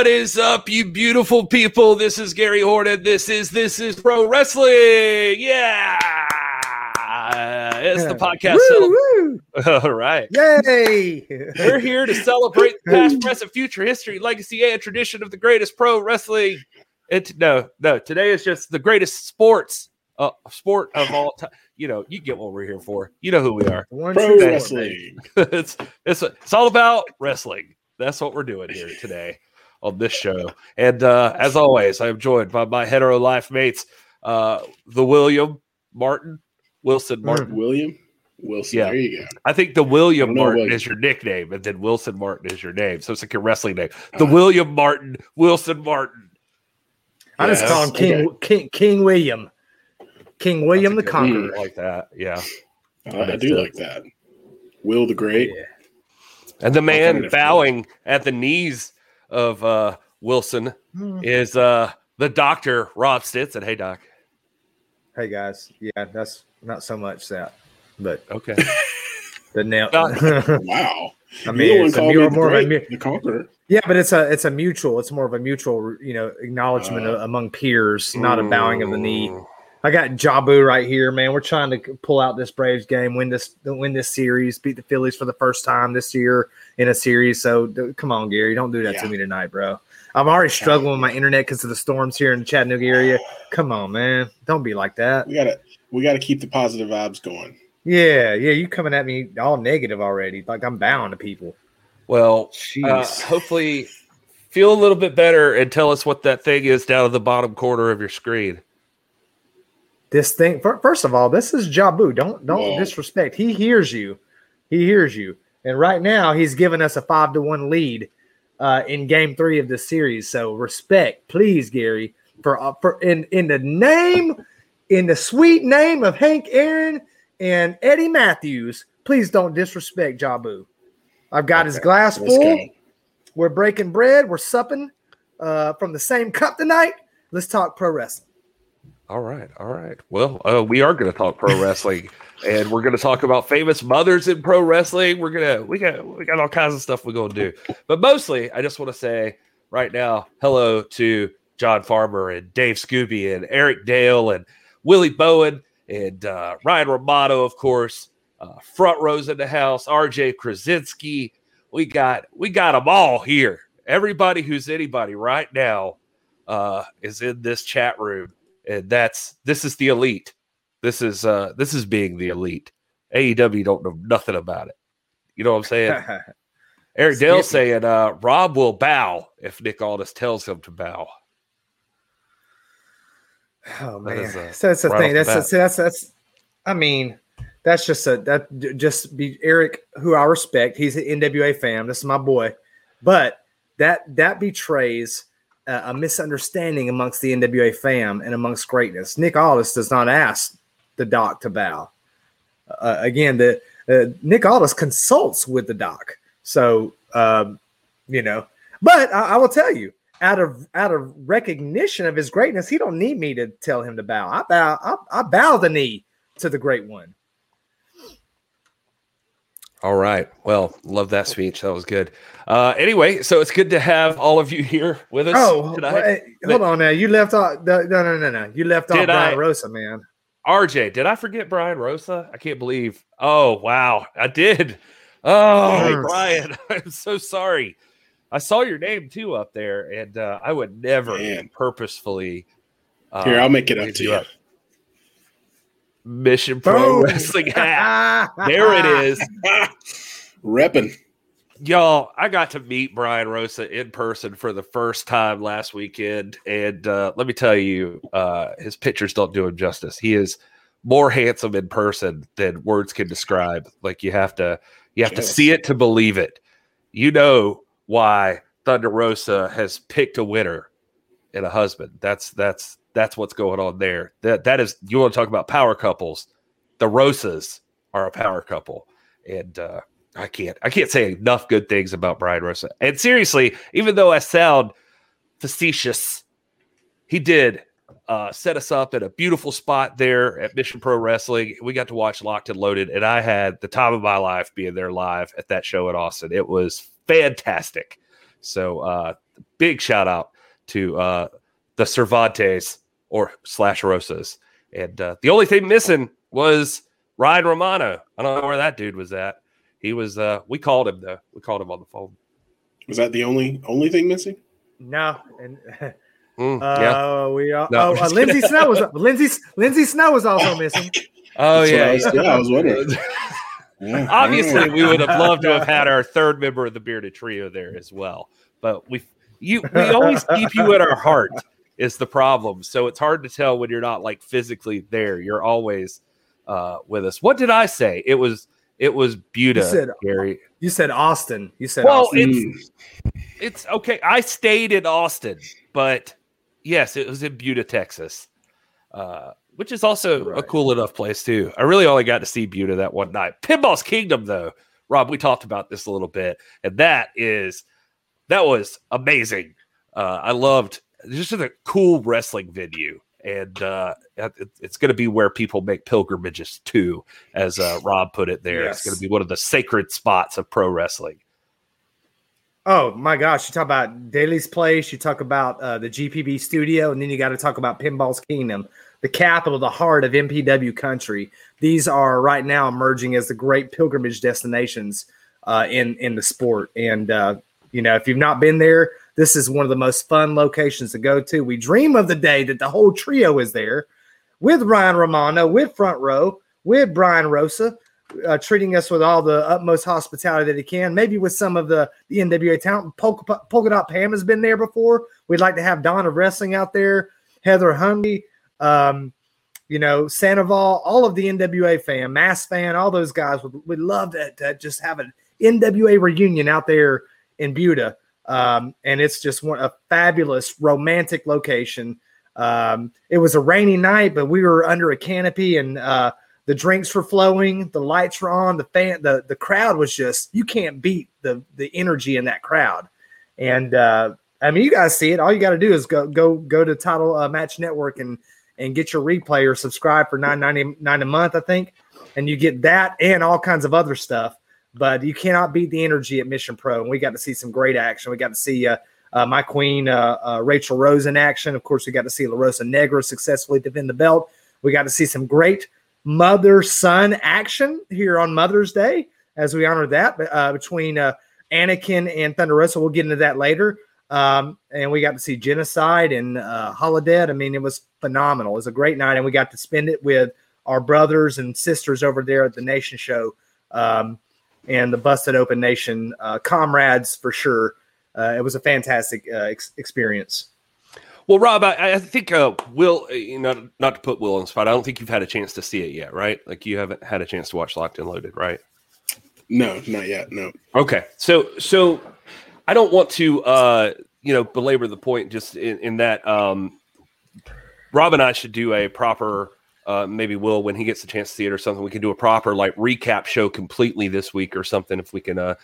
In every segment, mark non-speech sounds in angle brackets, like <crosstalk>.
What is up, you beautiful people? This is Gary Horton. This is this is pro wrestling. Yeah, it's the podcast. Woo, woo. <laughs> All right, Yay! we're here to celebrate the past, present, future history, legacy, and tradition of the greatest pro wrestling. It no, no. Today is just the greatest sports, uh, sport of all time. You know, you get what we're here for. You know who we are. Pro wrestling. <laughs> it's it's it's all about wrestling. That's what we're doing here today on this show. And uh, as always, I am joined by my hetero life mates, uh, the William Martin Wilson Martin. William Wilson. Yeah. There you go. I think the William I Martin what- is your nickname, and then Wilson Martin is your name. So it's like your wrestling name. The William Martin Wilson Martin. I just Yes, call him King, okay. King King William. King William the good. Conqueror. I like that. Yeah. I, I do like that. Will the Great. Yeah. And the man bowing at the knees of uh, Wilson is uh, the doctor, Rob Stitz Stinson. Hey, Doc. Hey guys, yeah, that's not so much that, but Okay. <laughs> the nail. <laughs> Wow. I mean, it's a, calling mu- me the, more of a great, the Conqueror. yeah, but it's a it's a mutual. It's more of a mutual, you know, acknowledgement Uh, among peers, not a bowing of the knee. Mm. I got Jabu right here, man. We're trying to pull out this Braves game, win this, win this series, beat the Phillies for the first time this year in a series. So d- come on, Gary, don't do that to me tonight, bro. I'm already struggling with my internet because of the storms here in the Chattanooga area. Come on, man, don't be like that. We gotta we gotta keep the positive vibes going. Yeah, yeah, you coming at me all negative already, like I'm bound to people. Well, uh, hopefully, feel a little bit better and tell us what that thing is down at the bottom corner of your screen. this thing first of all this is jabu don't don't Whoa. disrespect he hears you he hears you and right now he's giving us a five to one lead uh, in game three of this series. So respect please gary for, uh, for in in the name in the sweet name of hank aaron and eddie mathews please don't disrespect jabu. I've got his glass full. we're breaking bread. We're supping uh, from the same cup tonight. Let's talk pro wrestling. All right, all right. Well, uh, we are going to talk pro wrestling, <laughs> and we're going to talk about famous mothers in pro wrestling. We're gonna we got we got all kinds of stuff we're going to do, but mostly, I just want to say right now, hello to John Farmer and Dave Scooby and Eric Dale and Willie Bowen and uh, Ryan Romano, of course. Uh, front rows in the house, RJ Krasinski. We got we got them all here. Everybody who's anybody right now uh, is in this chat room and that's this is the elite. This is uh this is being the elite. AEW don't know nothing about it. You know what I'm saying? <laughs> Eric Dale saying uh Rob will bow if Nick Aldis tells him to bow. Oh man, is, uh, so that's the right thing. off the That's, that's that's that's. I mean, that's just a that just be Eric, who I respect. He's an NWA fan. This is my boy, but that that betrays a misunderstanding amongst the NWA fam and amongst greatness. Nick Aldis does not ask the doc to bow. Uh, again, the uh, Nick Aldis consults with the doc, so um, you know. But I, I will tell you, out of out of recognition of his greatness, he don't need me to tell him to bow. I bow, I, I bow the knee to the great one. All right. Well, love that speech. That was good. Uh anyway, so it's good to have all of you here with us Oh, tonight. wait, hold on now. You left off. No, no, no, no. You left off Brian I? Rosa, man. RJ, did I forget Brian Rosa? I can't believe. Oh, wow. I did. Oh, Yes. Brian, <laughs> I'm so sorry. I saw your name too up there, and uh, I would never Man. purposefully. Uh, Here, I'll make it up to you you. up. Mission Pro Boom. Wrestling hat. there it is. <laughs> Repping. Y'all, I got to meet Brian Rosa in person for the first time last weekend. And uh, let me tell you, uh, his pictures don't do him justice. He is more handsome in person than words can describe. Like you have to you have to see it to believe it. You know why Thunder Rosa has picked a winner and a husband. That's that's that's what's going on there. That that is you want to talk about power couples. The Rosas are a power couple. And uh I can't I can't say enough good things about Brian Rosa. And seriously, even though I sound facetious, he did uh, set us up at a beautiful spot there at Mission Pro Wrestling. We got to watch Locked and Loaded, and I had the time of my life being there live at that show in Austin. It was fantastic. So uh, big shout out to uh, the Cervantes or slash Rosas. And uh, the only thing missing was Ryan Romano. I don't know where that dude was at. He was. Uh, we called him though. We called him on the phone. Was that the only only thing missing? No, and <laughs> Mm, uh, yeah. we are. No, oh, uh, just Lindsay <laughs> Snow was Lindsay Lindsay Snow was also missing. Oh That's what I yeah. was- yeah, I was wondering. <laughs> Yeah. Obviously, we would have loved to have had our third member of the bearded trio there as well. But we, you, we always keep you at our heart. Is the problem? So it's hard to tell when you're not like physically there. You're always uh, with us. What did I say? It was it was You said- Gary. You said Austin. You said Well, Austin. it's it's okay. I stayed in Austin, but yes, it was in Buda, Texas, uh, which is also a cool enough place too. I really only got to see Buda that one night. Pinballz Kingdom, though, Rob, we talked about this a little bit, and that is that was amazing. Uh, I loved just a cool wrestling venue. And uh, it- it's going to be where people make pilgrimages to, as uh, <laughs> Rob put it there. It's going to be one of the sacred spots of pro wrestling. Oh my gosh! You talk about Daily's Place. You talk about uh, the GPB Studio, and then you got to talk about Pinballz Kingdom, the capital, the heart of MPW country. These are right now emerging as the great pilgrimage destinations uh, in in the sport. And uh, you know, if you've not been there, this is one of the most fun locations to go to. We dream of the day that the whole trio is there, with Ryan Romano, with Front Row, with Brian Rosa, uh, treating us with all the utmost hospitality that he can. Maybe with some of the, the NWA talent. Polka, Polka Dot Pam has been there before. We'd like to have of Wrestling out there, Heather Humby, um, you know, Sandoval, all of the NWA fan, Mass fan, all those guys would, would love to, to just have an NWA reunion out there in Buda. Um, and it's just one a fabulous romantic location. Um, it was a rainy night, but we were under a canopy and uh, the drinks were flowing, the lights were on, the fan, the the crowd was just you can't beat the the energy in that crowd. And uh, I mean, you guys see it. All you got to do is go go go to Title uh, Match Network and and get your replay or subscribe for nine ninety nine a month, I think, and you get that and all kinds of other stuff. But you cannot beat the energy at Mission Pro, and we got to see some great action. We got to see uh, uh, my queen uh, uh, Rachel Rose in action. Of course, we got to see La Rosa Negra successfully defend the belt. We got to see some great mother son action here on Mother's Day as we honor that uh, between uh, Anakin and Thunder Rosa. We'll get into that later. Um, and we got to see Genocide and uh, Holidead. I mean, it was phenomenal. It was a great night, and we got to spend it with our brothers and sisters over there at the Nation Show um, and the Busted Open Nation uh, comrades for sure. Uh, it was a fantastic uh, ex- experience. Well, Rob, I, I think uh, Will, uh, you know, not to put Will on the spot, I don't think you've had a chance to see it yet, right? Like you haven't had a chance to watch Locked and Loaded, right? No, not yet. No. Okay, so so I don't want to, uh, you know, belabor the point just in, in that um, Rob and I should do a proper, uh, maybe Will when he gets a chance to see it or something. We can do a proper like recap show completely this week or something if we can uh,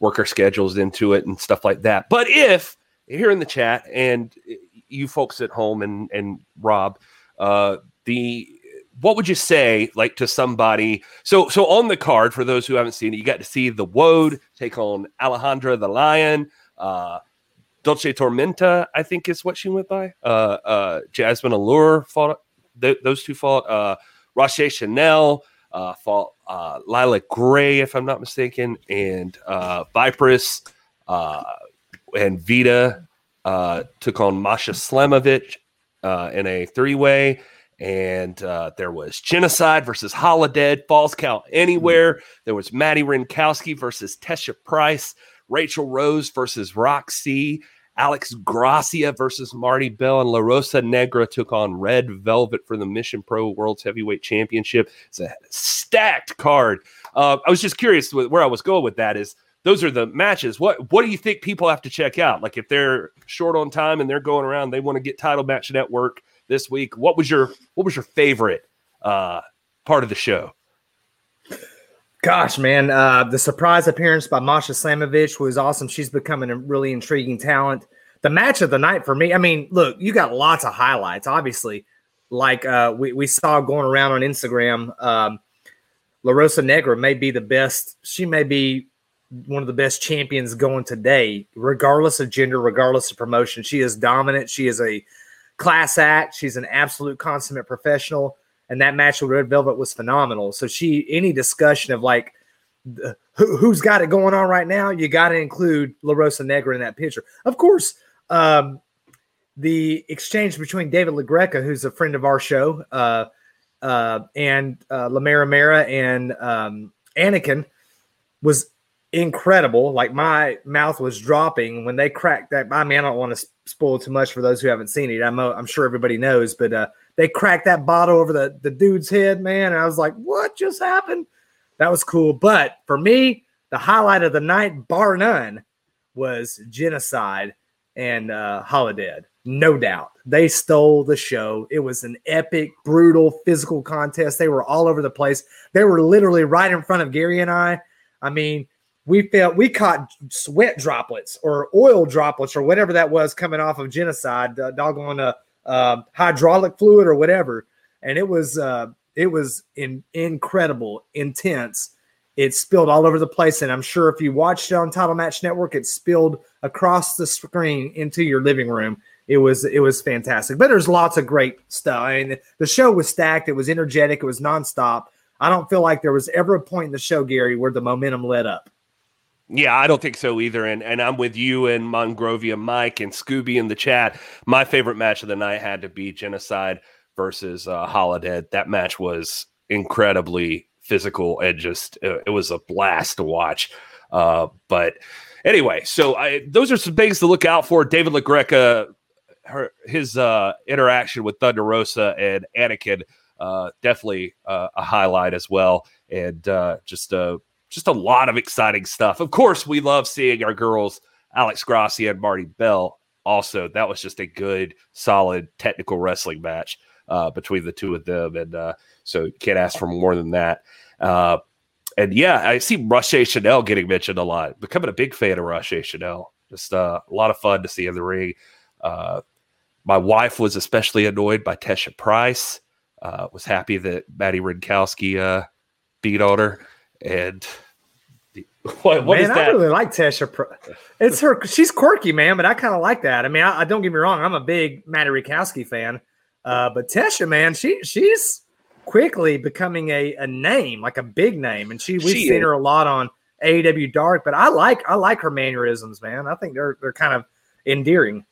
work our schedules into it and stuff like that. But if here in the chat and you folks at home and and Rob, uh, the what would you say like to somebody so so on the card for those who haven't seen it you got to see the woad take on alejandra the lion uh dolce tormenta i think is what she went by uh uh jazmin allure fought th- those two fought uh roche chanel uh fought uh lila gray if i'm not mistaken and uh vipress uh and vita uh took on masha slamovich uh in a three-way and uh, there was genocide versus holidead falls count anywhere. There was madi wrenkowski versus tesha price rachel rose versus roxy alex gracia versus marti belle and la rosa negra took on red velvet for the mission pro world's heavyweight championship it's a stacked card uh, i was just curious where i was going with that is those are the matches what what do you think people have to check out like if they're short on time and they're going around they want to get title match network this week. What was your what was your favorite uh, part of the show? Gosh, man, uh, the surprise appearance by Masha Slamovich was awesome. She's becoming a really intriguing talent. The match of the night for me, I mean, look, you got lots of highlights, obviously. Like uh, we, we saw going around on Instagram, um, La Rosa Negra may be the best. She may be one of the best champions going today, regardless of gender, regardless of promotion. She is dominant. She is a class act. She's an absolute consummate professional. And that match with Red Velvet was phenomenal. So she, any discussion of like who, who's got it going on right now, you got to include La Rosa Negra in that picture. Of course, um, the exchange between David LaGreca, who's a friend of our show, uh, uh, and uh, Lamera Mera and um, Anakin was incredible. Like my mouth was dropping when they cracked that. I mean, I don't want to spoil too much for those who haven't seen it. I'm, I'm sure everybody knows, but uh, they cracked that bottle over the, the dude's head, man. And I was like, what just happened? That was cool. But for me, the highlight of the night, bar none, was genocide and uh, Holidead. No doubt. They stole the show. It was an epic, brutal, physical contest. They were all over the place. They were literally right in front of Gary and I. I mean, we felt we caught sweat droplets or oil droplets or whatever that was coming off of genocide, uh, doggone uh, uh, hydraulic fluid or whatever. And it was uh, it was in, incredible, intense. It spilled all over the place, and I'm sure if you watched it on Title Match Network, it spilled across the screen into your living room. It was it was fantastic. But there's lots of great stuff. I mean, the show was stacked. It was energetic. It was nonstop. I don't feel like there was ever a point in the show, Gary, where the momentum let up. Yeah, I don't think so either. And and I'm with you and Mongrovia Mike and Scooby in the chat. My favorite match of the night had to be Genocide versus uh. That match was incredibly physical and just uh, it was a blast to watch. Uh, but anyway, so I, those are some things to look out for. David LaGreca, her his uh, interaction with Thunder Rosa and Anakin, uh, definitely uh, a highlight as well, and uh, just a just a lot of exciting stuff. Of course, we love seeing our girls Alex Gracia and Marti Belle. Also, that was just a good, solid technical wrestling match uh, between the two of them, and uh, so can't ask for more than that. Uh, and yeah, I see Roche Chanel getting mentioned a lot. Becoming a big fan of Roche Chanel. Just uh, a lot of fun to see in the ring. Uh, my wife was especially annoyed by Tesha Price. Uh, was happy that Madi Wrenkowski uh, beat on her. And <laughs> what, what man, I really like Tesha. It's her. She's quirky, man, but I kind of like that. I mean, I, I, don't get me wrong. I'm a big Madi Wrenkowski fan, uh, but Tesha, man, she she's quickly becoming a, a name, like a big name, and she we've she seen is. her a lot on AEW Dark. But I like I like her mannerisms, man. I think they're they're kind of endearing.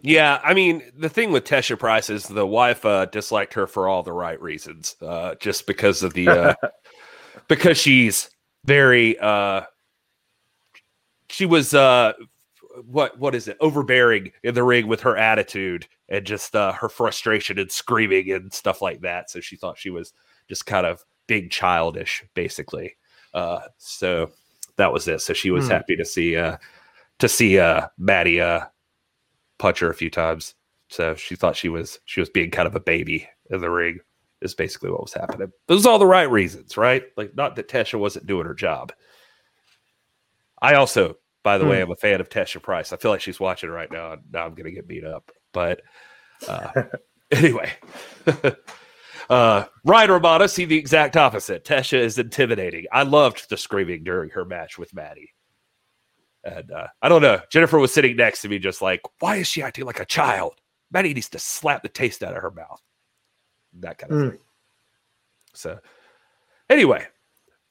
Yeah, I mean, the thing with Tesha Price is the wife uh, disliked her for all the right reasons, uh, just because of the uh, <laughs> because she's very uh she was uh what what is it overbearing in the ring with her attitude and just uh her frustration and screaming and stuff like that so she thought she was just kind of big childish basically uh so that was it so she was hmm. happy to see uh to see uh maddie uh punch her a few times so she thought she was she was being kind of a baby in the ring is basically what was happening. Those are all the right reasons, right? Like not that Tesha wasn't doing her job. I also, by the hmm. way, I'm a fan of Tesha Price. I feel like she's watching right now. Now I'm going to get beat up. But uh, <laughs> anyway, <laughs> uh, Ryan Romano see the exact opposite. Tesha is intimidating. I loved the screaming during her match with Maddie. And uh, I don't know. Jennifer was sitting next to me, just like, why is she acting like a child? Maddie needs to slap the taste out of her mouth that kind of mm. thing. So, anyway,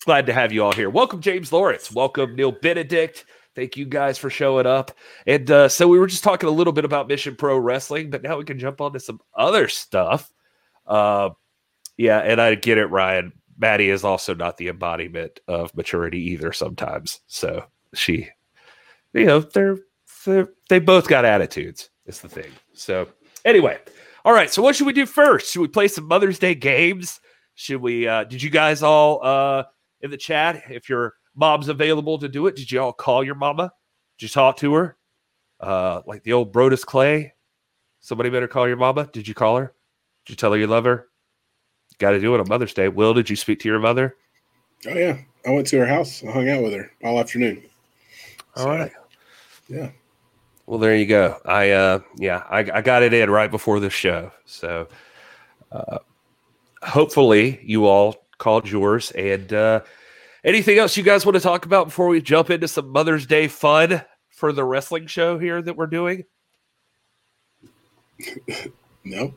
glad to have you all here. Welcome, James Lawrence. Welcome, Neil Benedict. Thank you guys for showing up. And uh, so we were just talking a little bit about Mission Pro Wrestling, but now we can jump on to some other stuff. Uh, yeah, and I get it, Ryan. Maddie is also not the embodiment of maturity either. Sometimes, so she, you know, they're, they're they both got attitudes. Is the thing. So anyway, all right. So what should we do first? Should we play some Mother's Day games? Should we? uh Did you guys all uh in the chat? If your mom's available to do it, did you all call your mama? Did you talk to her? Uh, like the old Brodus Clay. Somebody better call your mama. Did you call her? Did you tell her you love her? Got to do it on Mother's Day. Will, did you speak to your mother? Oh yeah, I went to her house. I hung out with her all afternoon. All so, right. Yeah. Well, there you go. I uh yeah, I, I got it in right before the show. So uh hopefully you all called yours and uh Anything else you guys want to talk about before we jump into some Mother's Day fun for the wrestling show here that we're doing? <laughs> No.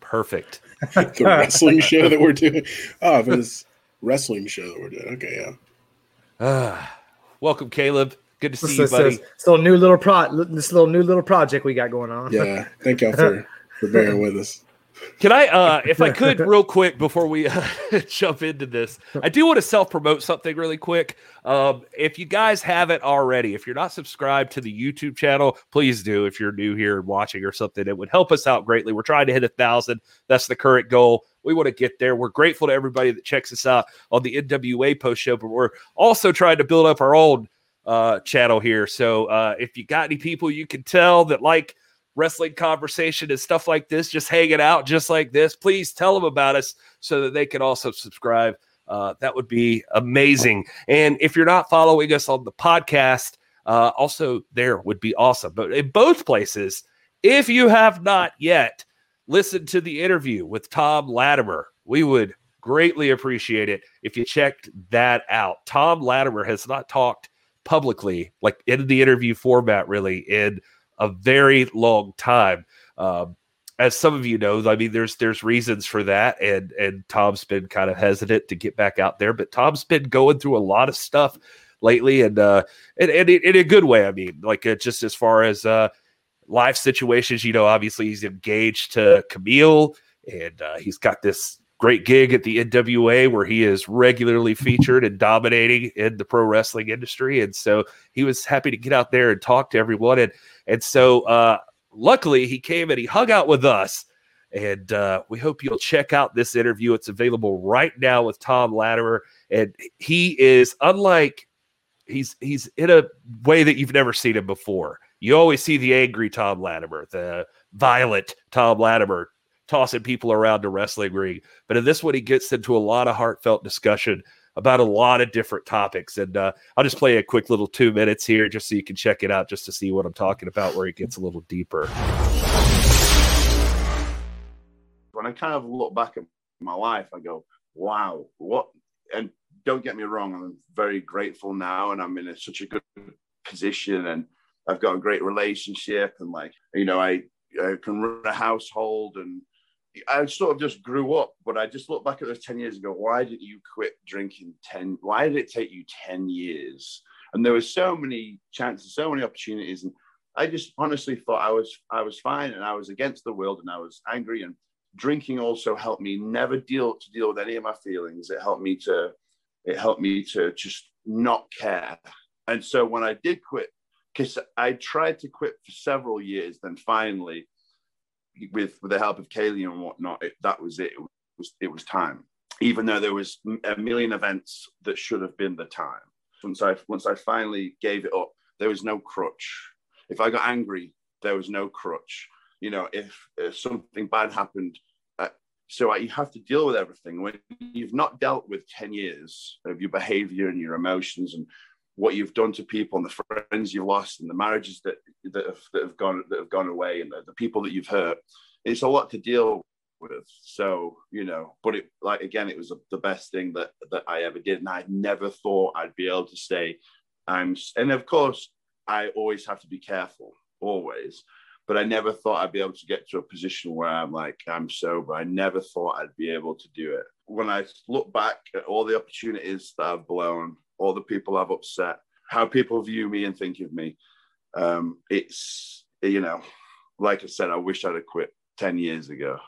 Perfect. <laughs> the wrestling show that we're doing. Oh, for this wrestling show that we're doing. Okay, yeah. Uh, <sighs> welcome, Caleb. Good to see This, you, this, buddy. this little new little pro, this little new little project we got going on. Yeah. Thank y'all <laughs> for, for bearing with us. Can I, uh, if I could, <laughs> real quick before we uh, <laughs> jump into this, I do want to self promote something really quick. Um, if you guys haven't already, if you're not subscribed to the YouTube channel, please do. If you're new here and watching or something, it would help us out greatly. We're trying to hit a thousand. That's the current goal. We want to get there. We're grateful to everybody that checks us out on the NWA post show, but we're also trying to build up our own uh, channel here. So uh, if you got any people you can tell that like wrestling conversation and stuff like this, just hanging out just like this, please tell them about us so that they can also subscribe. Uh, that would be amazing. And if you're not following us on the podcast, uh, also there would be awesome. But in both places, if you have not yet listened to the interview with Tom Latimer, we would greatly appreciate it if you checked that out. Tom Latimer has not talked publicly, like in the interview format, really, in a very long time. Um, as some of you know, I mean, there's there's reasons for that, and and Tom's been kind of hesitant to get back out there, but Tom's been going through a lot of stuff lately, and uh, and, and in a good way. I mean, like uh, just as far as uh, life situations, you know, obviously he's engaged to Kamille, and uh, he's got this great gig at the NWA where he is regularly featured and dominating in the pro wrestling industry, and so he was happy to get out there and talk to everyone, and and so. uh luckily he came and he hung out with us. And uh, we hope you'll check out this interview. It's available right now with tom latimer. And he is unlike he's he's in a way that you've never seen him before. You always see the angry tom latimer the violent tom latimer tossing people around the wrestling ring but in this one he gets into a lot of heartfelt discussion about a lot of different topics. And uh, I'll just play a quick little two minutes here just so you can check it out, just to see what I'm talking about, where it gets a little deeper. When I kind of look back at my life, I go, wow, what? And don't get me wrong, I'm very grateful now and I'm in a, such a good position and I've got a great relationship and like, you know, I, I can run a household and I sort of just grew up, but I just look back at those 10 years ago. Why did you quit drinking 10? Why did it take you 10 years? And there were so many chances, so many opportunities. And I just honestly thought I was I was fine and I was against the world and I was angry. And drinking also helped me never deal to deal with any of my feelings. It helped me to it helped me to just not care. And so when I did quit, because I tried to quit for several years, then finally with with the help of Kaylee and whatnot, it, that was it. It was it was time. Even though there was a million events that should have been the time. Once I once I finally gave it up, there was no crutch. If I got angry, there was no crutch. You know, if, if something bad happened, uh, so I, you have to deal with everything. When you've not dealt with ten years of your behavior and your emotions and what you've done to people and the friends you've lost and the marriages that that have, that have gone that have gone away and the, the people that you've hurt it's a lot to deal with. So you know but it like again it was a, the best thing that that i ever did. And i never thought i'd be able to say i'm and of course i always have to be careful always but i never thought i'd be able to get to a position where i'm like i'm sober. I never thought i'd be able to do it. When i look back at all the opportunities that i've blown all the people I've upset, how people view me and think of me. Um, it's, you know, like I said, I wish I'd have quit 10 years ago.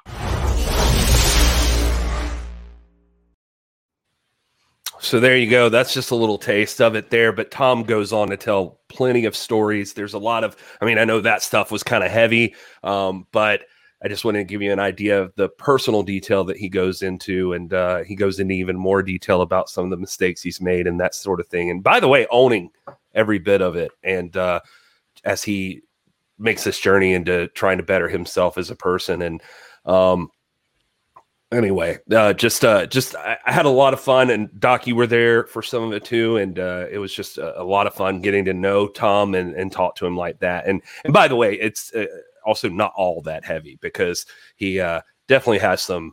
So there you go. That's just a little taste of it there. But Tom goes on to tell plenty of stories. There's a lot of, I mean, I know that stuff was kind of heavy, um, but I just wanted to give you an idea of the personal detail that he goes into, and uh, he goes into even more detail about some of the mistakes he's made and that sort of thing. And by the way, owning every bit of it, and uh, as he makes this journey into trying to better himself as a person, and um, anyway, uh, just uh, just I, I, had a lot of fun, and Doc, you were there for some of it too, and uh, it was just a, a, lot of fun getting to know Tom and, and talk to him like that. And and by the way, it's uh, also not all that heavy because he uh, definitely has some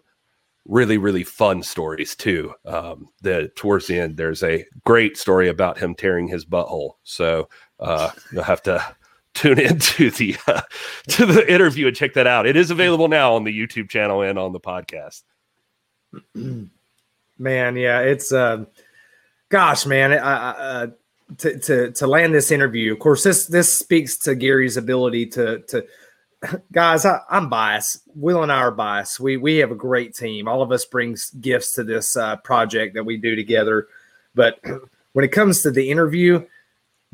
really really fun stories too. Um, the towards the end, there's a great story about him tearing his butthole. So uh, you'll have to <laughs> tune into the uh, to the interview and check that out. It is available now on the YouTube channel and on the podcast. <clears throat> Man, yeah, it's uh, gosh, man, I, I, uh, to to to land this interview. Of course, this this speaks to Gary's ability to to guys. I, am biased. Will and I are biased. We we have a great team. All of us brings gifts to this uh, project that we do together. But <clears throat> when it comes to the interview,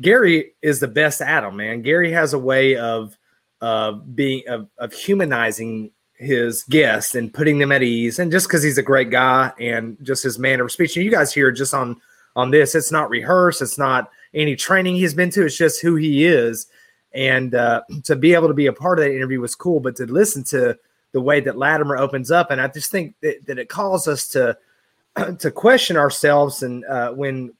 Gary is the best them. Man, Gary has a way of uh, being of, of humanizing his guests and putting them at ease. And just because he's a great guy and just his manner of speech, and you guys hear just on on this. It's not rehearsed. It's not any training he's been to. It's just who he is. And uh, to be able to be a part of that interview was cool. But to listen to the way that Latimer opens up, and I just think that, that it calls us to <clears throat> to question ourselves. And uh, when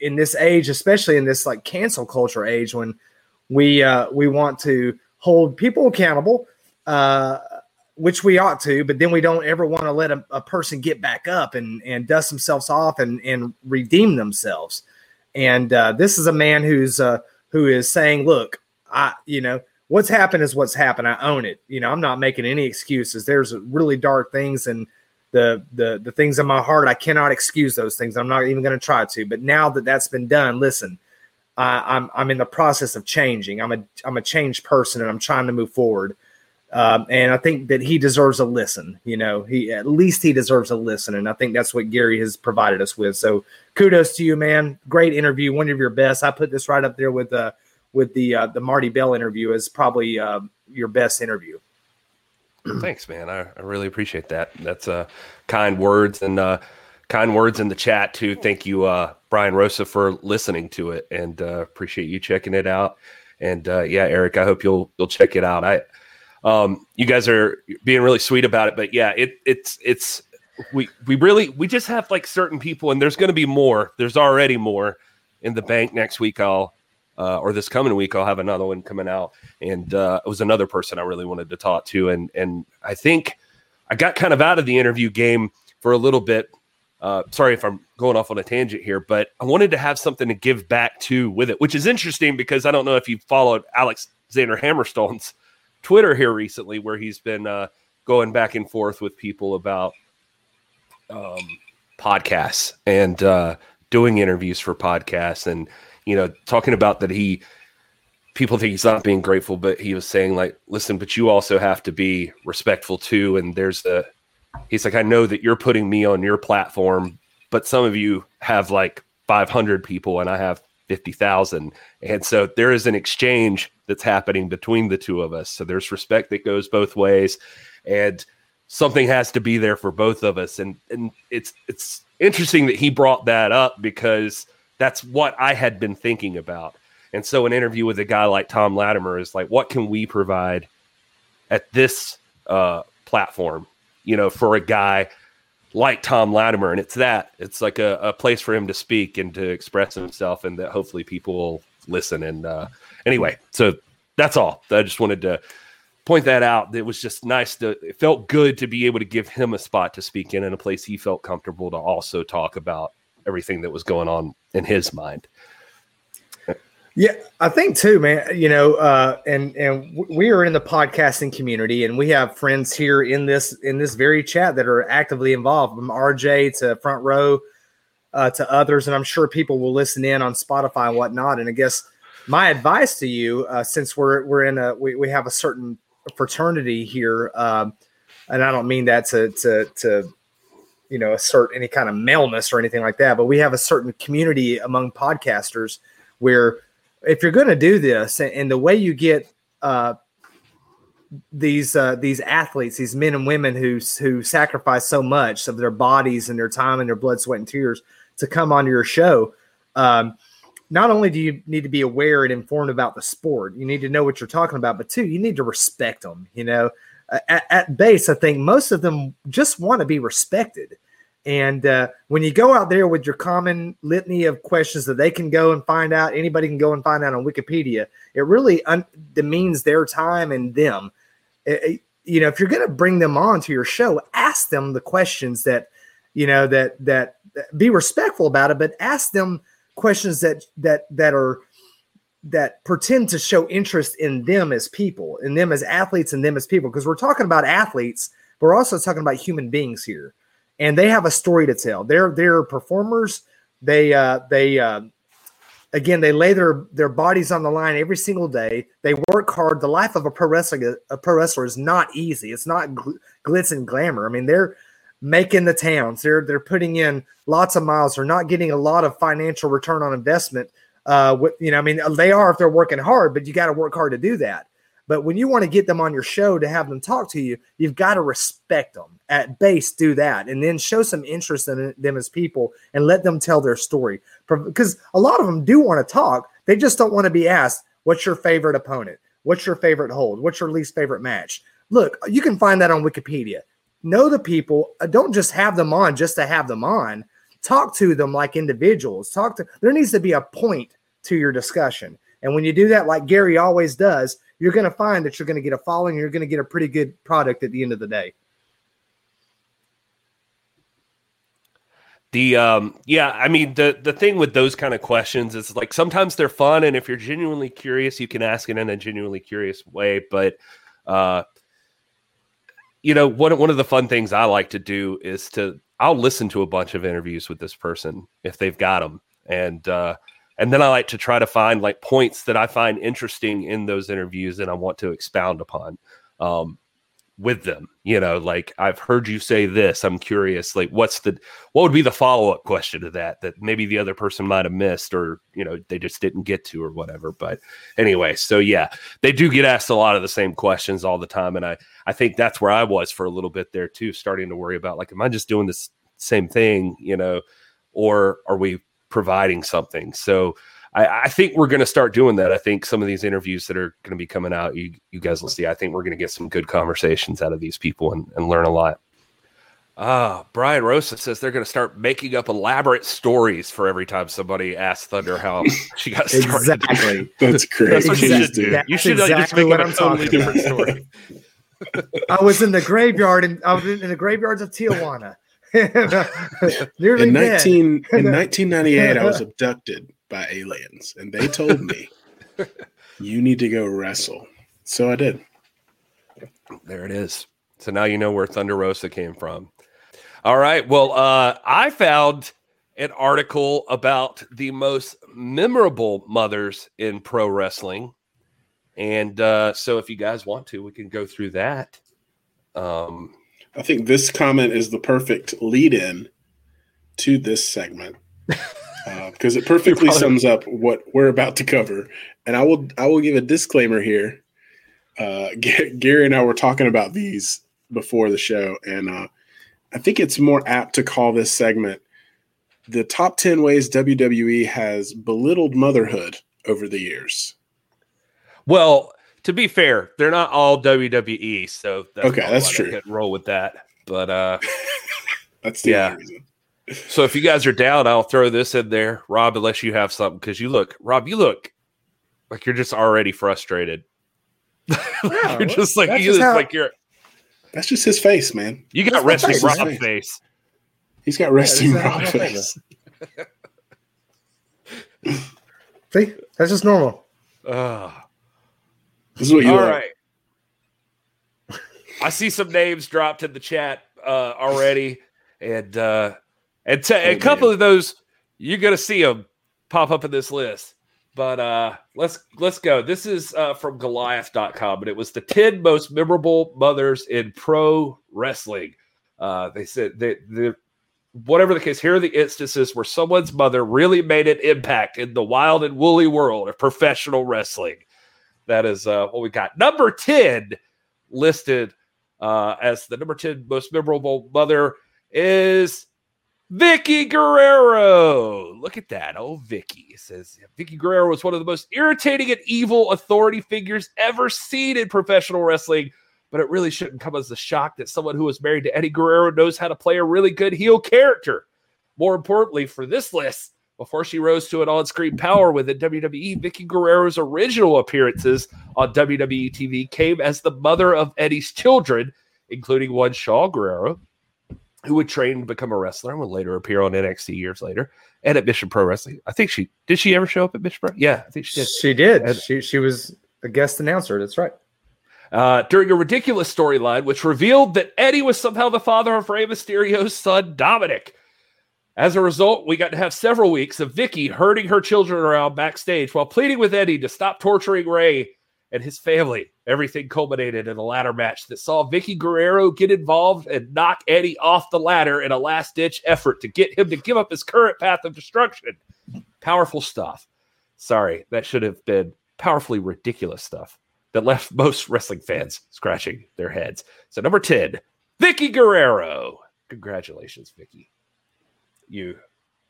in this age, especially in this like cancel culture age, when we uh, we want to hold people accountable, uh, which we ought to, but then we don't ever want to let a, a, person get back up and, and dust themselves off and, and redeem themselves. And uh, this is a man who's uh, who is saying, look, I, you know, what's happened is what's happened. I own it. You know, I'm not making any excuses. There's really dark things and the the the things in my heart. I cannot excuse those things. I'm not even going to try to. But now that that's been done, listen, I'm I'm in the process of changing. I'm a I'm a changed person, and I'm trying to move forward. Um, and I think that he deserves a listen. You know, he at least he deserves a listen, and I think that's what Gary has provided us with. So kudos to you, man. Great interview, one of your best. I put this right up there with uh, with the uh, the Marti Belle interview is probably uh, your best interview. <clears throat> Thanks, man. I, I really appreciate that. That's uh, kind words and uh, kind words in the chat too. Thank you, uh, Brian Rosa, for listening to it, and uh, appreciate you checking it out. And uh, yeah, Eric, I hope you'll you'll check it out. I um, you guys are being really sweet about it, but yeah, it it's it's we we really we just have like certain people, and there's going to be more. There's already more in the bank next week. I'll uh, or this coming week I'll have another one coming out, and uh, it was another person I really wanted to talk to, and and I think I got kind of out of the interview game for a little bit. Uh, sorry if I'm going off on a tangent here, but I wanted to have something to give back to with it, which is interesting because I don't know if you followed Alexander Hammerstone's Twitter here recently where he's been uh, going back and forth with people about um, podcasts and uh, doing interviews for podcasts. And you know talking about that he people think he's not being grateful but he was saying like listen but you also have to be respectful too and there's a he's like i know that you're putting me on your platform but some of you have like 500 people and i have 50,000 and so there is an exchange that's happening between the two of us. So there's respect that goes both ways, and something has to be there for both of us. And and it's it's interesting that he brought that up because that's what I had been thinking about. And so an interview with a guy like Tom Latimer is like, what can we provide at this uh, platform? You know, for a guy like Tom Latimer, and it's that it's like a, a place for him to speak and to express himself, and that hopefully people will listen and uh, anyway, so that's all. I just wanted to point that out. It was just nice to, it felt good to be able to give him a spot to speak in and a place he felt comfortable to also talk about everything that was going on in his mind. Yeah, I think too, man. You know, uh, and and we are in the podcasting community, and we have friends here in this in this very chat that are actively involved, from RJ to Front Row uh, to others, and I'm sure people will listen in on Spotify and whatnot. And I guess my advice to you, uh, since we're we're in a we, we have a certain fraternity here, um, and I don't mean that to to to you know assert any kind of maleness or anything like that, but we have a certain community among podcasters where if you're going to do this, and, the way you get uh, these uh, these athletes, these men and women who who sacrifice so much of their bodies and their time and their blood, sweat, and tears to come on your show. Um, not only do you need to be aware and informed about the sport, you need to know what you're talking about, but two, you need to respect them. You know, at, at base, I think most of them just want to be respected. And uh, when you go out there with your common litany of questions that they can go and find out, anybody can go and find out on Wikipedia, it really un- demeans their time and them. It, you know, if you're going to bring them on to your show, ask them the questions that, you know, that, that, that be respectful about it, but ask them questions that, that, that are, that pretend to show interest in them as people, in them as athletes, and them as people. Because we're talking about athletes, but we're also talking about human beings here, and they have a story to tell. They're they're performers. They uh, they uh, again they lay their their bodies on the line every single day. They work hard. The life of a pro wrestler a pro wrestler is not easy. It's not gl- glitz and glamour. I mean they're making the towns. They're they're putting in lots of miles. They're not getting a lot of financial return on investment uh, what you know, I mean, they are if they're working hard, but you got to work hard to do that. But when you want to get them on your show to have them talk to you, you've got to respect them at base. Do that, and then show some interest in them as people, and let them tell their story. Because a lot of them do want to talk, they just don't want to be asked, "What's your favorite opponent? What's your favorite hold? What's your least favorite match?" Look, you can find that on Wikipedia. Know the people. Uh, don't just have them on just to have them on talk to them like individuals. Talk to there needs to be a point to your discussion. And when you do that, like Gary always does, you're going to find that you're going to get a following. You're going to get a pretty good product at the end of the day. The um yeah, I mean the the thing with those kind of questions is like sometimes they're fun and if you're genuinely curious, you can ask it in a genuinely curious way, but uh you know, one one of the fun things I like to do is to I'll listen to a bunch of interviews with this person if they've got them, and uh, and then I like to try to find like points that I find interesting in those interviews and I want to expound upon. Um, with them. You know, like I've heard you say this. I'm curious, like what's the what would be the follow up question to that that maybe the other person might have missed or you know they just didn't get to or whatever. But anyway, so yeah, they do get asked a lot of the same questions all the time, and I I think that's where I was for a little bit there too, starting to worry about like, am I just doing this same thing, you know, or are we providing something? So I, I think we're going to start doing that. I think some of these interviews that are going to be coming out, you, you guys will see. I think we're going to get some good conversations out of these people and, and learn a lot. Ah, Brian Rosa says they're going to start making up elaborate stories for every time somebody asks Thunder how <laughs> she got started. Exactly. <laughs> That's great. That's what you Exactly. should do. That's You should uh, just exactly make what up a I'm totally talking different about. story. <laughs> I was in the graveyard and I was in the graveyards of Tijuana. Nearly In dead. 19 in 1998, I was abducted by aliens, and they told me <laughs> you need to go wrestle. So I did. There it is. So now you know where Thunder Rosa came from. All right. Well, uh, I found an article about the most memorable mothers in pro wrestling. And uh, so if you guys want to, we can go through that. Um, I think this comment is the perfect lead-in to this segment <laughs> because it perfectly sums up what we're about to cover. And I will I will give a disclaimer here. Uh, <laughs> Ga- Gary and I were talking about these before the show, and uh, I think it's more apt to call this segment the top ten ways WWE has belittled motherhood over the years. well, to be fair, they're not all WWE. So that's Okay, that's true. roll with that. But uh, <laughs> That's the Yeah. reason. So if you guys are down, I'll throw this in there, Rob, unless you have something. Because you look, Rob, you look like you're just already frustrated. <laughs> Yeah, you're just like you just look how- like you're That's just his face, man. you got That's resting face, Rob man. face. He's got resting that's how rock face. <laughs> See, that's just normal. Ugh. This is what you All like. right. I see some names dropped in the chat uh, already, and uh, and t- a Oh, couple man. of those you're gonna see them pop up in this list. But uh, let's let's go. This is uh, from Goliath.com, and it was the ten most memorable mothers in pro wrestling. Uh, they said they, the whatever the case, here are the instances where someone's mother really made an impact in the wild and woolly world of professional wrestling. That is uh, what we got. Number 10 listed uh, as the number 10 most memorable mother is Vickie Guerrero. Look at that. Oh, Vickie. It says Vickie Guerrero was one of the most irritating and evil authority figures ever seen in professional wrestling. But it really shouldn't come as a shock that someone who was married to Eddie Guerrero knows how to play a really good heel character. More importantly, for this list, before she rose to an on screen power within WWE, Vickie Guerrero's original appearances on WWE TV came as the mother of Eddie's children, including one Shaul Guerrero, who would train to become a wrestler and would later appear on NXT years later and at Mission Pro Wrestling. I think she did she ever show up at Mission Pro? Yeah, I think she did. She did. And- she she was a guest announcer. That's right. uh, during a ridiculous storyline which revealed that Eddie was somehow the father of Rey Mysterio's son, Dominik. As a result, we got to have several weeks of Vickie herding her children around backstage while pleading with Eddie to stop torturing Rey and his family. Everything culminated in a ladder match that saw Vickie Guerrero get involved and knock Eddie off the ladder in a last ditch effort to get him to give up his current path of destruction. Powerful stuff. Sorry, that should have been powerfully ridiculous stuff that left most wrestling fans scratching their heads. So number 10, Vickie Guerrero. Congratulations, Vickie. You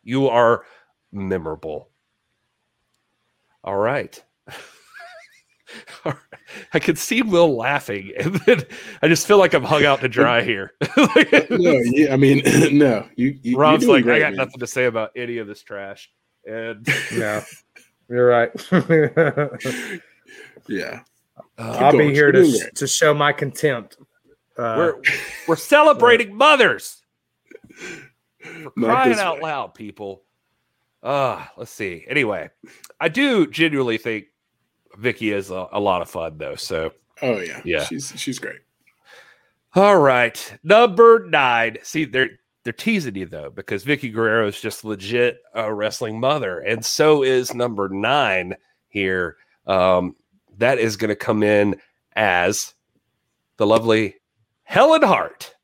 you are memorable. All right. <laughs> <laughs> All right. I can see Will laughing, <laughs> and then I just feel like I'm hung out to dry <laughs> here. no, yeah, I mean, no. You, you Rob's like, great, I got man. nothing to say about any of this trash. And Yeah, you're right. Yeah, uh, I'll going. be here to great. to show my contempt. Uh, we're we're celebrating mothers. For Not crying out way. loud, people. Uh, let's see. Anyway, I do genuinely think Vickie is a, a lot of fun though. So Oh yeah, Yeah. She's she's great. all right. Number nine. See, they're they're teasing you though, because Vickie Guerrero is just legit a wrestling mother, and so is number nine here. Um, that is going to come in as the lovely Helen Hart.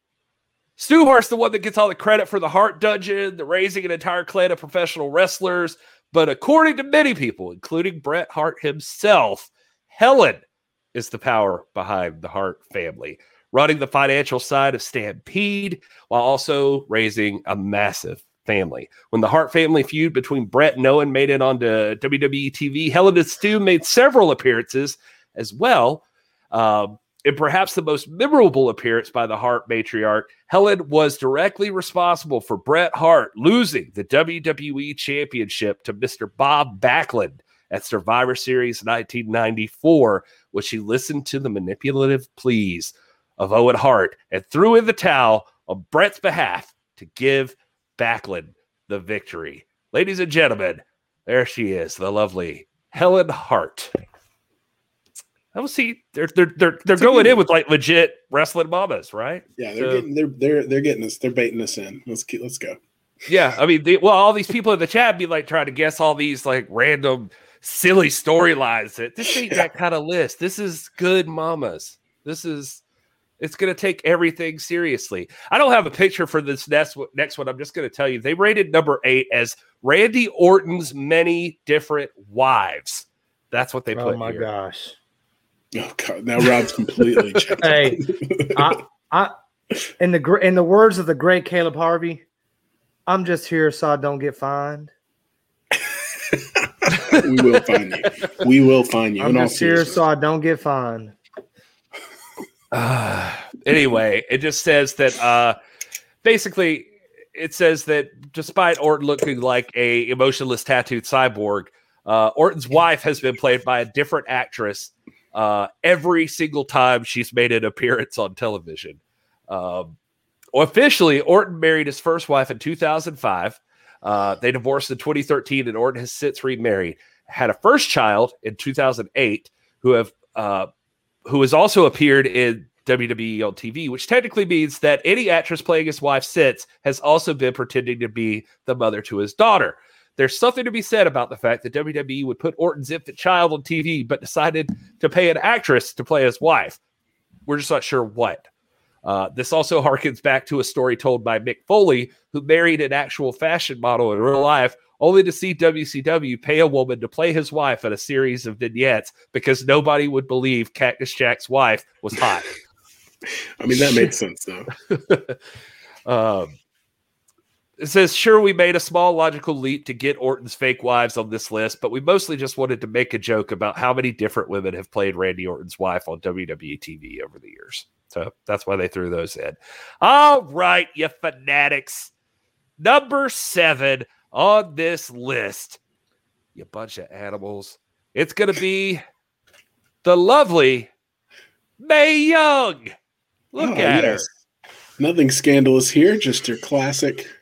Stu Hart's the one that gets all the credit for the Hart Dungeon, the raising an entire clan of professional wrestlers. But according to many people, including Bret Hart himself, Helen is the power behind the Hart family, running the financial side of Stampede while also raising a massive family. When the Hart family feud between Bret and Owen made it onto WWE TV, Helen and Stu made several appearances as well. Um, in perhaps the most memorable appearance by the Hart matriarch, Helen was directly responsible for Bret Hart losing the WWE Championship to Mr. Bob Backlund at Survivor Series 1994, when she listened to the manipulative pleas of Owen Hart and threw in the towel on Bret's behalf to give Backlund the victory. Ladies and gentlemen, there she is, the lovely Helen Hart. I will see they're they're they're they're It's going in with like legit wrestling mamas, right? Yeah, they're So- getting they're they're they're getting us. They're baiting us in. Let's keep, let's go. Yeah, I mean, they, well, all these people in the chat be like trying to guess all these like random silly storylines. That this ain't that kind of list. This is good mamas. This is it's going to take everything seriously. I don't have a picture for this next one- next one. I'm just going to tell you they rated number eight as Randy Orton's many different wives. That's what they oh put oh my here. gosh. Oh god, now Rob's completely <laughs> checked. Hey, I, I, in the in the words of the great Caleb Harvey, I'm just here so I don't get fined. we will find you. We will find you. I'm in all just here so I don't get fined. Uh, <sighs> anyway, it just says that uh, basically it says that despite Orton looking like a emotionless tattooed cyborg, uh, Orton's wife has been played by a different actress uh, every single time she's made an appearance on television. Um, officially, Orton married his first wife in 2005. Uh, they divorced in 2013, and Orton has since remarried. Had a first child in 2008, who have uh, who has also appeared in WWE on TV, which technically means that any actress playing his wife since has also been pretending to be the mother to his daughter. There's something to be said about the fact that WWE would put Orton's infant child on TV, but decided to pay an actress to play his wife. We're just not sure what. Uh, this also harkens back to a story told by Mick Foley, who married an actual fashion model in real life, only to see WCW pay a woman to play his wife in a series of vignettes because nobody would believe Cactus Jack's wife was hot. <laughs> I mean, that made sense though. <laughs> um, it says, sure, we made a small logical leap to get Orton's fake wives on this list, but we mostly just wanted to make a joke about how many different women have played Randy Orton's wife on WWE TV over the years. So that's why they threw those in. All right, you fanatics. Number seven, on this list, you bunch of animals, it's going to be the lovely Mae Young. Look Oh, at yes. Nothing scandalous here, just your classic, her.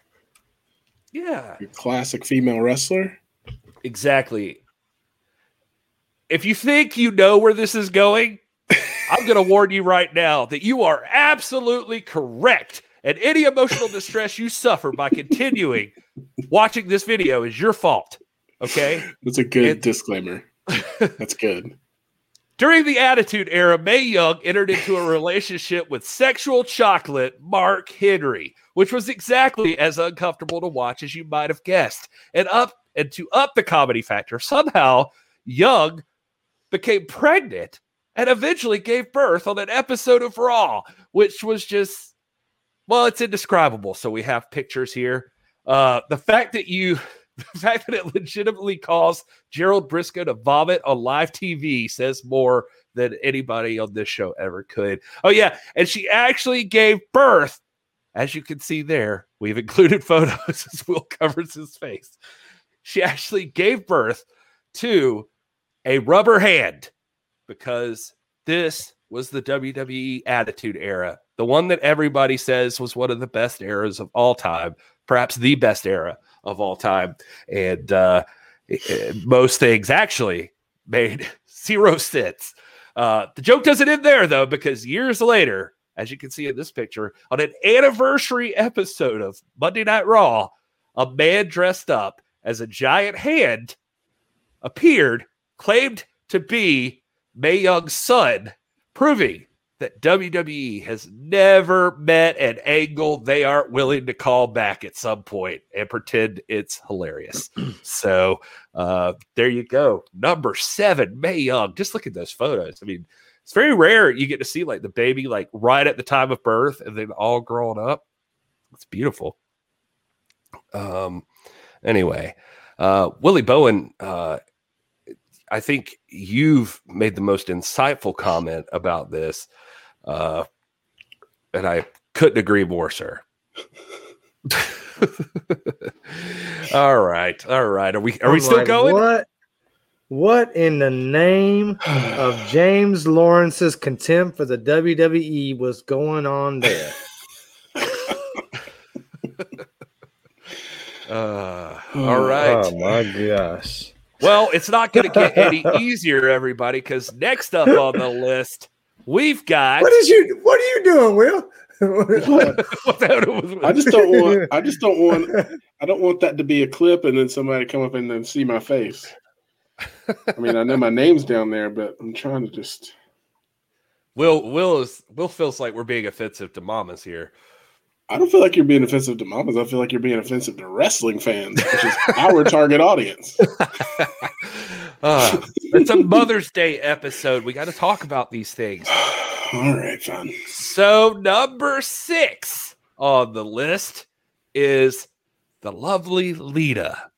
Yeah, your classic female wrestler. exactly. If you think you know where this is going, I'm going <laughs> to warn you right now that you are absolutely correct. And any emotional distress you suffer by continuing watching this video is your fault. Okay. That's a good It- disclaimer. That's good. <laughs> During the Attitude Era, Mae Young entered into a relationship with sexual chocolate Mark Henry, which was exactly as uncomfortable to watch as you might have guessed. And up and to up the comedy factor, somehow Young became pregnant and eventually gave birth on an episode of Raw, which was just well, it's indescribable. So we have pictures here. Uh, the fact that you <laughs> the fact that it legitimately caused Gerald Brisco to vomit on live TV says more than anybody on this show ever could. Oh, yeah. And she actually gave birth. As you can see there, we've included <laughs> photos as Will covers his face. She actually gave birth to a rubber hand because this was the WWE Attitude Era, the one that everybody says was one of the best eras of all time, perhaps the best era of all time. And uh, most things actually made <laughs> zero sense. Uh, the joke doesn't end there, though, because years later, as you can see in this picture, on an anniversary episode of Monday Night Raw, a man dressed up as a giant hand appeared, claimed to be Mae Young's son, proving that WWE has never met an angle they aren't willing to call back at some point and pretend it's hilarious. <clears throat> so uh, there you go. Number seven, Mae Young. Just look at those photos. I mean, it's very rare you get to see like the baby like right at the time of birth and then all grown up. It's beautiful. Um anyway, uh Willie Bowen uh I think you've made the most insightful comment about this. Uh, and I couldn't agree more, sir. <laughs> all right. All right. Are we are we I'm still like, going? What? What in the name <sighs> of James Lawrence's contempt for the WWE was going on there? <laughs> Uh, all right. Oh my gosh. Well, it's not going to get any <laughs> easier, everybody, because next up on the list, we've got. What is you? What are you doing, Will? What <laughs> the hell was- I just don't want. I just don't want. I don't want that to be a clip and then somebody come up and then see my face. I mean, I know my name's down there, but I'm trying to just. Will Will is Will feels like we're being offensive to mamas here. I don't feel like you're being offensive to mamas. I feel like you're being offensive to wrestling fans, which is our <laughs> target audience. <laughs> Uh, it's a Mother's Day episode. We got to talk about these things. <sighs> All right, fine. So number six on the list is the lovely Lita.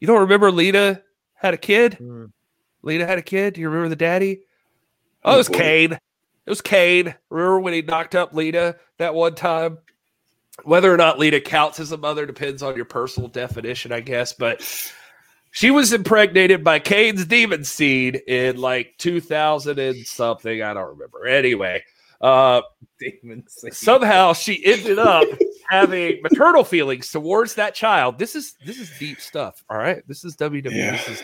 You don't remember Lita had a kid? Hmm. Lita had a kid. Do you remember the daddy? Oh, it was. Kane. It was Kane. Remember when he knocked up Lita that one time? Whether or not Lita counts as a mother depends on your personal definition, I guess. But she was impregnated by Kane's demon seed in like 2000 and something. I don't remember. Anyway, uh, <laughs> somehow she ended up <laughs> having maternal feelings towards that child. This is this is deep stuff. All right, this is WWE. Yeah. This is,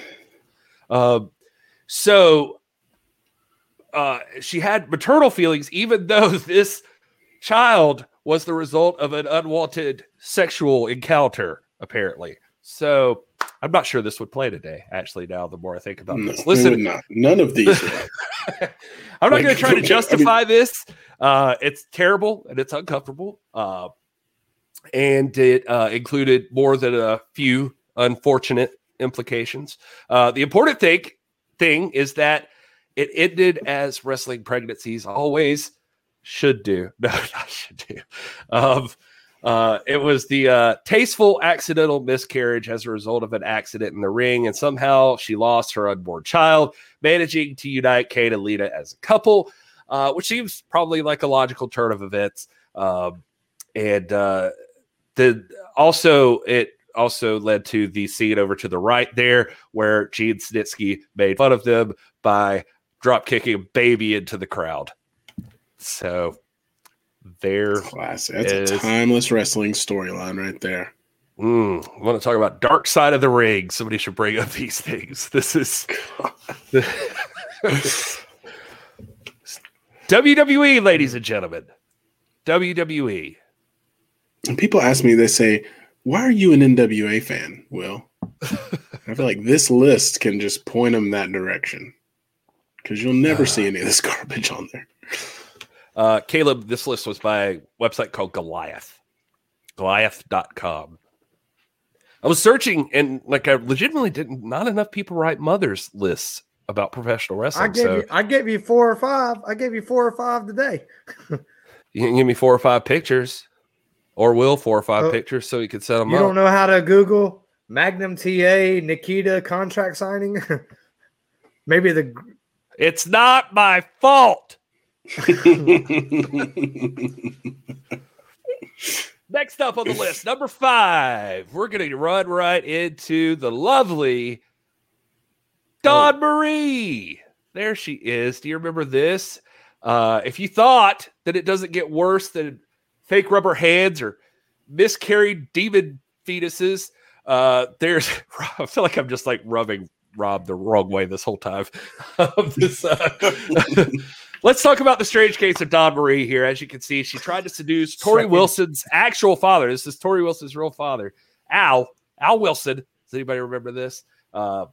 um, so uh, she had maternal feelings, even <laughs> though this child was the result of an unwanted sexual encounter, apparently. So I'm not sure this would play today. Actually, now the more I think about No, this, listen. None of these. <laughs> I'm not Like, going to try <laughs> I to mean- justify this. Uh, it's terrible and it's uncomfortable. Uh, and it uh, included more than a few unfortunate implications. Uh, the important thing thing is that it ended as wrestling pregnancies always should do. <laughs> No, not should do. Um, uh, it was the uh, tasteful accidental miscarriage as a result of an accident in the ring, and somehow she lost her unborn child, managing to unite Kane and Lita as a couple, uh, which seems probably like a logical turn of events. Um, and uh, the also it also led to the scene over to the right there, where Gene Snitsky made fun of them by drop kicking a baby into the crowd. So there, Classic. That's is- a timeless wrestling storyline right there. mm, I want to talk about dark side of the ring. Somebody should bring up these things. This is <laughs> <laughs> WWE, ladies and gentlemen. WWE. And people ask me, they say, "Why are you an NWA fan?" Will <laughs> I feel like this list can just point them that direction because you'll never see any of this <laughs> garbage on there. Uh, Caleb, this list was by a website called Goliath, Goliath.com. I was searching and like I legitimately didn't, not enough people write mothers lists about professional I wrestling. gave so you I gave you four or five. I gave you four or five today. <laughs> you can give me four or five pictures or will four or five Oh, pictures so you can set them You up. You don't know how to Google Magnum TA Nikita contract signing? <laughs> Maybe the It's not my fault. <laughs> Next up on the list, number five, we're going to run right into the lovely Dawn Marie. There she is. Do you remember this? Uh, if you thought that it doesn't get worse than fake rubber hands or miscarried demon fetuses, uh, there's, <laughs> I feel like I'm just like rubbing Rob the wrong way this whole time. <laughs> this, uh, <laughs> Let's talk about the strange case of Dawn Marie here. As you can see, she tried to seduce Torrie Wilson's actual father. This is Torrie Wilson's real father, Al. Al Wilson. Does anybody remember this? Uh,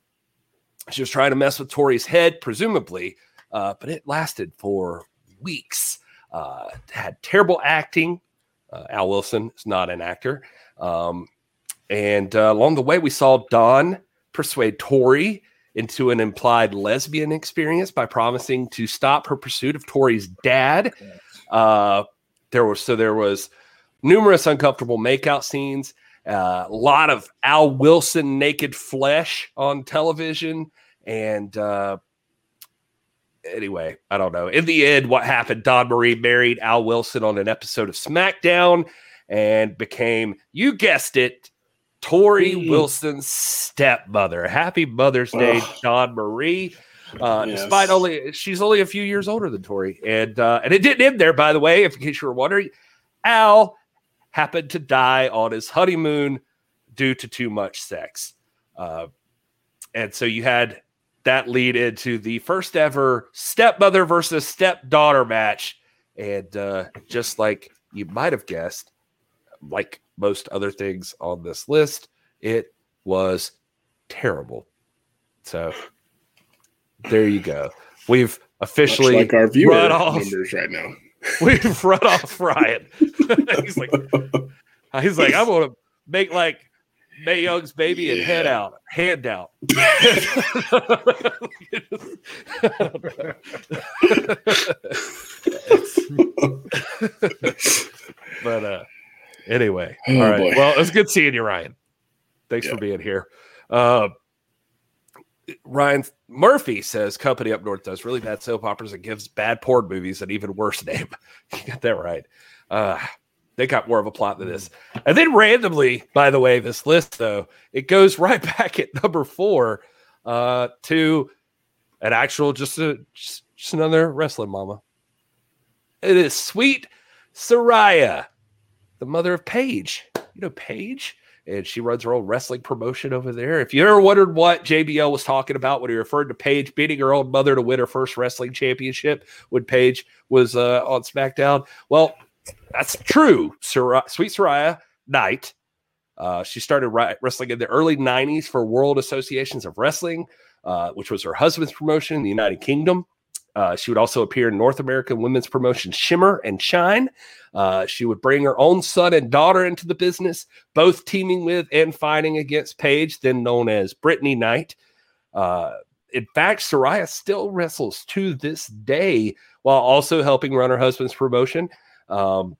she was trying to mess with Torrie's head, presumably, uh, but it lasted for weeks. Uh, had terrible acting. Uh, Al Wilson is not an actor. Um, and uh, along the way, we saw Dawn persuade Torrie into an implied lesbian experience by promising to stop her pursuit of Torrie's dad. Uh, there was so there was numerous uncomfortable makeout scenes, uh, a lot of Al Wilson naked flesh on television, and uh, anyway, I don't know. In the end, what happened? Dawn Marie married Al Wilson on an episode of SmackDown and became, you guessed it, Torrie. Wilson's stepmother. Happy Mother's Day, Ugh. Dawn Marie. Uh, Yes. Despite only she's only a few years older than Torrie, and uh, and it didn't end there. By the way, if in case you were wondering, Al happened to die on his honeymoon due to too much sex, uh, and so you had that lead into the first ever stepmother versus stepdaughter match, and uh, just like you might have guessed, like most other things on this list, it was terrible. So there you go. We've Much officially like our viewer run off. numbers right now. <laughs> we've run off Ryan. <laughs> he's like, he's like, <laughs> I'm gonna make like Mae Young's baby and head out, hand out. <laughs> but uh anyway, Oh, all right. boy. Well, it was good seeing you, Ryan. Thanks Yeah. for being here. Uh, Ryan Murphy says company up north does really bad soap operas and gives bad porn movies an even worse name. <laughs> you got that right. Uh, they got more of a plot than this. And then randomly, by the way, this list though, it goes <laughs> right back at number four uh, to an actual just a just, just another wrestling mama. It is sweet Saraya, the mother of Paige. You know Paige? And she runs her own wrestling promotion over there. If you ever wondered what JBL was talking about when he referred to Paige beating her own mother to win her first wrestling championship when Paige was uh, on SmackDown, well, that's true. Sweet Saraya Knight. Uh, she started wrestling in the early 90s for World Associations of Wrestling, uh, which was her husband's promotion in the United Kingdom. Uh, she would also appear in North American women's promotion Shimmer and Shine. Uh, she would bring her own son and daughter into the business, both teaming with and fighting against Paige, then known as Britani Knight. Uh, in fact, Saraya still wrestles to this day while also helping run her husband's promotion, um,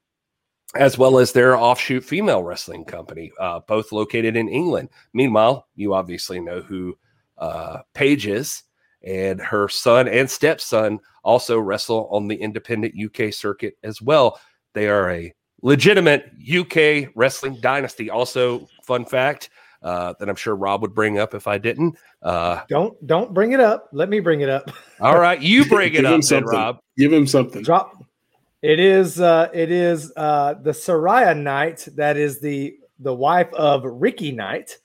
as well as their offshoot female wrestling company, uh, both located in England. Meanwhile, you obviously know who uh, Paige is, and her son and stepson also wrestle on the independent UK circuit as well. They are a legitimate UK wrestling dynasty. Also, fun fact uh, that I'm sure Rob would bring up if I didn't. Uh, Don't don't bring it up. Let me bring it up. all right, you <laughs> bring it up, then. Rob. Give him something. Drop. It is uh it is uh the Saraya Knight that is the the wife of Ricky Knight,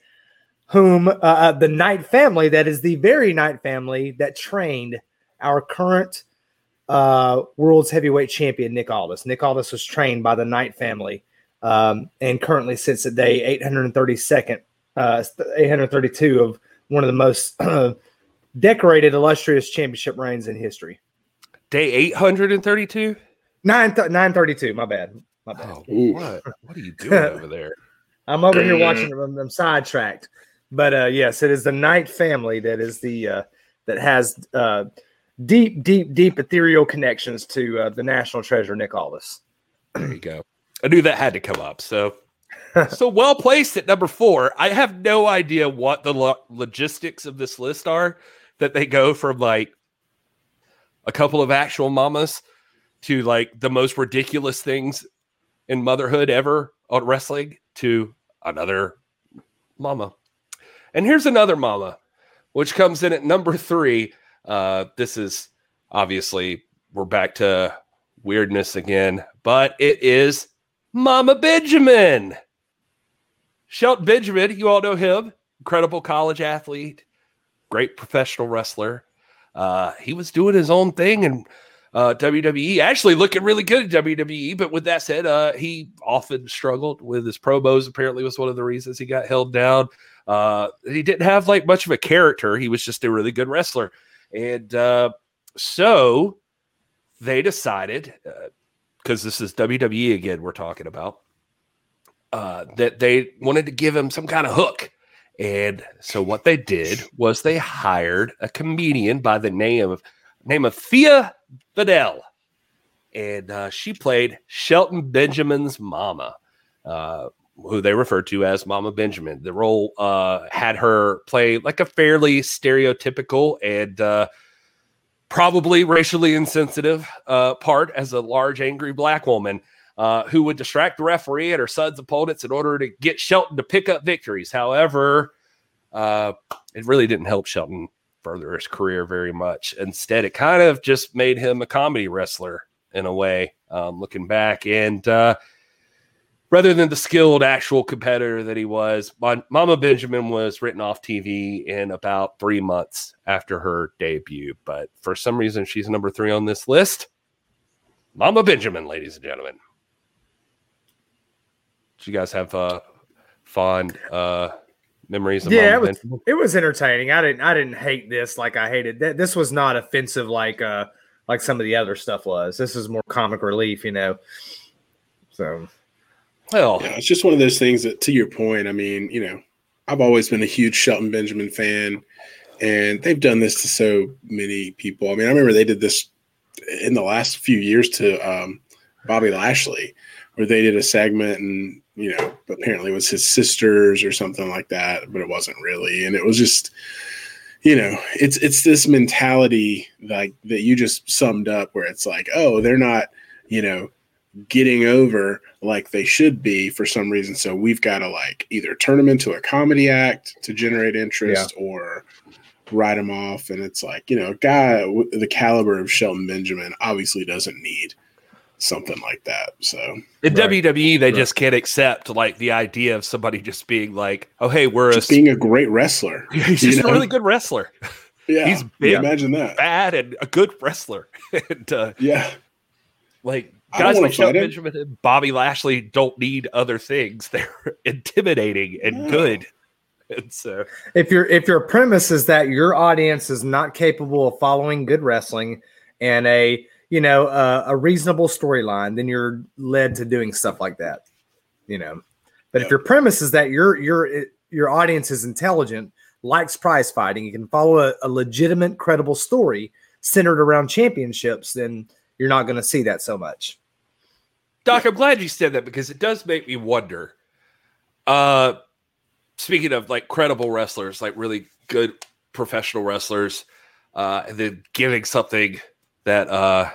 whom uh, uh, the Knight family that is the very Knight family that trained our current uh world's heavyweight champion Nick Aldis. Nick Aldis was trained by the Knight family um and currently sits at day 832nd uh 832 of one of the most <clears throat> decorated illustrious championship reigns in history. Day 832. Nine th- nine thirty two. My bad. My bad. Oh, what? What are you doing <laughs> over there? I'm over here watching them. I'm sidetracked. But uh, yes, it is the Knight family that is the uh, that has uh, deep, deep, deep ethereal connections to uh, the national treasure Nick Aldis. There you go. I knew that had to come up. So, so <laughs> well placed at number four. I have no idea what the lo- logistics of this list are. That they go from like a couple of actual mamas to like the most ridiculous things in motherhood ever on wrestling to another mama. And here's another mama, which comes in at number three. Uh, this is obviously we're back to weirdness again, but it is Mama Benjamin. Shelton Benjamin, you all know him, incredible college athlete, great professional wrestler. Uh, he was doing his own thing and uh, WWE, actually looking really good at WWE. But with that said, uh, he often struggled with his promos. Apparently, was one of the reasons he got held down. Uh, he didn't have like much of a character. He was just a really good wrestler, and uh, so they decided because this is WWE again. We're talking about uh, that they wanted to give him some kind of hook. And so what they did was they hired a comedian by the name of name of Thea Vidale, and uh, she played Shelton Benjamin's mama, uh, who they refer to as Mama Benjamin. The role uh, had her play like a fairly stereotypical and uh, probably racially insensitive uh, part as a large, angry black woman. Who would distract the referee and her son's opponents in order to get Shelton to pick up victories. However, uh, it really didn't help Shelton further his career very much. Instead, it kind of just made him a comedy wrestler in a way, um, looking back. And uh, rather than the skilled actual competitor that he was, Mama Benjamin was written off TV in about three months after her debut. But for some reason, she's number three on this list. Mama Benjamin, ladies and gentlemen. Do you guys have uh, fond uh, memories of Yeah, it was- It was entertaining. I didn't I didn't hate this like I hated that. This was not offensive like uh like some of the other stuff was. This is more comic relief, you know. So Well, Yeah, it's just one of those things that, to your point, I mean, you know, I've always been a huge Shelton Benjamin fan, and they've done this to so many people. I mean, I remember they did this in the last few years to um, Bobby Lashley, where they did a segment, and you know, apparently it was his sisters or something like that, but it wasn't really, and it was just. You know, it's it's this mentality like that you just summed up, where it's like, oh, they're not, you know, getting over like they should be for some reason. So we've got to like either turn them into a comedy act to generate interest or write them off. And it's like, you know, a guy the caliber of Shelton Benjamin obviously doesn't need something like that. So In Right. WWE, they Right. just can't accept like the idea of somebody just being like, "Oh, hey, we're a, just being a great wrestler. <laughs> he's you just a really good wrestler, <laughs> Yeah. He's big. Imagine that. bad and a good wrestler." <laughs> and uh, Yeah. like guys like Shelton. Benjamin and Bobby Lashley don't need other things; they're intimidating and No. good. And so, if your if your premise is that your audience is not capable of following good wrestling and a you know uh, a reasonable storyline, then you're led to doing stuff like that. You know, but if your premise is that your your your audience is intelligent, likes prize fighting, you can follow a, a legitimate, credible story centered around championships, then you're not going to see that so much. Doc, I'm glad you said that because it does make me wonder. Uh, speaking of like credible wrestlers, like really good professional wrestlers, uh, and then giving something that uh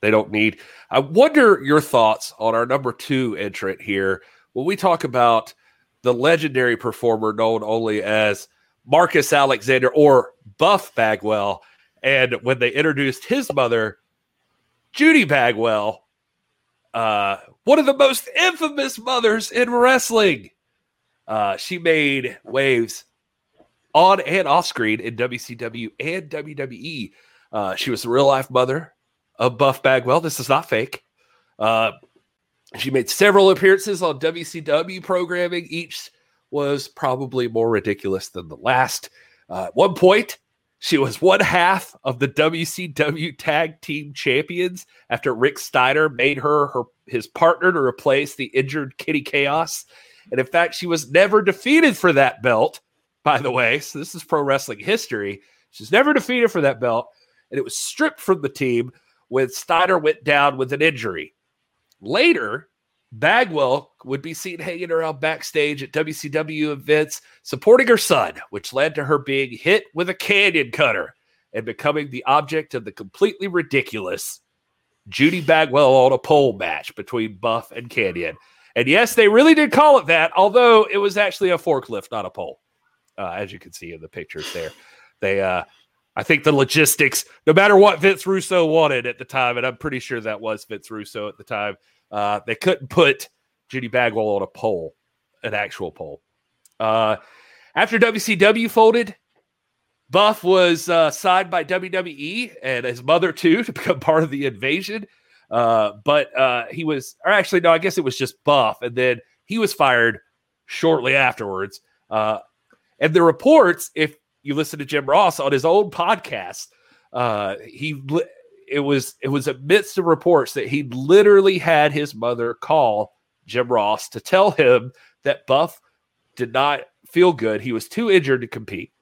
They don't need. I wonder your thoughts on our number two entrant here when we talk about the legendary performer known only as Marcus Alexander or Buff Bagwell. And when they introduced his mother, Judy Bagwell, uh, one of the most infamous mothers in wrestling. Uh, she made waves on and off screen in WCW and WWE. Uh, she was the real life mother of Buff Bagwell. This is not fake. Uh, she made several appearances on WCW programming. Each was probably more ridiculous than the last. Uh, at one point, she was one half of the WCW Tag Team Champions after Rick Steiner made her, her his partner to replace the injured Kitty Chaos. And in fact, she was never defeated for that belt, by the way. So this is pro wrestling history. She's never defeated for that belt. And it was stripped from the team when Steiner went down with an injury. Later, Bagwell would be seen hanging around backstage at WCW events supporting her son, which led to her being hit with a Kanyon cutter and becoming the object of the completely ridiculous Judy Bagwell on a pole match between Buff and Kanyon. And yes, they really did call it that, although it was actually a forklift, not a pole, uh, as you can see in the pictures there. They, uh, I think the logistics, no matter what Vince Russo wanted at the time, and I'm pretty sure that was Vince Russo at the time, uh, they couldn't put Judy Bagwell on a pole, an actual pole. Uh, after WCW folded, Buff was uh, signed by WWE and his mother too <laughs> to become part of the invasion. Uh, but uh, he was, or actually, no, I guess it was just Buff, and then he was fired shortly afterwards. Uh, and the reports, if you listen to Jim Ross on his own podcast, uh, he it was it was amidst the reports that he literally had his mother call Jim Ross to tell him that Buff did not feel good. He was too injured to compete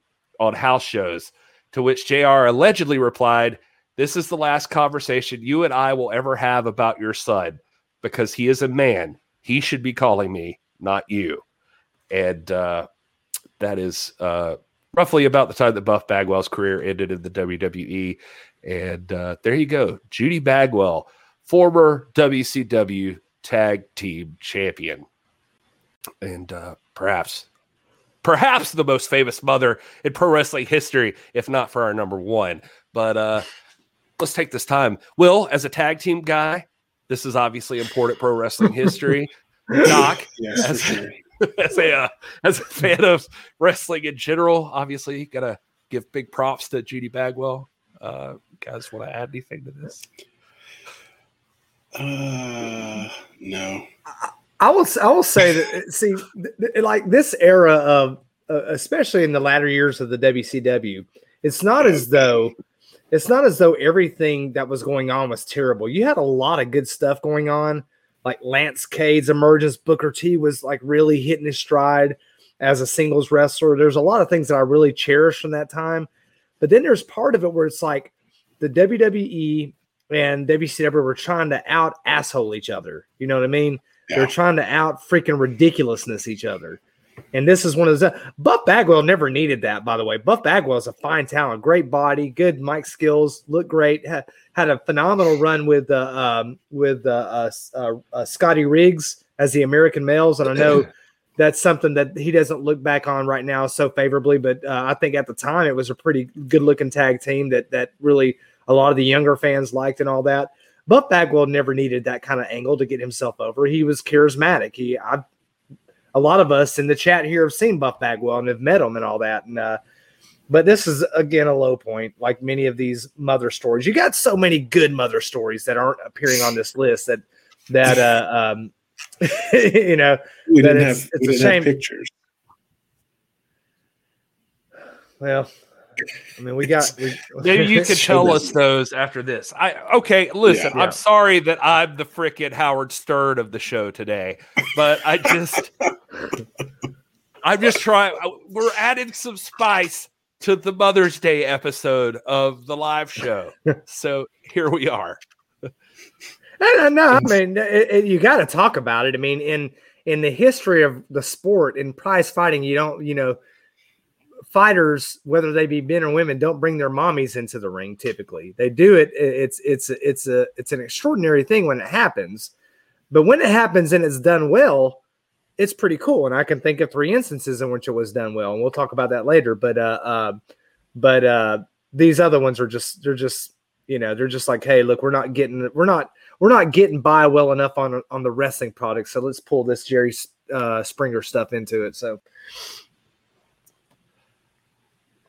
on house shows. To which JR allegedly replied, This is the last conversation you and I will ever have about your son because he is a man. He should be calling me, not you. And uh, that is uh, roughly about the time that Buff Bagwell's career ended in the WWE. And uh, there you go. Judy Bagwell, former WCW tag team champion. And uh, perhaps, perhaps the most famous mother in pro wrestling history, if not for our number one. But uh, let's take this time. Will, as a tag team guy, this is obviously important pro wrestling history. <laughs> Doc, Yes, as. <laughs> as a uh, as a fan of wrestling in general, obviously gotta give big props to Judy Bagwell. Uh, guys, want to add anything to this? Uh, no. I will. I will say that. See, th- th- like this era of, uh, especially in the latter years of the WCW, it's not as though, it's not as though everything that was going on was terrible. You had a lot of good stuff going on, like Lance Cade's emergence. Booker T was like really hitting his stride as a singles wrestler. There's a lot of things that I really cherish from that time, but then there's part of it where it's like the WWE and WCW were trying to out asshole each other. You know what I mean? They're trying to out freaking ridiculousness each other. And this is one of those. Buff Bagwell never needed that, by the way. Buff Bagwell is a fine talent, great body, good mic skills, looked great. Had, had a phenomenal run with uh, um, with uh, uh, uh, uh, Scotty Riggs as the American males, and I know <clears throat> that's something that he doesn't look back on right now so favorably. But uh, I think at the time it was a pretty good looking tag team that that really a lot of the younger fans liked and all that. Buff Bagwell never needed that kind of angle to get himself over. He was charismatic. He, I, a lot of us in the chat here have seen Buff Bagwell and have met him and all that. And, uh, but this is again a low point, like many of these mother stories. You got so many good mother stories that aren't appearing on this list that that uh, <laughs> um, <laughs> you know We didn't it's- have it's we didn't have pictures. well i mean we got <laughs> we, Maybe you could tell us. <laughs> us those after this. I okay. Listen, Yeah. I'm sorry that I'm the frickin' Howard Stern of the show today, but I just, <laughs> I'm just trying. We're adding some spice to the Mother's Day episode of the live show, so here we are. no, no, I mean it, it- you got to talk about it. I mean, in in the history of the sport in prize fighting, you don't, you know, fighters, whether they be men or women, don't bring their mommies into the ring. Typically, they do it. It's it's it's a it's an extraordinary thing when it happens, but when it happens and it's done well, it's pretty cool. And I can think of three instances in which it was done well, and we'll talk about that later. But uh, uh but uh, these other ones are just they're just you know they're just like, hey, look, we're not getting we're not we're not getting by well enough on on the wrestling product, so let's pull this Jerry uh, Springer stuff into it. So.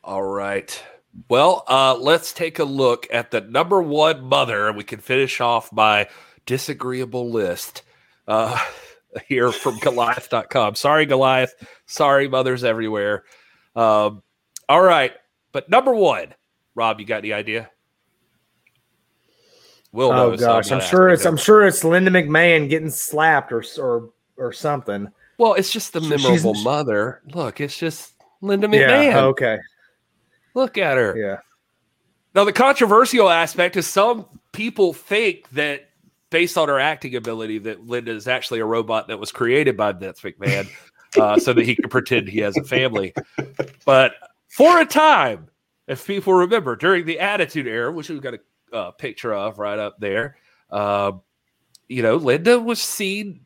All right. Well, uh, let's take a look at the number one mother. We can finish off my disagreeable list uh, <laughs> here from Goliath.com. Sorry, Goliath. Sorry, mothers everywhere. Um, all right. But number one, Rob, you got any idea? Will oh gosh, I'm sure it's him. I'm sure it's Linda McMahon getting slapped or or or something. Well, it's just the memorable She's, mother. Look, it's just Linda McMahon. Yeah, okay. Look at her. Yeah. Now the controversial aspect is some people think that based on her acting ability that Linda is actually a robot that was created by Vince McMahon <laughs> uh, so that he can pretend he has a family. But for a time, if people remember, during the Attitude Era, which we've got a uh, picture of right up there, uh, you know, Linda was seen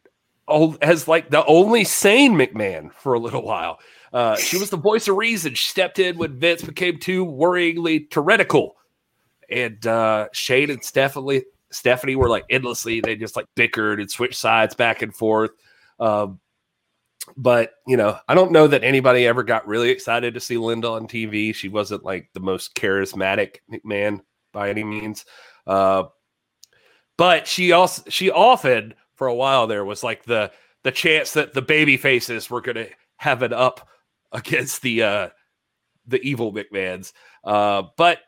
as like the only sane McMahon for a little while. Uh, she was the voice of reason. She stepped in when Vince became too worryingly tyrannical. And uh, Shane and Stephanie, Stephanie were like endlessly, they just like bickered and switched sides back and forth. Um, but you know, I don't know that anybody ever got really excited to see Linda on TV. She wasn't like the most charismatic McMahon by any means. Uh, but she also she often for a while there was like the the chance that the baby faces were going to have it up against the uh the evil McMahons. Uh, but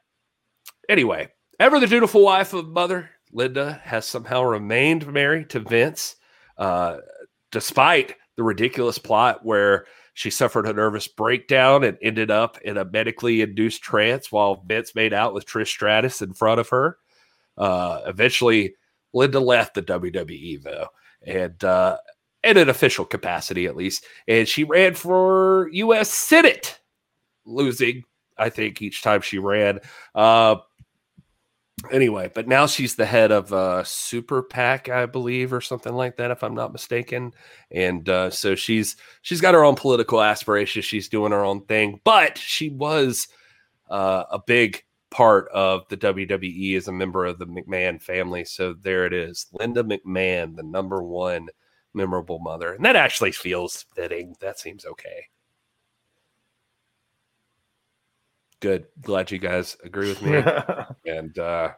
anyway, ever the dutiful wife of mother, Linda has somehow remained married to Vince, uh, despite the ridiculous plot where she suffered a nervous breakdown and ended up in a medically induced trance while Vince made out with Trish Stratus in front of her. Uh, eventually, Linda left the WWE though, and uh, in an official capacity at least, and she ran for U.S. Senate, losing I think each time she ran. Uh, anyway, but now she's the head of uh, Super PAC, I believe, or something like that, if I'm not mistaken. And uh, so she's she's got her own political aspirations. She's doing her own thing, but she was uh, a big part of the WWE as a member of the McMahon family. So there it is, Linda McMahon, the number one memorable mother, and that actually feels fitting. That seems okay. Good. Glad you guys agree with me. <laughs> and uh,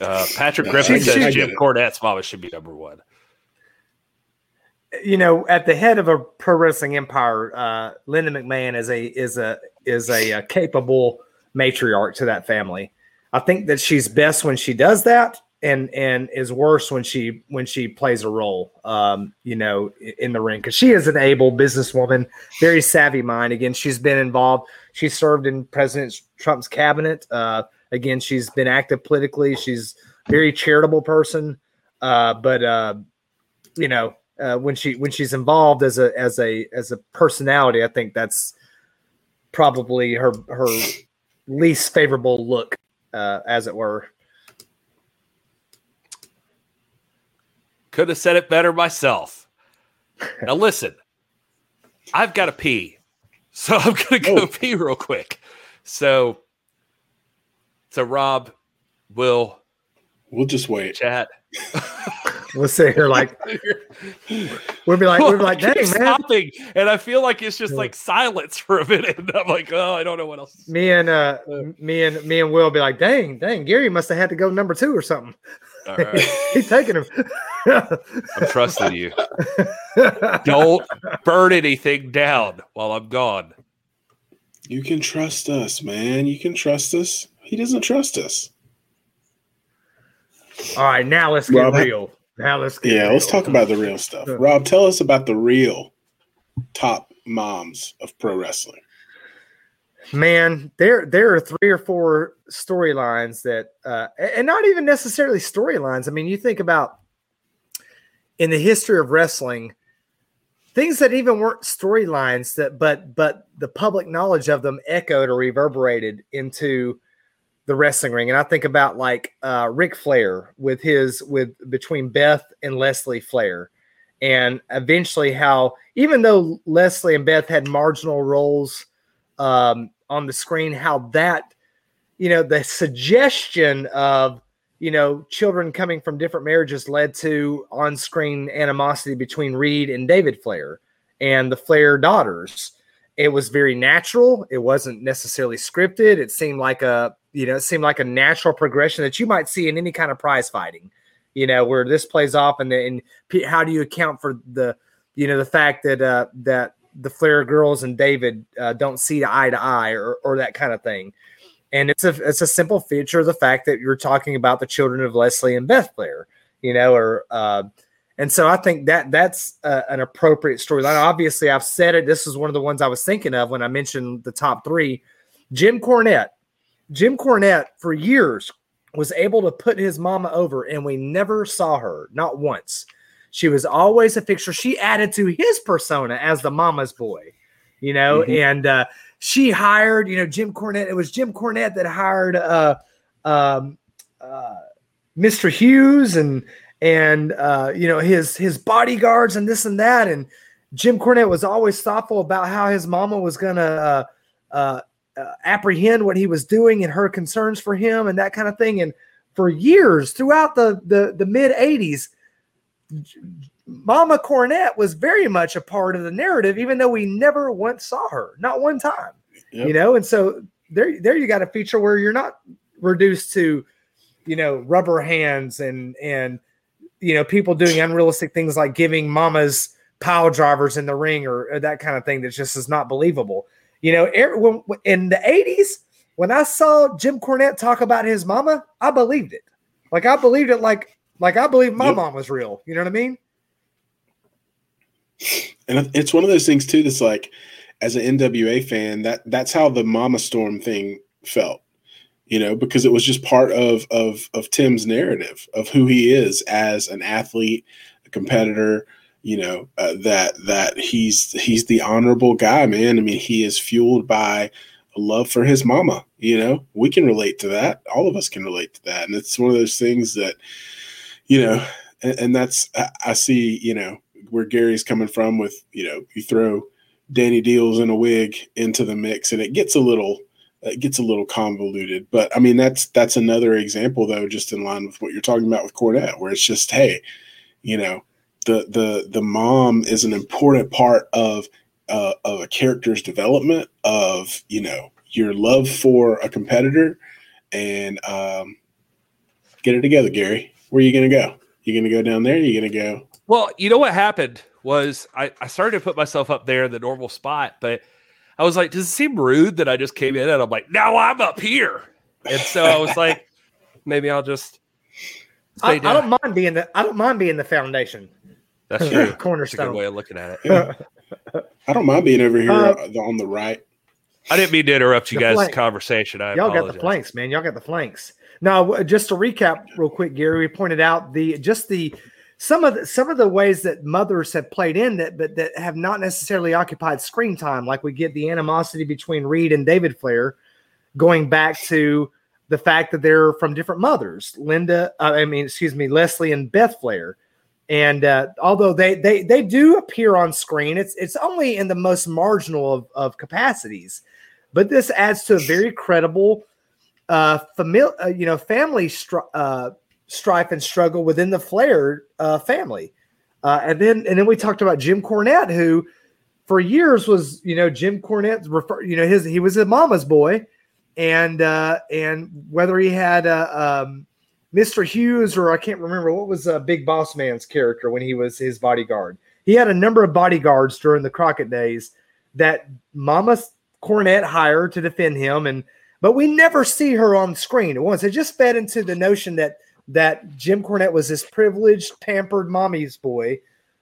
uh, Patrick Griffin says Jim Cornette's mama should be number one. You know, at the head of a pro wrestling empire, uh, Linda McMahon is a is a is a, a capable matriarch to that family. I think that she's best when she does that, and and is worse when she when she plays a role um you know in the ring because she is an able businesswoman very savvy mind. Again she's been involved she served in president trump's cabinet. Uh again she's been active politically. She's very charitable person. Uh but uh you know uh when she when she's involved as a as a as a personality i think that's probably her her least favorable look uh as it were Could have said it better myself. <laughs> now listen, I've got to pee, so <laughs> I'm gonna go oh. pee real quick. So, so Rob, will we'll just wait. Chat. <laughs> we'll sit here like we'll be like we'll be like, dang man. Stopping, and I feel like it's just like silence for a minute. And I'm like, oh, I don't know what else. Me and uh, me and me and Will be like, dang, dang, Gary must have had to go number two or something. All right. <laughs> He's taking him. I'm trusting you. <laughs> Don't burn anything down while I'm gone. You can trust us, man. You can trust us. He doesn't trust us. All right, now let's get Rob, real. Now let's get Yeah, real. let's talk about the real stuff. Rob, tell us about the real top moms of pro wrestling. Man, there there are three or four storylines that, uh, and not even necessarily storylines. I mean, you think about in the history of wrestling, things that even weren't storylines that but but the public knowledge of them echoed or reverberated into the wrestling ring and i think about like uh Ric flair with his with between beth and leslie flair and eventually how even though leslie and beth had marginal roles um on the screen how that you know the suggestion of you know, children coming from different marriages led to on screen animosity between Reid and David Flair and the Flair daughters. It was very natural. It wasn't necessarily scripted. It seemed like a, you know, it seemed like a natural progression that you might see in any kind of prize fighting, you know, where this plays off and then how do you account for the, you know, the fact that, uh, that the Flair girls and David uh, don't see eye to eye or, or that kind of thing and it's a it's a simple feature of the fact that you're talking about the children of Leslie and Beth Flair, you know, or uh, and so I think that that's uh, an appropriate storyline. Obviously, I've said it. This is one of the ones I was thinking of when I mentioned the top three. Jim Cornette, Jim Cornette for years was able to put his mama over, and we never saw her, not once. She was always a fixture. She added to his persona as the mama's boy, you know, mm-hmm. and uh, she hired, you know, Jim Cornette. It was Jim Cornette that hired uh, um, uh, Mr. Hughes and and uh, you know his his bodyguards and this and that. And Jim Cornette was always thoughtful about how his mama was gonna uh, uh, uh, apprehend what he was doing and her concerns for him and that kind of thing. And for years throughout the the, the mid '80s, Mama Cornette was very much a part of the narrative, even though we never once saw her, not one time. Yep. You know, and so there, there you got a feature where you're not reduced to, you know, rubber hands and and you know people doing unrealistic things like giving mamas pile drivers in the ring or, or that kind of thing that just is not believable. You know, when, in the '80s, when I saw Jim Cornette talk about his mama, I believed it. Like I believed it, like like I believe my yep. mom was real. You know what I mean? And it's one of those things too that's like, as an NWA fan, that that's how the Mama Storm thing felt, you know, because it was just part of of of Tim's narrative of who he is as an athlete, a competitor, you know, uh, that that he's he's the honorable guy, man. I mean, he is fueled by a love for his mama. You know, we can relate to that. All of us can relate to that, and it's one of those things that, you know, and, and that's I see, you know, where Gary's coming from with you know you throw Danny Deals in a wig into the mix, and it gets a little it gets a little convoluted. But I mean that's that's another example though, just in line with what you're talking about with Cornette, where it's just hey, you know, the the the mom is an important part of uh, of a character's development of you know your love for a competitor and um, get it together, Gary. Where are you going to go? You going to go down there? You going to go well, you know what happened was I, I started to put myself up there in the normal spot, but I was like, does it seem rude that I just came in and I'm like, now I'm up here? And so I was like, <laughs> maybe I'll just I, I, don't mind being the I don't mind being the foundation. That's <laughs> true. Cornerstone. That's a good way of looking at it. Yeah. I don't mind being over here uh, on the right. I didn't mean to interrupt you guys' flank. conversation. I y'all apologize. got the flanks, man. Y'all got the flanks. Now, just to recap real quick, Gary, we pointed out the just the some of the, some of the ways that mothers have played in that, but that have not necessarily occupied screen time, like we get the animosity between Reid and David Flair, going back to the fact that they're from different mothers. Linda, uh, I mean, excuse me, Leslie and Beth Flair. And uh, although they they they do appear on screen, it's it's only in the most marginal of, of capacities. But this adds to a very credible, uh, familiar, uh, you know, family uh, strife and struggle within the Flair uh, family. Uh, and then and then we talked about Jim Cornette, who for years was you know Jim Cornette refer you know his he was a mama's boy, and uh, and whether he had uh, um, Mr. Hughes or I can't remember what was uh, Big Boss Man's character when he was his bodyguard. He had a number of bodyguards during the Crockett days that Mama Cornette hired to defend him, and but we never see her on screen at once. It just fed into the notion that that Jim Cornette was this privileged, pampered mommy's boy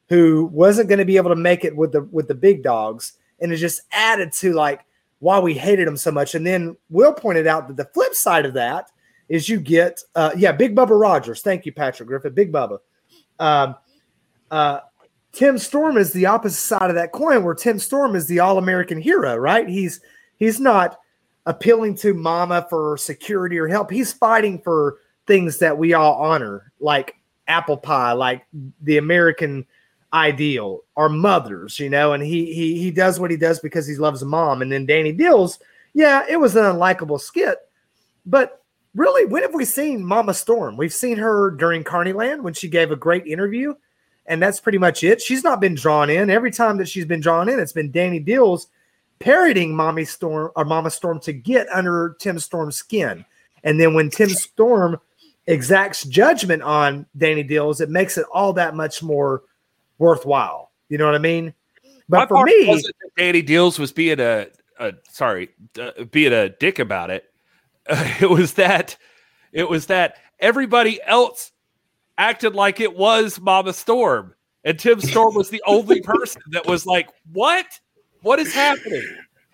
who wasn't going to be able to make it with the with the big dogs, and it just added to like why we hated him so much. And then Will pointed out that the flip side of that is you get uh, yeah, Big Bubba Rogers. Thank you, Patrick Griffin. Big Bubba. Um, uh, Tim Storm is the opposite side of that coin, where Tim Storm is the all American hero, right? He's he's not appealing to mama for security or help. He's fighting for things that we all honor, like apple pie, like the American ideal, our mothers, you know, and he he he does what he does because he loves mom. And then Danny Deals, yeah, it was an unlikable skit, but really, when have we seen Mama Storm? We've seen her during Carneyland when she gave a great interview, and that's pretty much it. She's not been drawn in. Every time that she's been drawn in, it's been Danny Deals parroting Mommy Storm or Mama Storm to get under Tim Storm's skin. And then when Tim Storm exacts judgment on Danny Deals, it makes it all that much more worthwhile. You know what I mean? But My for me, Danny Deals was being a, a sorry, uh, being a dick about it. <laughs> it was that it was that everybody else acted like it was Mama Storm, and Tim Storm was the only <laughs> person that was like, "What? What is happening?"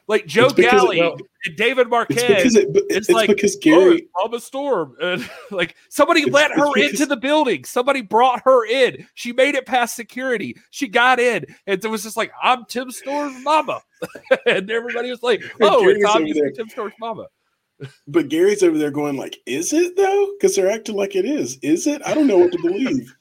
Like Joe Galli and David Marquez. It's because it, it's it's like because "Oh, Gary. Mama Storm, <laughs> and like somebody It's- let her because- into the building. Somebody brought her in. She made it past security. She got in, and it was just like, "I'm Tim Storm's mama," <laughs> and everybody was like, "Oh, it's obviously. Tim Storm's mama." But Gary's over there going like, "Is it though?" Because they're acting like it is. Is it? I don't know what to believe.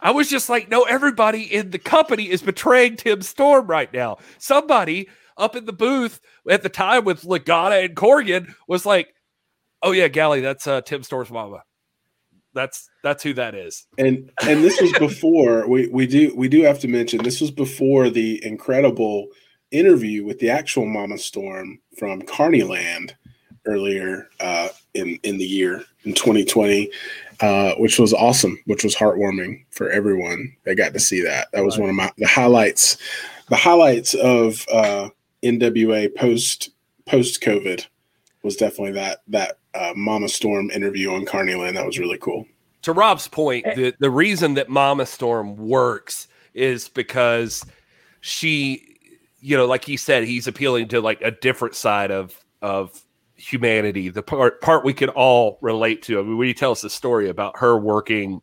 I was just like, no, everybody in the company is betraying Tim Storm right now. Somebody up in the booth at the time with Lagana and Corgan was like, oh yeah, Galli, that's uh, Tim Storm's mama. That's that's who that is. and and this was before <laughs> we we do we do have to mention this was before the incredible interview with the actual Mama Storm from Carneyland earlier uh, in in the year in 2020, uh, which was awesome, which was heartwarming for everyone that got to see that. That was Right. one of my the highlights, the highlights of uh, NWA post post COVID was definitely that that uh, Mama Storm interview on Carneyland. That was really cool. to Rob's point, Eh. the, the reason that Mama Storm works is because she, you know, like he said, he's appealing to like a different side of of humanity, the part part we can all relate to. I mean, when he tells the story about her working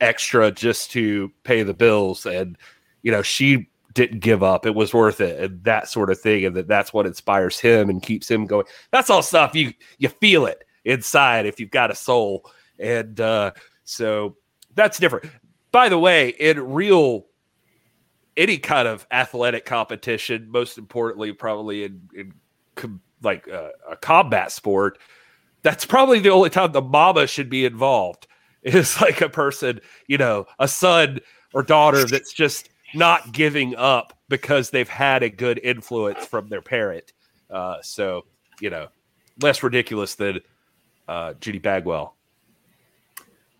extra just to pay the bills, and you know, she didn't give up; it was worth it, and that sort of thing, and that that's what inspires him and keeps him going. That's all stuff you you feel it inside if you've got a soul, and uh, so that's different. By the way, in real any kind of athletic competition, most importantly, probably in, in like uh, a combat sport, that's probably the only time the mama should be involved. <laughs> Is like a person, you know, a son or daughter that's just not giving up because they've had a good influence from their parent. Uh, so, you know, less ridiculous than uh, Judy Bagwell.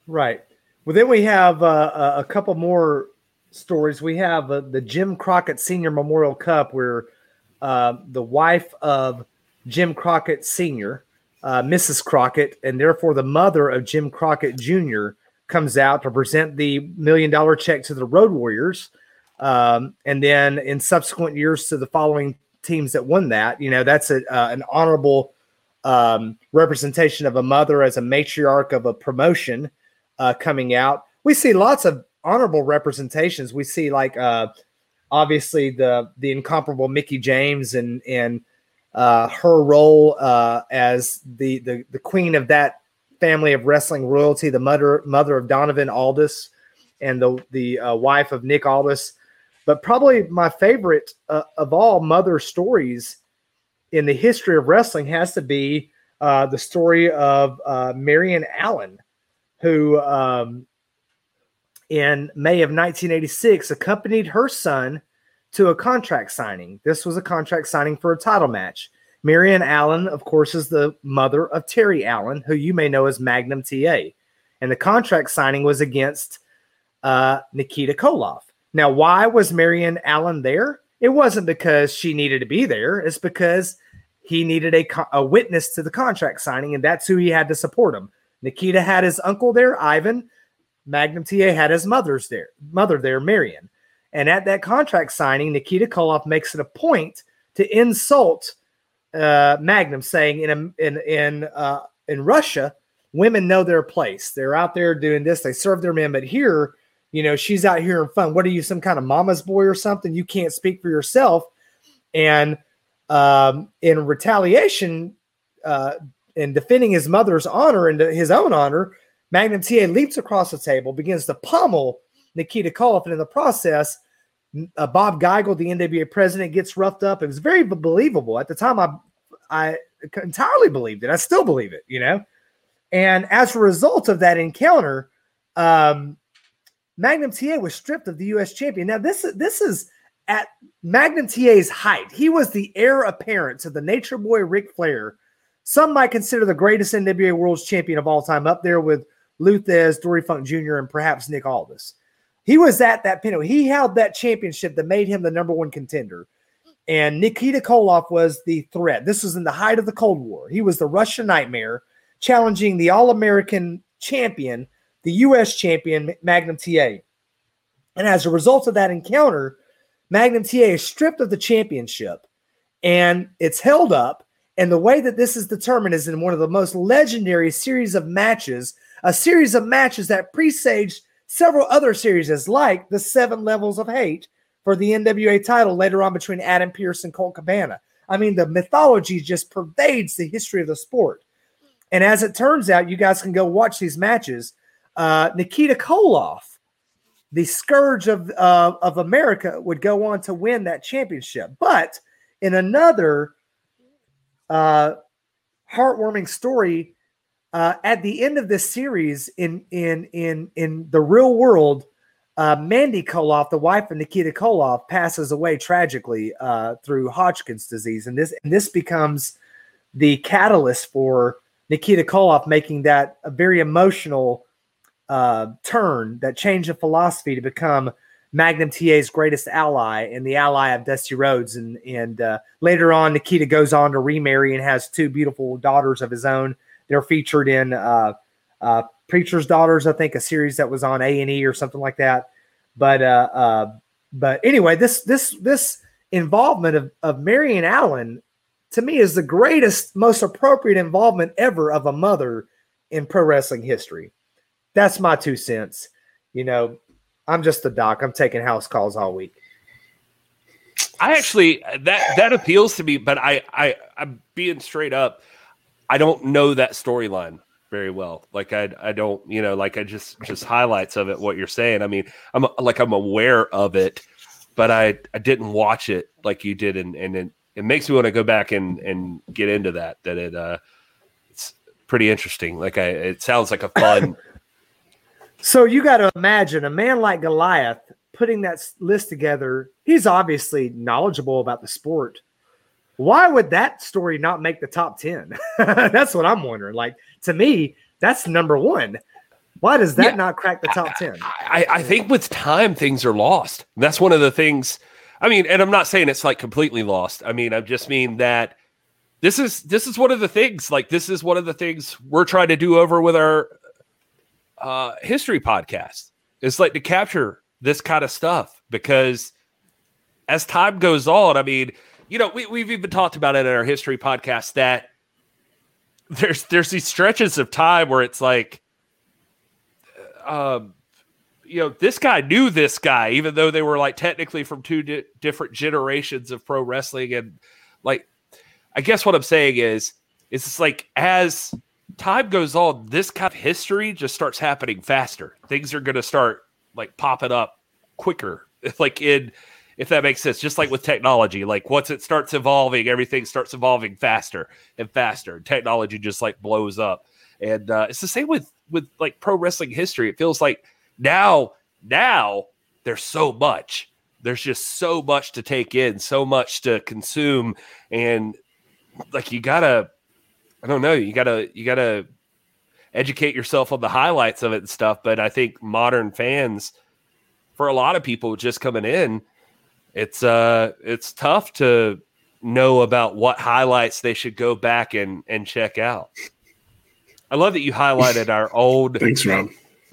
Right. Well, then we have uh, a- a couple more stories. We have uh, the Jim Crockett Senior Memorial Cup, where uh, the wife of Jim Crockett Sr., uh, Mrs. Crockett, and therefore the mother of Jim Crockett Jr., comes out to present the million dollar check to the Road Warriors. Um, and then in subsequent years to the following teams that won that, you know, that's a, uh, an honorable um, representation of a mother as a matriarch of a promotion uh, coming out. We see lots of honorable representations. We see like uh, obviously the the incomparable Mickie James and and uh, her role uh, as the, the the queen of that family of wrestling royalty, the mother mother of Donovan Aldis, and the the uh, wife of Nick Aldis. But probably my favorite uh, of all mother stories in the history of wrestling has to be uh, the story of uh, Marion Allen, who um, in May of 1986 accompanied her son to a contract signing. This was a contract signing for a title match. Marion Allen, of course, is the mother of Terry Allen, who you may know as Magnum TA. And the contract signing was against uh, Nikita Koloff. Now, why was Marion Allen there? It wasn't because she needed to be there. It's because he needed a, a witness to the contract signing, and that's who he had to support him. Nikita had his uncle there, Ivan. Magnum TA had his mother's there, mother there, Marion. And at that contract signing, Nikita Koloff makes it a point to insult uh, Magnum, saying in in in uh, in Russia, women know their place. They're out there doing this. They serve their men, but here You know, she's out here in fun. What are you, some kind of mama's boy or something? You can't speak for yourself. And um, in retaliation, uh, in defending his mother's honor and his own honor, Magnum TA leaps across the table, begins to pummel Nikita Koloff, and in the process, uh, Bob Geigel, the NWA president, gets roughed up. It was very believable at the time. I I entirely believed it. I still believe it. You know, and as a result of that encounter, um, Magnum TA was stripped of the U.S. champion. Now this this is at Magnum TA's height. He was the heir apparent to the Nature Boy Ric Flair. Some might consider the greatest NWA World Champion of all time, up there with Lou Thesz, Dory Funk Jr., and perhaps Nick Aldis. He was at that pinnacle. He held that championship that made him the number one contender. And Nikita Koloff was the threat. This was in the height of the Cold War. He was the Russian nightmare, challenging the All American champion, the U.S. champion, Magnum TA. And as a result of that encounter, Magnum TA is stripped of the championship and it's held up. And the way that this is determined is in one of the most legendary series of matches, a series of matches that presaged several other series, like the Seven Levels of Hate for the NWA title later on between Adam Pearce and Colt Cabana. I mean, the mythology just pervades the history of the sport. And as it turns out, you guys can go watch these matches. Uh, Nikita Koloff, the scourge of, uh, of America, would go on to win that championship. But in another uh, heartwarming story, uh, at the end of this series in in in in the real world, uh, Mandy Koloff, the wife of Nikita Koloff, passes away tragically uh, through Hodgkin's disease, and this and this becomes the catalyst for Nikita Koloff making that a very emotional uh, turn, that change of philosophy to become Magnum TA's greatest ally and the ally of Dusty Rhodes, and and uh, later on, Nikita goes on to remarry and has two beautiful daughters of his own. They're featured in uh, uh, Preacher's Daughters, I think, a series that was on A and E or something like that. But uh, uh, but anyway, this this this involvement of of Marion Allen to me is the greatest, most appropriate involvement ever of a mother in pro wrestling history. That's my two cents. You know, I'm just a doc. I'm taking house calls all week. I actually that that appeals to me, but I I I'm being straight up. I don't know that storyline very well. Like I I don't, you know, like I just just highlights of it what you're saying. I mean, I'm like I'm aware of it, but I I didn't watch it like you did and and it, it makes me want to go back and and get into that that it uh it's pretty interesting. Like I it sounds like a <coughs> fun So you got to imagine a man like Goliath putting that list together. He's obviously knowledgeable about the sport why would that story not make the top 10? <laughs> that's what I'm wondering. Like, to me, that's number one. Why does that yeah, not crack the top 10? I, I think with time, things are lost. That's one of the things. I mean, and I'm not saying it's like completely lost. I mean, I just mean that this is this is one of the things. Like, this is one of the things we're trying to do over with our uh, history podcast. It's like to capture this kind of stuff because as time goes on, I mean, you know, we, we've even talked about it in our history podcast that there's there's these stretches of time where it's like, um, you know, this guy knew this guy, even though they were like technically from two di- different generations of pro wrestling, and like, I guess what I'm saying is, it's just like as time goes on, this kind of history just starts happening faster. Things are going to start like popping up quicker, <laughs> like in if that makes sense. Just like with technology, like once it starts evolving, everything starts evolving faster and faster. Technology just like blows up, and uh, it's the same with with like pro wrestling history. It feels like now now there's so much. There's just so much to take in, so much to consume, and like you gotta, I don't know, you gotta you gotta educate yourself on the highlights of it and stuff. But I think modern fans, for a lot of people just coming in, it's uh it's tough to know about what highlights they should go back and and check out. I love that you highlighted our <laughs> old. Thanks, Rob. <laughs>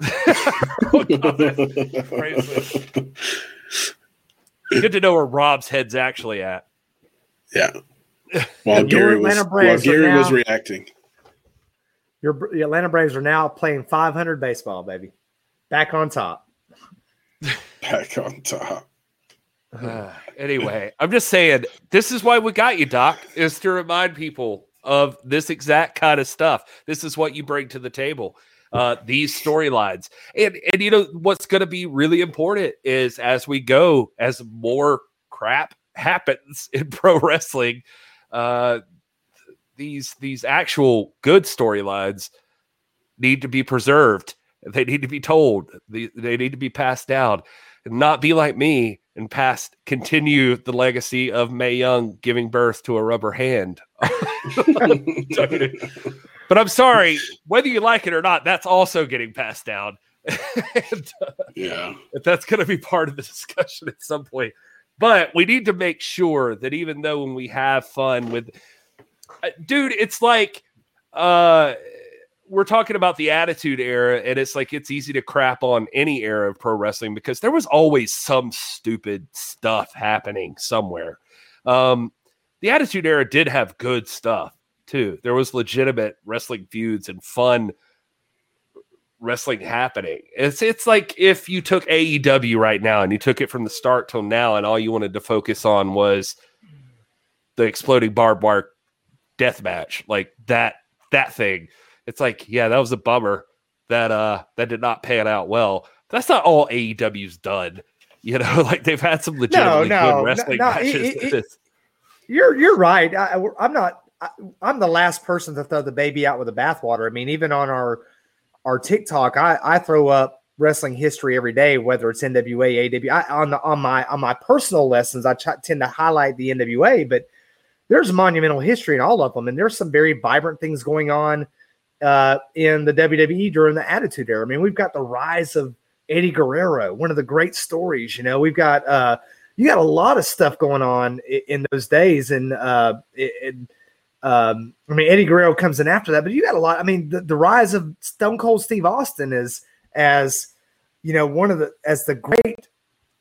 Good to know where Rob's head's actually at. Yeah. <laughs> While Gary, was, while Gary now, was reacting. Your, your Atlanta Braves are now playing 500 baseball, baby. Back on top. Back on top. Uh, anyway, I'm just saying this is why we got you, Doc, is to remind people of this exact kind of stuff. This is what you bring to the table. Uh, these storylines. And and you know what's gonna be really important is as we go, as more crap happens in <laughs> pro wrestling, uh these these actual good storylines need to be preserved. They need to be told. They, they need to be passed down not be like me and past continue the legacy of Mae Young giving birth to a rubber hand. <laughs> but I'm sorry, whether you like it or not, that's also getting passed down. <laughs> and, uh, Yeah. that's going to be part of the discussion at some point. But we need to make sure that even though when we have fun with, uh, dude, it's like uh, we're talking about the Attitude Era, and it's like it's easy to crap on any era of pro wrestling because there was always some stupid stuff happening somewhere. Um, the Attitude Era did have good stuff too. There was legitimate wrestling feuds and fun wrestling happening. It's it's like if you took AEW right now and you took it from the start till now, and all you wanted to focus on was the exploding barbed wire death match, like that that thing. It's like, yeah, that was a bummer that uh that did not pan out well. That's not all AEW's done. You know, <laughs> like they've had some legitimately no, good wrestling no, matches. it- it- You're you're right. I, I'm not. I, I'm the last person to throw the baby out with the bathwater. I mean, even on our our TikTok, I, I throw up wrestling history every day, whether it's NWA, AW. I, on the on my on my personal lessons, I ch- tend to highlight the NWA, but there's monumental history in all of them, and there's some very vibrant things going on uh, in the WWE during the Attitude Era. I mean, we've got the rise of Eddie Guerrero, one of the great stories. You know, we've got uh, you got a lot of stuff going on in, in those days, and uh, um, I mean, Eddie Guerrero comes in after that, but you got a lot. I mean, the, the rise of Stone Cold Steve Austin is as you know one of the as the great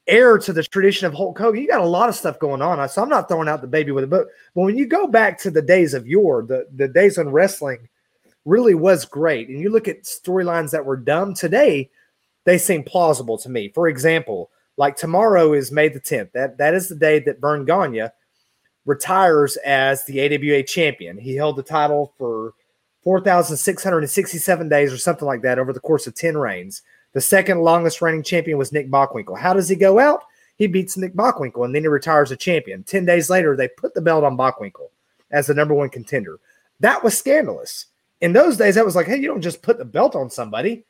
heir to the tradition of Hulk Hogan. You got a lot of stuff going on. So I'm not throwing out the baby with it, but but when you go back to the days of yore, the the days when wrestling really was great, and you look at storylines that were dumb today, they seem plausible to me. For example, like tomorrow is May the 10th. That that is the day that Verne Gagne retires as the AWA champion. He held the title for 4,667 days or something like that over the course of 10 reigns. The second longest reigning champion was Nick Bockwinkel. How does he go out? He beats Nick Bockwinkel and then he retires a champion. 10 days later, they put the belt on Bockwinkel as the number one contender. That was scandalous. In those days, that was like, hey, you don't just put the belt on somebody.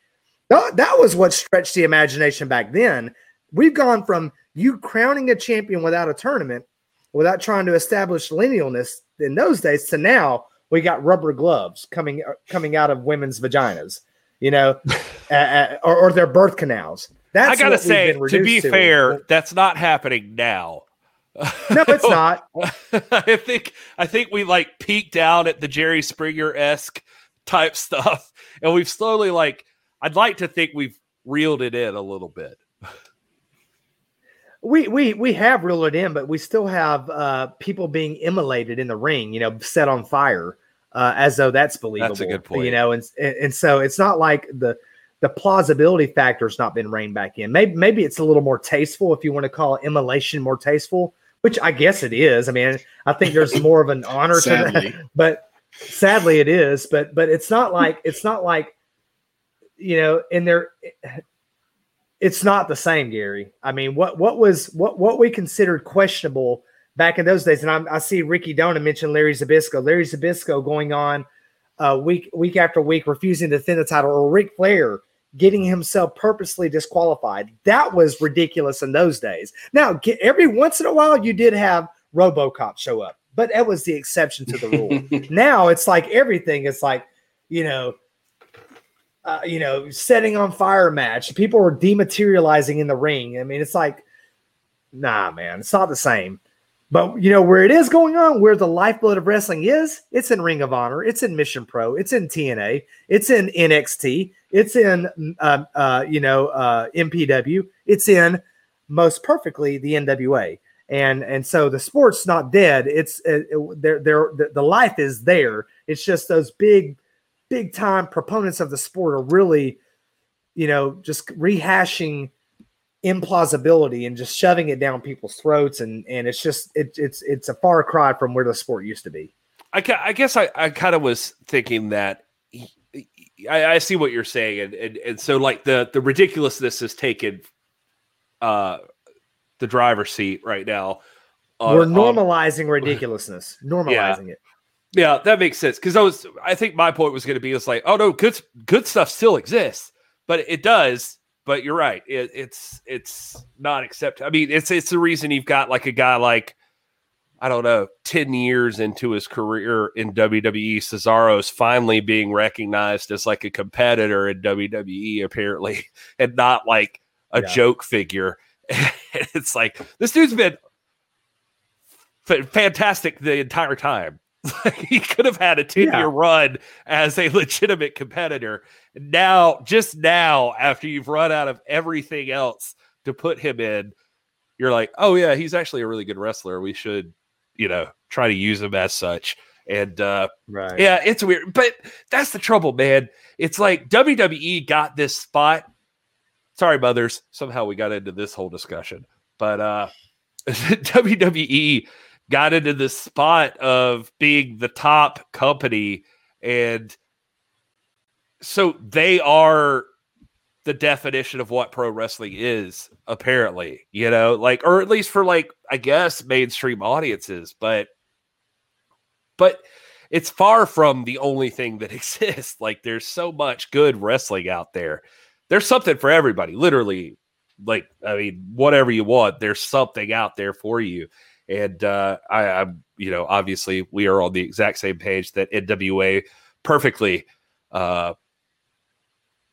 That, that was what stretched the imagination back then. We've gone from you crowning a champion without a tournament, without trying to establish linealness in those days, to now we got rubber gloves coming uh, coming out of women's vaginas, you know, <laughs> uh, or, or their birth canals. That's I gotta say, to be reduced fair, that's not happening now. no, it's <laughs> not. I think I think we like peaked out at the Jerry Springer esque type <laughs> stuff, and we've slowly like I'd like to think we've reeled it in a little bit. We we we have reeled it in, but we still have uh, people being immolated in the ring, you know, set on fire, uh, as though that's believable. That's a good point. You know, and and and so it's not like the the plausibility factor's not been reined back in. Maybe maybe it's a little more tasteful if you want to call immolation more tasteful, which I guess it is. I mean, I think there's more of an honor to that, but sadly it is. But but it's not like it's not like you know, in there it's not the same, Gary. I mean, what what was what what we considered questionable back in those days, and I'm, I see Ricky Dona mention Larry Zbyszko. Larry Zbyszko going on uh, week week after week, refusing to defend the title, or Ric Flair getting himself purposely disqualified. That was ridiculous in those days. Now, get, every once in a while, you did have RoboCop show up, but that was the exception to the rule. <laughs> now it's like everything is like, you know, uh, you know, setting on fire match. People are dematerializing in the ring. I mean, it's like, nah, man, it's not the same. But you know where it is going on, where the lifeblood of wrestling is, it's in Ring of Honor, it's in Mission Pro, it's in TNA, it's in NXT, it's in uh, uh, you know uh, MPW, it's in most perfectly the NWA, and and so the sport's not dead. It's uh, it, there, there, the, the life is there. It's just those big, big time proponents of the sport are really, you know, just rehashing implausibility and just shoving it down people's throats and and it's just it, it's it's a far cry from where the sport used to be I, I guess I, I kind of was thinking that I, I, see what you're saying, and, and and so like the the ridiculousness has taken uh the driver's seat right now. We're normalizing um, ridiculousness, <laughs> normalizing yeah. it. Yeah, that makes sense. Because I was, I think my point was going to be, it's like, oh no, good good stuff still exists, but it does. But you're right, it, it's it's not accepted. I mean, it's it's the reason you've got like a guy like I don't know, 10 years into his career in WWE, Cesaro's finally being recognized as like a competitor in WWE, apparently, <laughs> and not like a yeah. joke figure. <laughs> <laughs> it's like this dude's been fantastic the entire time. <laughs> he could have had a 10 year yeah. run as a legitimate competitor. Now, just now, after you've run out of everything else to put him in, you're like, oh, yeah, he's actually a really good wrestler. We should you know, try to use him as such. And uh, right. yeah, it's weird, but that's the trouble, man. It's like WWE got this spot. Sorry, mothers. Somehow we got into this whole discussion, but uh, <laughs> WWE got into this spot of being the top company, and so they are the definition of what pro wrestling is apparently you know? Like or at least for like i guess mainstream audiences. But but it's far from the only thing that <laughs> exists. Like there's so much good wrestling out there there's something for everybody literally like i mean whatever you want there's something out there for you and uh i i'm you know obviously we are on the exact same page that nwa perfectly uh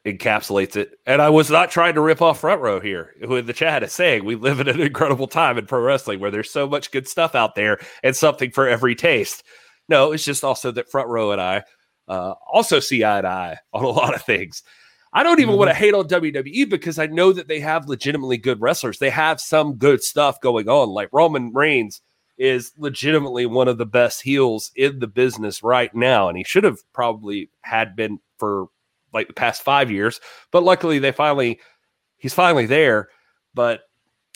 encapsulates it. And I was not trying to rip off front row here. Who in the chat is saying we live in an incredible time in pro wrestling where there's so much good stuff out there and something for every taste. No, it's just also that front row and I uh, also see eye to eye on a lot of things. I don't even mm-hmm. want to hate on WWE because I know that they have legitimately good wrestlers. They have some good stuff going on. Like Roman Reigns is legitimately one of the best heels in the business right now. And he should have probably had been for like the past five years. But luckily, they finally he's finally there. But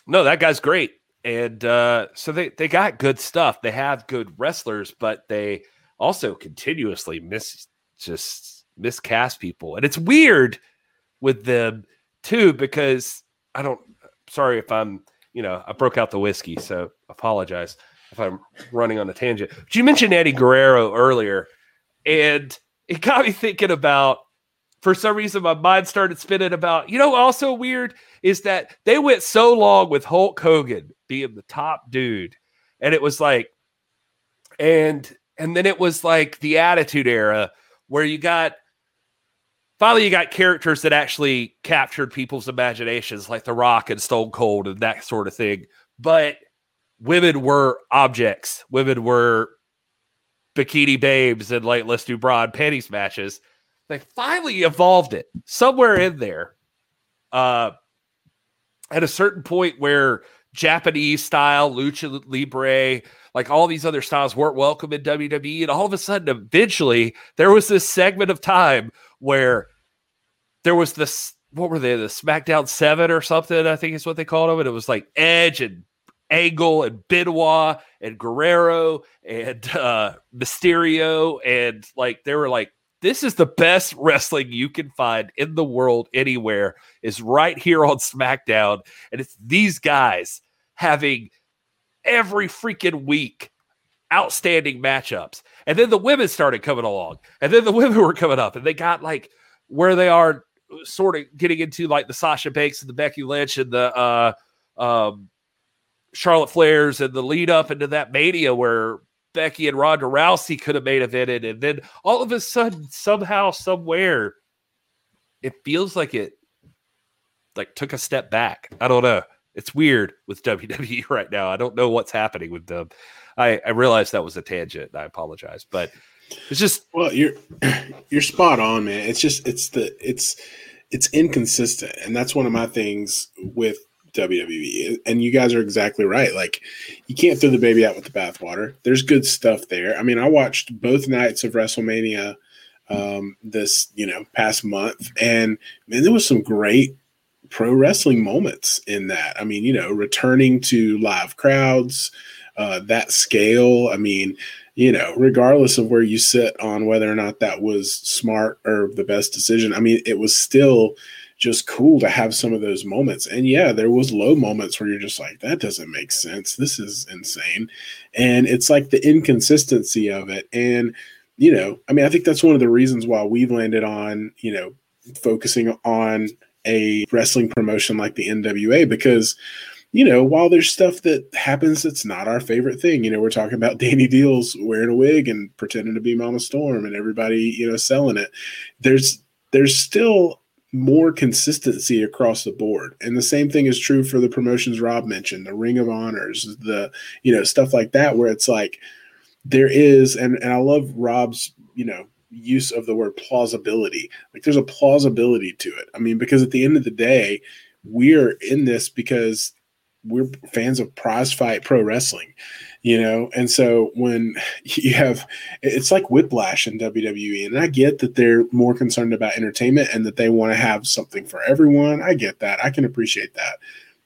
no, that guy's great, and uh, so they they got good stuff. They have good wrestlers, but they also continuously miss just miscast people, and it's weird with them too because I don't. Sorry if I'm you know I broke out the whiskey, so apologize if I'm running on a tangent. But you mentioned Eddie Guerrero earlier, and it got me thinking about for some reason my mind started spinning about you know also weird is that they went so long with hulk hogan being the top dude and it was like and and then it was like the attitude era where you got finally you got characters that actually captured people's imaginations like the rock and stone cold and that sort of thing but women were objects women were bikini babes and like let's do broad panties matches they finally evolved it somewhere in there. Uh, at a certain point where Japanese style, lucha libre, like all these other styles weren't welcome in WWE. And all of a sudden, eventually, there was this segment of time where there was this, what were they, the SmackDown 7 or something, I think is what they called them. And it was like Edge and Angle and Benoit and Guerrero and <laughs> uh, Mysterio. And like, they were like this is the best wrestling you can find in the world anywhere is right here on SmackDown. And it's these guys having every freaking week outstanding matchups. And then the women started coming along. And then the <laughs> women were coming up and they got like where they are sort of getting into like the Sasha Banks and the Becky Lynch and the uh um Charlotte Flairs and the lead up into that mania where Becky and Ronda Rousey could have made a evented, and then all of a sudden, somehow, somewhere, it feels like it like took a step back. I don't know. It's weird with <laughs> WWE right now. I don't know what's happening with them. I, I realized that was a tangent. I apologize, but it's just well, you're you're spot on, man. It's just it's the it's it's inconsistent, and that's one of my things with WWE. And you guys are exactly right. Like, you can't throw the baby out with the bathwater. There's good stuff there. I mean, I watched both nights of WrestleMania um, this, you know, past month, and man, there was some great pro wrestling moments in that. I mean, you know, returning to live crowds, uh, that scale. I mean, you know, regardless of where you sit on whether or not that was smart or the best decision, I mean, it was still just cool to have some of those moments. And yeah, there was low moments where you're just like, that doesn't make sense. This is insane. And it's like the inconsistency of it. And, you know, I mean, I think that's one of the reasons why we've landed on, you know, focusing on a wrestling promotion like the NWA because you know, while there's stuff that happens that's not our favorite thing, you know, we're talking about <laughs> Danny Deals wearing a wig and pretending to be Mama Storm and everybody, you know, selling it. There's there's still more consistency across the board. And the same thing is true for the promotions Rob mentioned, the Ring of Honors, the, you know, stuff like that, where it's like there is, and, and I love Rob's, you know, use of the word plausibility. Like there's a plausibility to it. I mean, because at the end of the day, we're in this because we're fans of prize fight pro wrestling you know? And so when <laughs> you have it's like whiplash in wwe and i get that they're more concerned about entertainment and that they want to have something for everyone. I get that. I can appreciate that.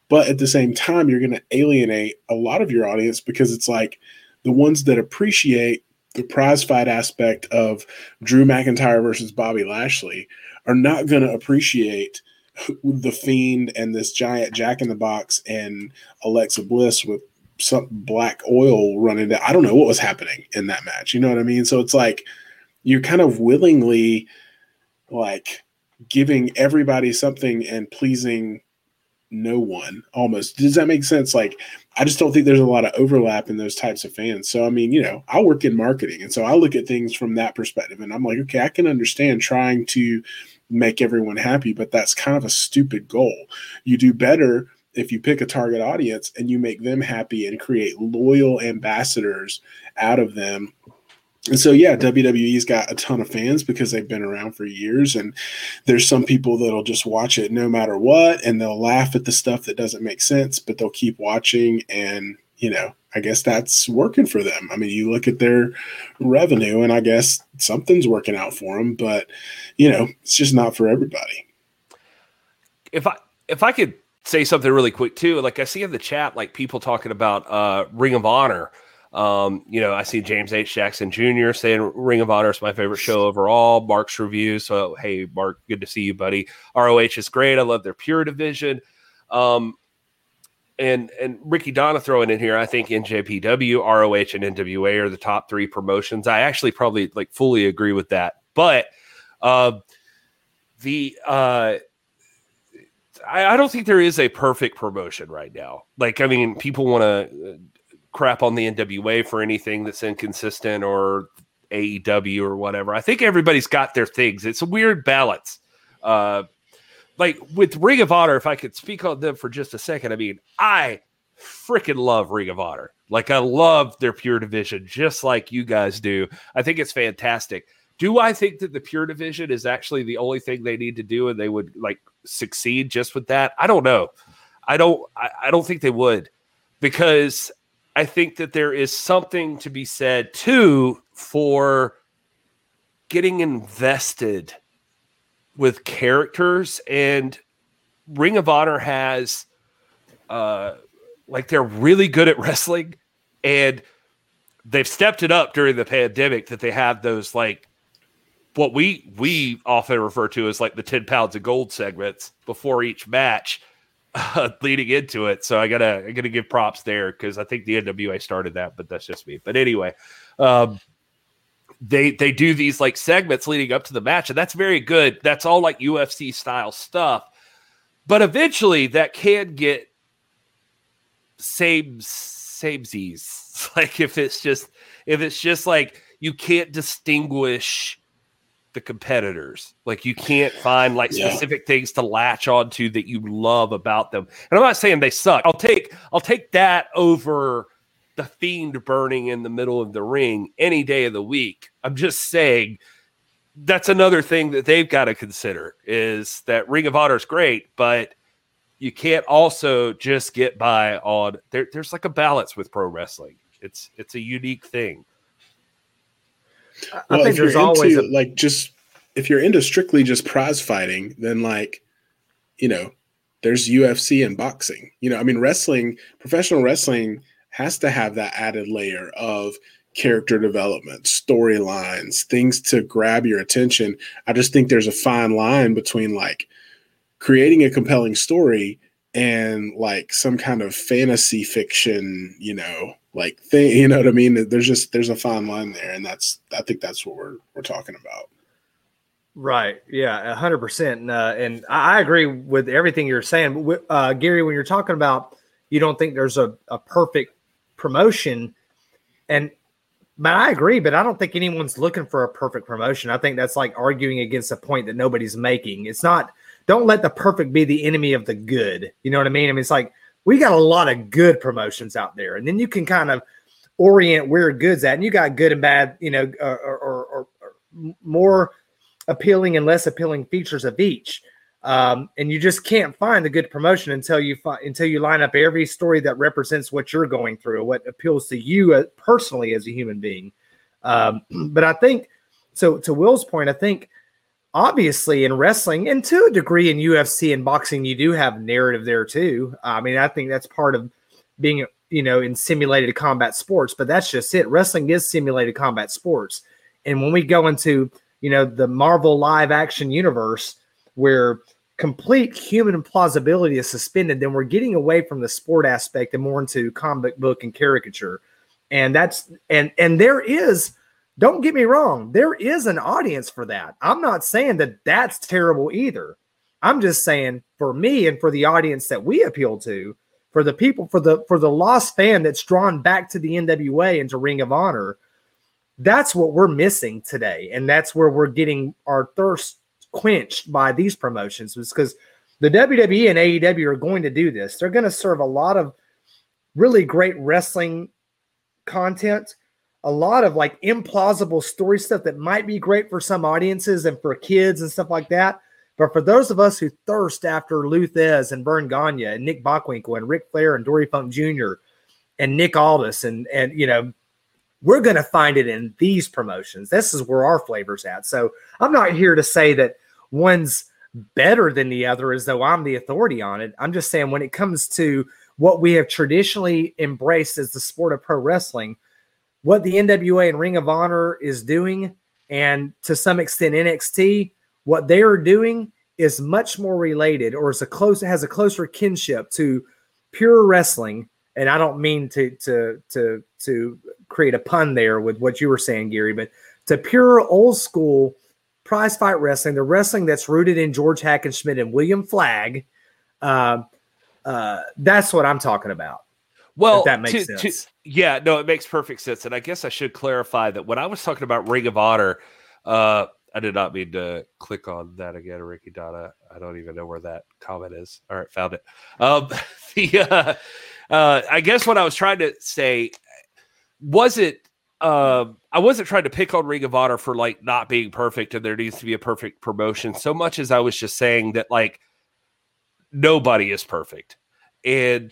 But at the same time you're going to alienate a lot of your audience because it's like the ones that appreciate the prize fight aspect of drew mcintyre versus bobby lashley are not going to appreciate the fiend and this giant jack in the box and alexa bliss with some black oil running down. I don't know what was happening in that match. You know what I mean? So it's like you're kind of willingly like giving everybody something and pleasing no one almost. Does that make sense? Like I just don't think there's a lot of overlap in those types of fans. So I mean, you know, I work in marketing and so I look at things from that perspective and I'm like, okay, I can understand trying to make everyone happy, but that's kind of a stupid goal. You do better if you pick a target audience and you make them happy and create loyal ambassadors out of them and so, yeah, WWE's got a ton of fans because they've been around for years. And there's some people that'll just watch it no matter what, and they'll laugh at the stuff that doesn't make sense, but they'll keep watching. And, you know, I guess that's working for them. I mean, you look at their revenue, and I guess something's working out for them, but, you know, it's just not for everybody. If I, if I could say something really quick too. Like I see in the chat, like people talking about uh, Ring of Honor. Um, you know, I see James H. Jackson Jr. saying Ring of Honor is my favorite show overall. Mark's review. So, hey, Mark, good to see you, buddy. ROH is great. I love their pure division. Um, and and Ricky Donna throwing in here, I think NJPW, ROH, and NWA are the top three promotions. I actually probably like fully agree with that. But uh, the uh, I, I, don't think there is a perfect promotion right now. Like, I mean, people want to uh, crap on the NWA for anything that's inconsistent or AEW or whatever. I think everybody's got their things. It's a weird balance. Uh, like with Ring of Honor, if I could speak on them for just a second, I mean, I freaking love Ring of Honor. Like, I love their pure division, just like you guys do. I think it's fantastic. Do I think that the pure division is actually the only thing they need to do and they would like succeed just with that? I don't know. I don't I, I don't think they would because I think that there is something to be said too for getting invested with characters and Ring of Honor has uh like they're really good at <laughs> wrestling and they've stepped it up during the pandemic that they have those like what we we often refer to as like the 10 pounds of gold segments before each match <laughs> uh, leading into it. So i gotta i gotta give props there because i think the nwa started that but that's just me. But anyway um they they do these like segments leading up to the match and that's very good that's all like ufc style stuff but eventually that can get same samesies <laughs> like if it's just if it's just like you can't distinguish the competitors. Like you can't find like yeah. specific things to latch onto that you love about them. And I'm not saying they suck. I'll take I'll take that over the fiend burning in the middle of the ring any day of the week. I'm just saying that's another thing that they've got to consider is that Ring of Honor is great, but you can't also just get by on there, there's like a balance with pro wrestling. It's it's a unique thing. I well, think there's always a, like just if you're into strictly just prize fighting, then like, you know, there's UFC and boxing. You know, I mean, wrestling, professional wrestling has to have that added layer of character development, storylines, things to grab your attention. I just think there's a fine line between like creating a compelling story and like some kind of fantasy fiction, you know, like thing, <laughs> you know what I mean? There's just there's a fine line there, and that's I think that's what we're we're talking about. Right. Yeah. hundred percent. Uh, and I agree with everything you're saying. Uh, Gary, when you're talking about, you don't think there's a, a perfect promotion and, but I agree, but I don't think anyone's looking for a perfect promotion. I think that's like arguing against a point that nobody's making. It's not, don't let the perfect be the enemy of the good. You know what I mean? I mean, it's like we got a lot of good promotions out there, and then you can kind of orient where good's at, and you got good and bad, you know, or, or, or, or more appealing and less appealing features of each. Um, and you just can't find the good promotion until you find until you line up every story that represents what you're going through, what appeals to you uh, personally as a human being. Um, <clears throat> but I think so. To Will's point, I think obviously in wrestling and to a degree in UFC and boxing, you do have narrative there too. I mean, I think that's part of being you know in simulated combat sports. But that's just it. Wrestling is simulated combat sports, and when we go into you know, the Marvel live action universe where complete human plausibility is suspended, then we're getting away from the sport aspect and more into comic book and caricature. And that's and and there is don't get me wrong, there is an audience for that. I'm not saying that that's terrible either. I'm just saying for me and for the audience that we appeal to, for the people for the for the lost fan that's drawn back to the NWA and to Ring of Honor, that's what we're missing today. And that's where we're getting our thirst quenched by these promotions was because the WWE and AEW are going to do this. They're going to serve a lot of really great wrestling content, a lot of like implausible story stuff that might be great for some audiences and for kids and stuff like that. But for those of us who thirst after Lou Thesz and Verne Gagne and Nick Bockwinkel and Ric Flair and Dory Funk Jr. and Nick Aldis and and you know we're going to find it in these promotions. This is where our flavor's at. So I'm not here to say that one's better than the other as though I'm the authority on it. I'm just saying when it comes to what we have traditionally embraced as the sport of pro wrestling, what the NWA and Ring of Honor is doing, and to some extent NXT, what they are doing is much more related or is a close has a closer kinship to pure wrestling and I don't mean to to to to create a pun there with what you were saying, Gary, but to pure old school prize fight wrestling, the wrestling that's rooted in George Hackenschmidt and William Flagg, uh, uh, that's what I'm talking about. Well, that makes to, sense. To, yeah, no, it makes perfect sense. And I guess I should clarify that when I was talking about Ring of Honor, uh, I did not mean to click on that again, Ricky Donna. I don't even know where that comment is. All right, found it. Um, <laughs> the uh, uh, I guess what I was trying to say was it. Uh, I wasn't trying to pick on Ring of Honor for like not being perfect and there needs to be a perfect promotion so much as I was just saying that like nobody is perfect. And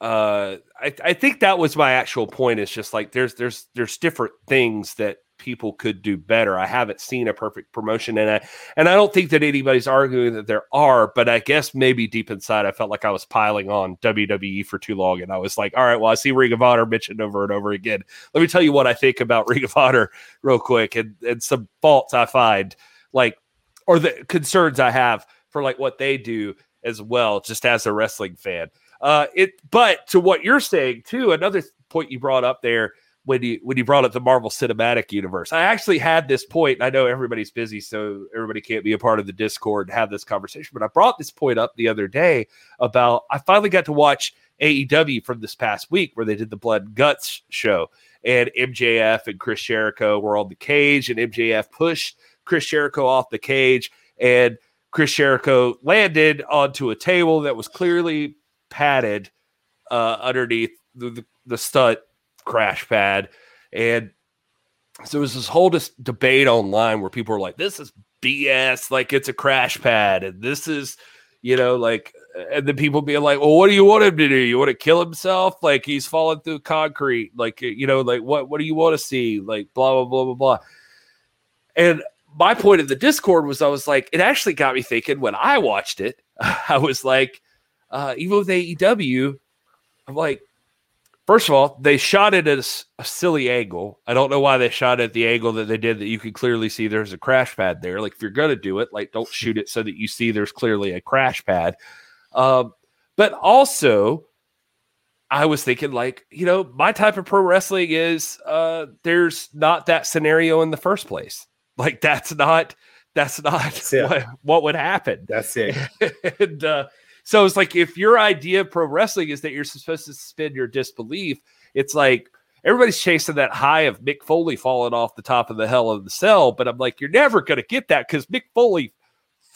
uh I, I think that was my actual point is just like there's there's there's different things that people could do better. I haven't seen a perfect promotion, and I and I don't think that anybody's arguing that there are. But I guess maybe deep inside, I felt like I was piling on WWE for too long, and I was like, all right, well, I see Ring of Honor mentioned over and over again. Let me tell you what I think about <laughs> Ring of Honor real quick, and and some faults I find, like or the concerns I have for like what they do as well, just as a wrestling fan. Uh, it, but to what you're saying too, another point you brought up there when you when you brought up the Marvel Cinematic Universe. I actually had this point. I know everybody's busy, so everybody can't be a part of the Discord and have this conversation. But I brought this point up the other day about I finally got to watch AEW from this past week where they did the Blood and Guts show, and MJF and Chris Jericho were on the cage, and MJF pushed Chris Jericho off the cage, and Chris Jericho landed onto a table that was clearly padded uh, underneath the, the, the stud crash pad. And so there was this whole dis- debate online where people were like, this is BS, like it's a crash pad. And this is, you know, like, and then people being like, well, what do you want him to do? You want to kill himself? Like he's falling through concrete. Like, you know, like what, what do you want to see? Like blah, blah, blah, blah, blah. And my point of the Discord was I was like, it actually got me thinking when I watched it, <laughs> I was like, uh, even with AEW, I'm like, first of all, they shot it at a, a, silly angle. I don't know why they shot it at the angle that they did that you could clearly see there's a crash pad there. Like if you're gonna do it, like don't shoot it so that you see there's clearly a crash pad. Um, but also, I was thinking like, you know, my type of pro wrestling is uh there's not that scenario in the first place. Like that's not that's not that's <laughs> what, what, would happen. That's it. <laughs> and uh so it's like if your idea of pro wrestling is that you're supposed to suspend your disbelief, it's like everybody's chasing that high of Mick Foley falling off the top of the hell of the cell. But I'm like, you're never going to get that because Mick Foley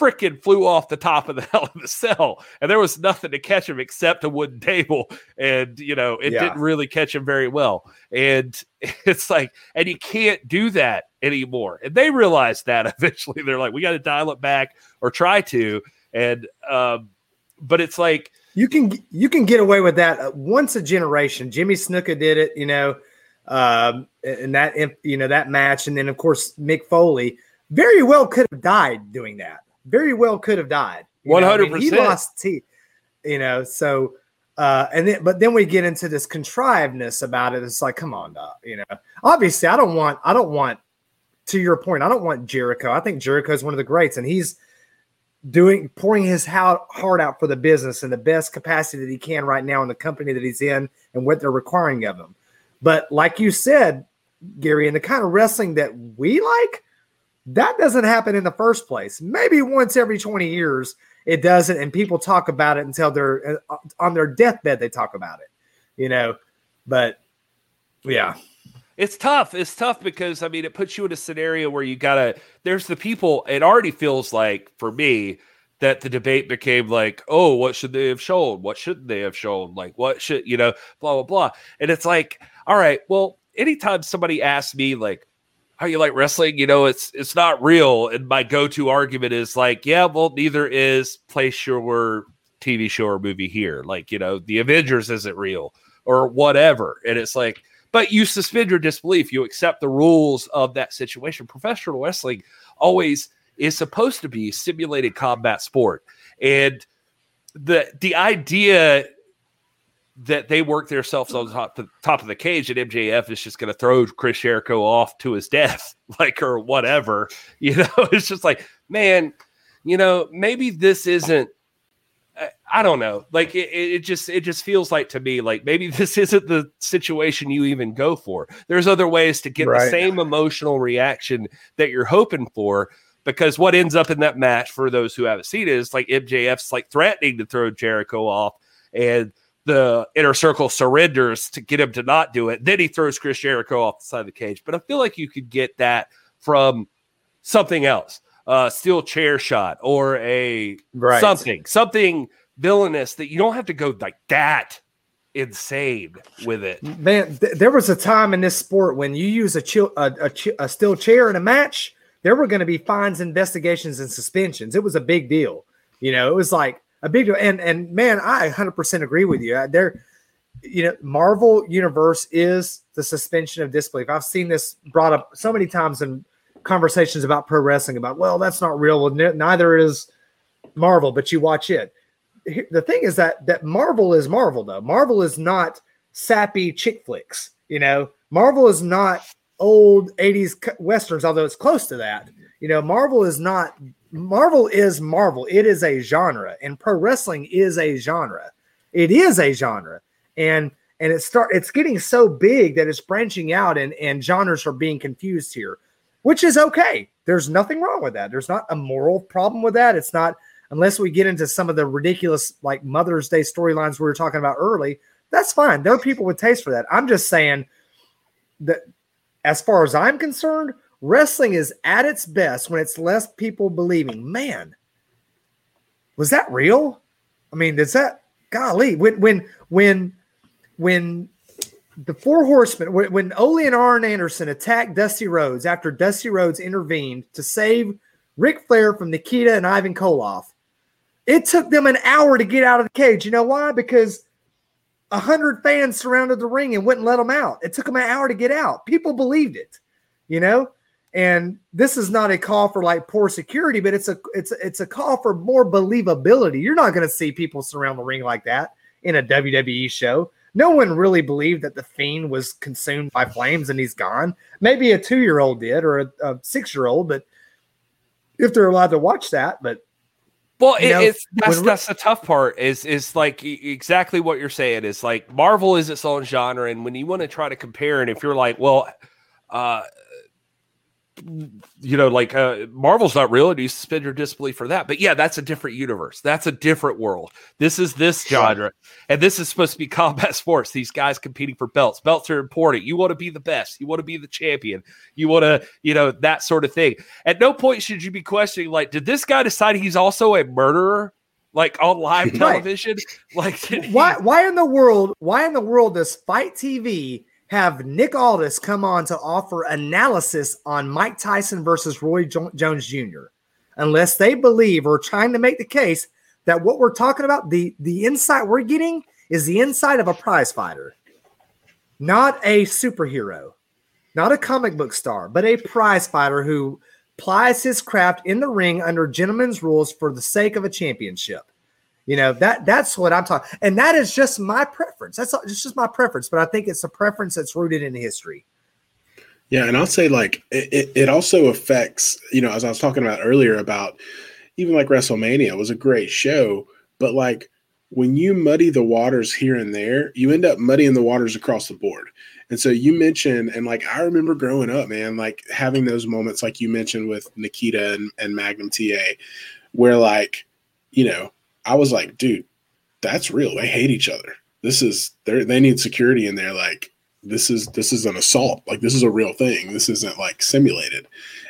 freaking flew off the top of the <laughs> hell of the cell, and there was nothing to catch him except a wooden table, and you know it yeah. didn't really catch him very well. And <laughs> it's like, and you can't do that anymore. And they realized that <laughs> eventually. They're like, we got to dial it back or try to. And um, but it's like you can you can get away with that uh, once a generation. Jimmy Snuka did it, you know, um, and that you know that match, and then of course Mick Foley very well could have died doing that. Very well could have died. One hundred percent. He lost teeth, you know. So, uh, and then but then we get into this contrivedness about it. It's like, come on, dog, you know. Obviously, I don't want I don't want to your point. I don't want Jericho. I think Jericho is one of the greats, and he's doing pouring his heart out for the business in the best capacity that he can right now in the company that he's in and what they're requiring of him. But like you said, Gary, in the kind of wrestling that we like, that doesn't happen in the first place. Maybe once every 20 years it doesn't, and people talk about it until they're uh, on their deathbed, they talk about it, you know. But yeah, it's tough. It's tough because I mean, it puts you in a scenario where you gotta. There's the people. It already feels like for me that the debate became like, oh, what should they have shown? What shouldn't they have shown? Like, what should you know? Blah blah blah. And it's like, all right, well, anytime somebody asks me like, how you like wrestling? You know, it's it's not real. And my go-to argument is like, yeah, well, neither is place your TV show or movie here. Like, you know, the Avengers isn't real or whatever. And it's like but you suspend your disbelief. You accept the rules of that situation. Professional wrestling always is supposed to be simulated combat sport, and the the idea that they work themselves on top, the top of the cage and MJF is just going to throw Chris Jericho off to his death, <laughs> like or whatever. You know, <laughs> it's just like, man, you know, maybe this isn't I don't know. Like it, it just it just feels like to me like maybe <laughs> this isn't the situation you even go for. There's other ways to get right. the same emotional reaction that you're hoping for. Because what ends up in that match for those who haven't seen it is like MJF's like threatening to throw Jericho off, and the inner circle surrenders to get him to not do it. Then he throws Chris Jericho off the side of the cage. But I feel like you could get that from something else uh, steel chair shot or a right. something, something villainous that you don't have to go like that insane with it. Man, th- there was a time in this sport when you use a, chill, a, a, a steel chair in a match, there were going to be fines, investigations, and suspensions. It was a big deal. You know, it was like a big deal. And and man, I 100% agree with you. There, you know, Marvel Universe is the suspension of disbelief. I've seen this brought up so many times in conversations about pro wrestling about, well, that's not real. Well, neither is Marvel, but you watch it. The thing is that that Marvel is Marvel though. Marvel is not sappy chick flicks. You know, Marvel is not old 80s westerns, although it's close to that. You know, Marvel is not Marvel is Marvel. It is a genre, and pro wrestling is a genre. It is a genre. And and it start it's getting so big that it's branching out and, and genres are being confused here which is okay. There's nothing wrong with that. There's not a moral problem with that. It's not unless we get into some of the ridiculous like Mother's Day storylines we were talking about early. That's fine. There are people with taste for that. I'm just saying that as far as I'm concerned, wrestling is at its best when it's less people believing, man, was that real? I mean, does that golly when when when when the four horsemen when, when Ole and Arn Anderson attacked Dusty Rhodes after Dusty Rhodes intervened to save Ric Flair from Nikita and Ivan Koloff, it took them an hour to get out of the cage. You know why? Because a hundred fans surrounded the ring and wouldn't let them out. It took them an hour to get out. People believed it, you know. And this is not a call for like poor security, but it's a it's it's a call for more believability. You're not going to see people surround the ring like that in a WWE show. No one really believed that the fiend was consumed by flames and he's gone. Maybe a two year old did or a, a six year old, but if they're allowed to watch that, but well, it, know, it's that's when, that's the tough part. Is is like exactly what you're saying. Is like Marvel is its own genre, and when you want to try to compare, and if you're like, well, uh, you know, like uh, Marvel's not real, and you suspend your disbelief for that. But yeah, that's a different universe. That's a different world. This is this genre, and this is supposed to be <laughs> combat sports. These guys competing for belts. Belts are important. You want to be the best. You want to be the champion. You want to, you know, that sort of thing. At no point should you be questioning, like, did this guy decide he's also a murderer? Like on live <laughs> television, <laughs> like why? Why in the world? Why in the world does FITE TV have Nick Aldis come on to offer analysis on Mike Tyson versus Roy jo- Jones Jr. Unless they believe or trying to make the case that what we're talking about, the the insight we're getting is the insight of a prize fighter, not a superhero, not a comic book star, but a prize fighter who plies his craft in the ring under gentlemen's rules for the sake of a championship. You know that that's what I'm talking, and that is just my preference. That's it's just my preference, but I think it's a preference that's rooted in history. Yeah, and I'll say like it, it also affects you know as I was talking about earlier about even like WrestleMania was a great show, but like when you muddy the waters here and there, you end up muddying the waters across the board. And so you mentioned, and like I remember growing up, man, like having those moments, like you mentioned with Nikita and, and Magnum TA, where like, you know, I was like, dude, that's real. They hate each other. This is they they need security in there. Like this is this is an assault. Like this is a real thing. This isn't like simulated.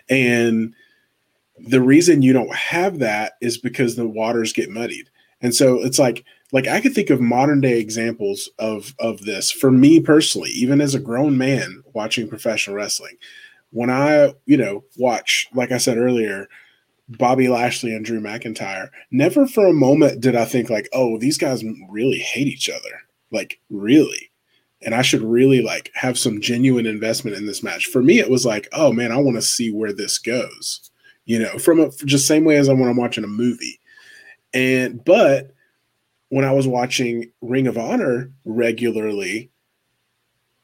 And the reason you don't have that is because the waters get muddied. And so it's like like I could think of modern day examples of of this for me personally, even as a grown man watching professional wrestling. When I, you know, watch, like I said earlier, Bobby Lashley and Drew McIntyre, never for a moment did I think like, oh, these guys really hate each other. Like really. And I should really like have some genuine investment in this match. For me, it was like, oh man, I want to see where this goes. You know, from a just same way as I when I'm watching a movie. And but when I was watching Ring of Honor regularly,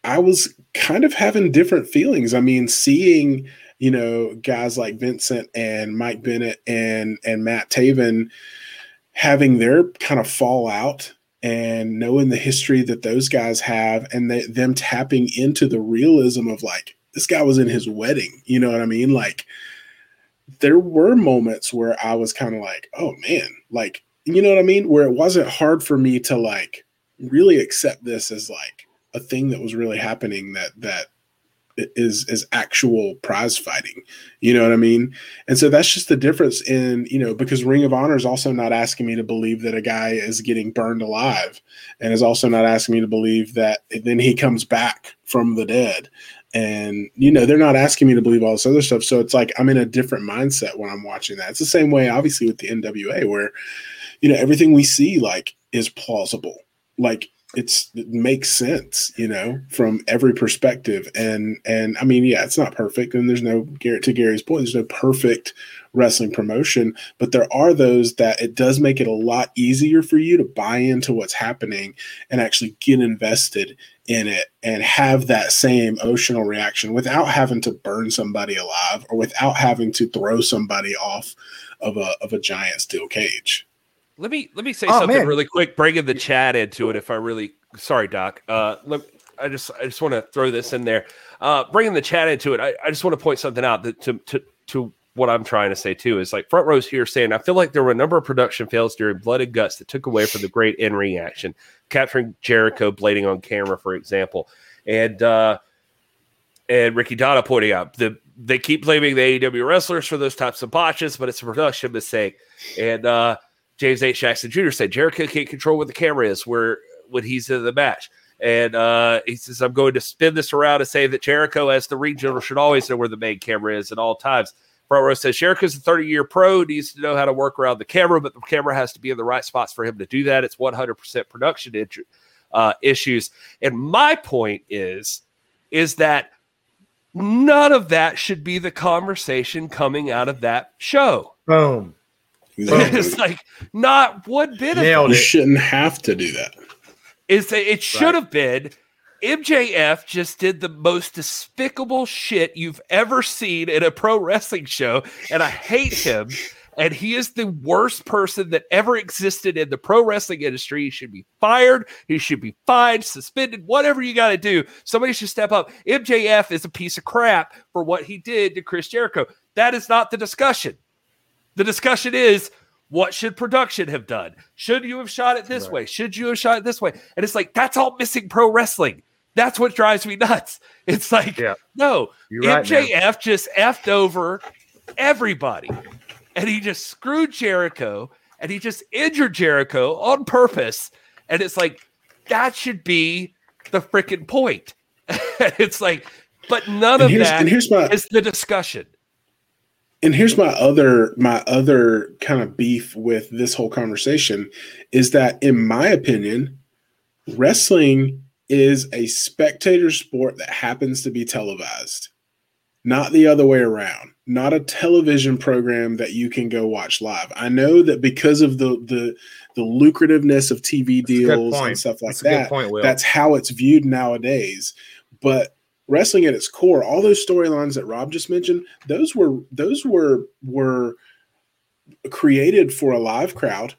I was kind of having different feelings. I mean, seeing you know, guys like Vincent and Mike Bennett and and Matt Taven having their kind of fallout and knowing the history that those guys have and they, them tapping into the realism of like this guy was in his wedding, you know what I mean? Like there were moments where I was kind of like, oh man, like you know what I mean? Where it wasn't hard for me to like really accept this as like a thing that was really happening that that is is actual prize fighting. You know what i mean? And so that's just the difference in you know because ring of honor is also not asking me to believe that a guy is getting burned alive and is also not asking me to believe that then he comes back from the dead. And you know they're not asking me to believe all this other stuff. So it's like i'm in a different mindset when i'm watching that. It's the same way obviously with the nwa where you know everything we see like is plausible. Like it's it makes sense, you know, from every perspective. And and I mean, yeah, it's not perfect, and there's no Garrett to Gary's point, there's no perfect wrestling promotion, but there are those that it does make it a lot easier for you to buy into what's happening and actually get invested in it and have that same emotional reaction without having to burn somebody alive or without having to throw somebody off of a of a giant steel cage. Let me let me say oh, something man. really quick, bringing the chat into it. If I really sorry, Doc. Uh, let, I just I just want to throw this in there. Uh, bringing the chat into it, I, I just want to point something out that to to to what I'm trying to say too is like front rows here saying I feel like there were a number of production fails during Blood and Guts that took away from the great in reaction, capturing Jericho blading on camera, for example, and uh, and Ricky Donna pointing out the they keep blaming the AEW wrestlers for those types of botches, but it's a production mistake, and uh, James H. Jackson Jr. said Jericho can't control where the camera is where when he's in the match. And uh, he says, I'm going to spin this around and say that Jericho, as the regional, should always know where the main camera is at all times. Front row says Jericho's a 30 year pro, needs to know how to work around the camera, but the camera has to be in the right spots for him to do that. It's 100% production uh, issues. And my point is, is that none of that should be the conversation coming out of that show. Boom. Exactly. <laughs> it's like not one bit of Nailed you shouldn't have to do that. is that it should Right. have been MJF just did the most despicable shit you've ever seen in a pro wrestling show, and I hate him. And he is the worst person that ever existed in the pro wrestling industry. He should be fired. He should be fined, suspended, whatever you got to do. Somebody should step up. MJF is a piece of crap for what he did to Chris Jericho. That is not the discussion. The discussion is what should production have done? Should you have shot it this Right. way? Should you have shot it this way? And it's like, that's all missing pro wrestling. That's what drives me nuts. <laughs> It's like, Yeah. no, You're right. MJF just effed over everybody. And he just screwed Jericho and he just injured Jericho on purpose. And it's like, that should be the freaking point. <laughs> it's like, but none And of that and here's my is the discussion. And here's my other my other kind of beef with this whole conversation is that in my opinion wrestling is a spectator sport that happens to be televised not the other way around not a television program that you can go watch live. I know that because of the the the lucrativeness of tv That's deals and stuff like That's that point, that's how it's viewed nowadays. But wrestling at its core all those storylines that rob just mentioned those were those were were created for a live crowd.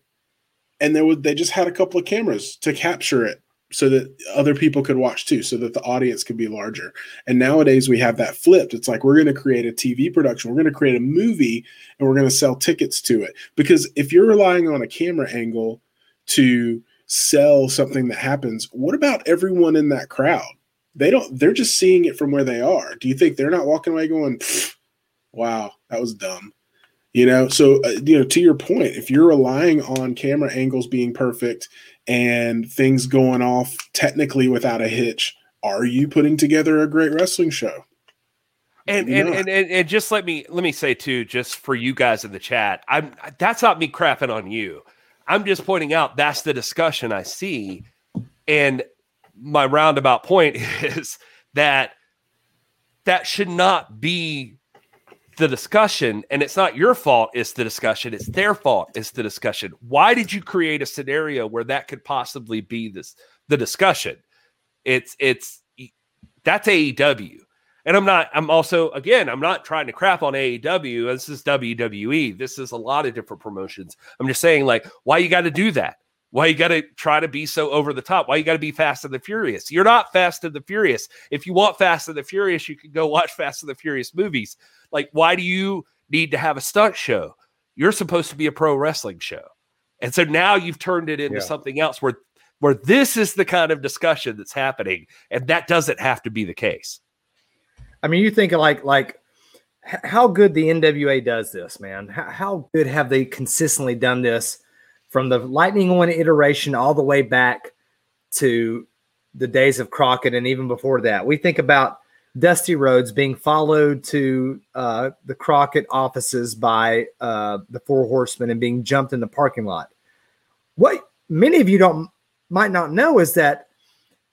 And there was they just had a couple of cameras to capture it so that other people could watch too so that the audience could be larger. And nowadays we have that flipped. It's like we're going to create a tv production we're going to create a movie and we're going to sell tickets to it. Because if you're relying on a camera angle to sell something that happens what about everyone in that crowd they don't they're just seeing it from where they are. Do you think they're not walking away going wow that was dumb you know? So uh, you know to your point if you're relying on camera angles being perfect and things going off technically without a hitch are you putting together a great wrestling show? And and, and and and just let me let me say too, just for you guys in the chat, I'm that's not me crapping on you. I'm just pointing out that's the discussion I see, and my roundabout point <laughs> is that that should not be the discussion, and it's not your fault. It's the discussion. It's their fault. It's the discussion. Why did you create a scenario where that could possibly be this the discussion? It's it's that's AEW. And I'm not, I'm also, again, I'm not trying to crap on AEW. This is WWE. This is a lot of different promotions. I'm just saying, like, why you got to do that? Why you got to try to be so over the top? Why you got to be Fast and the Furious? You're not Fast and the Furious. If you want Fast and the Furious, you can go watch Fast and the Furious movies. Like, why do you need to have a stunt show? You're supposed to be a pro wrestling show. And so now you've turned it into Yeah. something else where where this is the kind of discussion that's happening. And that doesn't have to be the case. I mean, you think of like like how good the NWA does this, man. How, how good have they consistently done this from the Lightning One iteration all the way back to the days of Crockett and even before that? We think about Dusty Rhodes being followed to uh, the Crockett offices by uh, the Four Horsemen and being jumped in the parking lot. What many of you don't might not know is that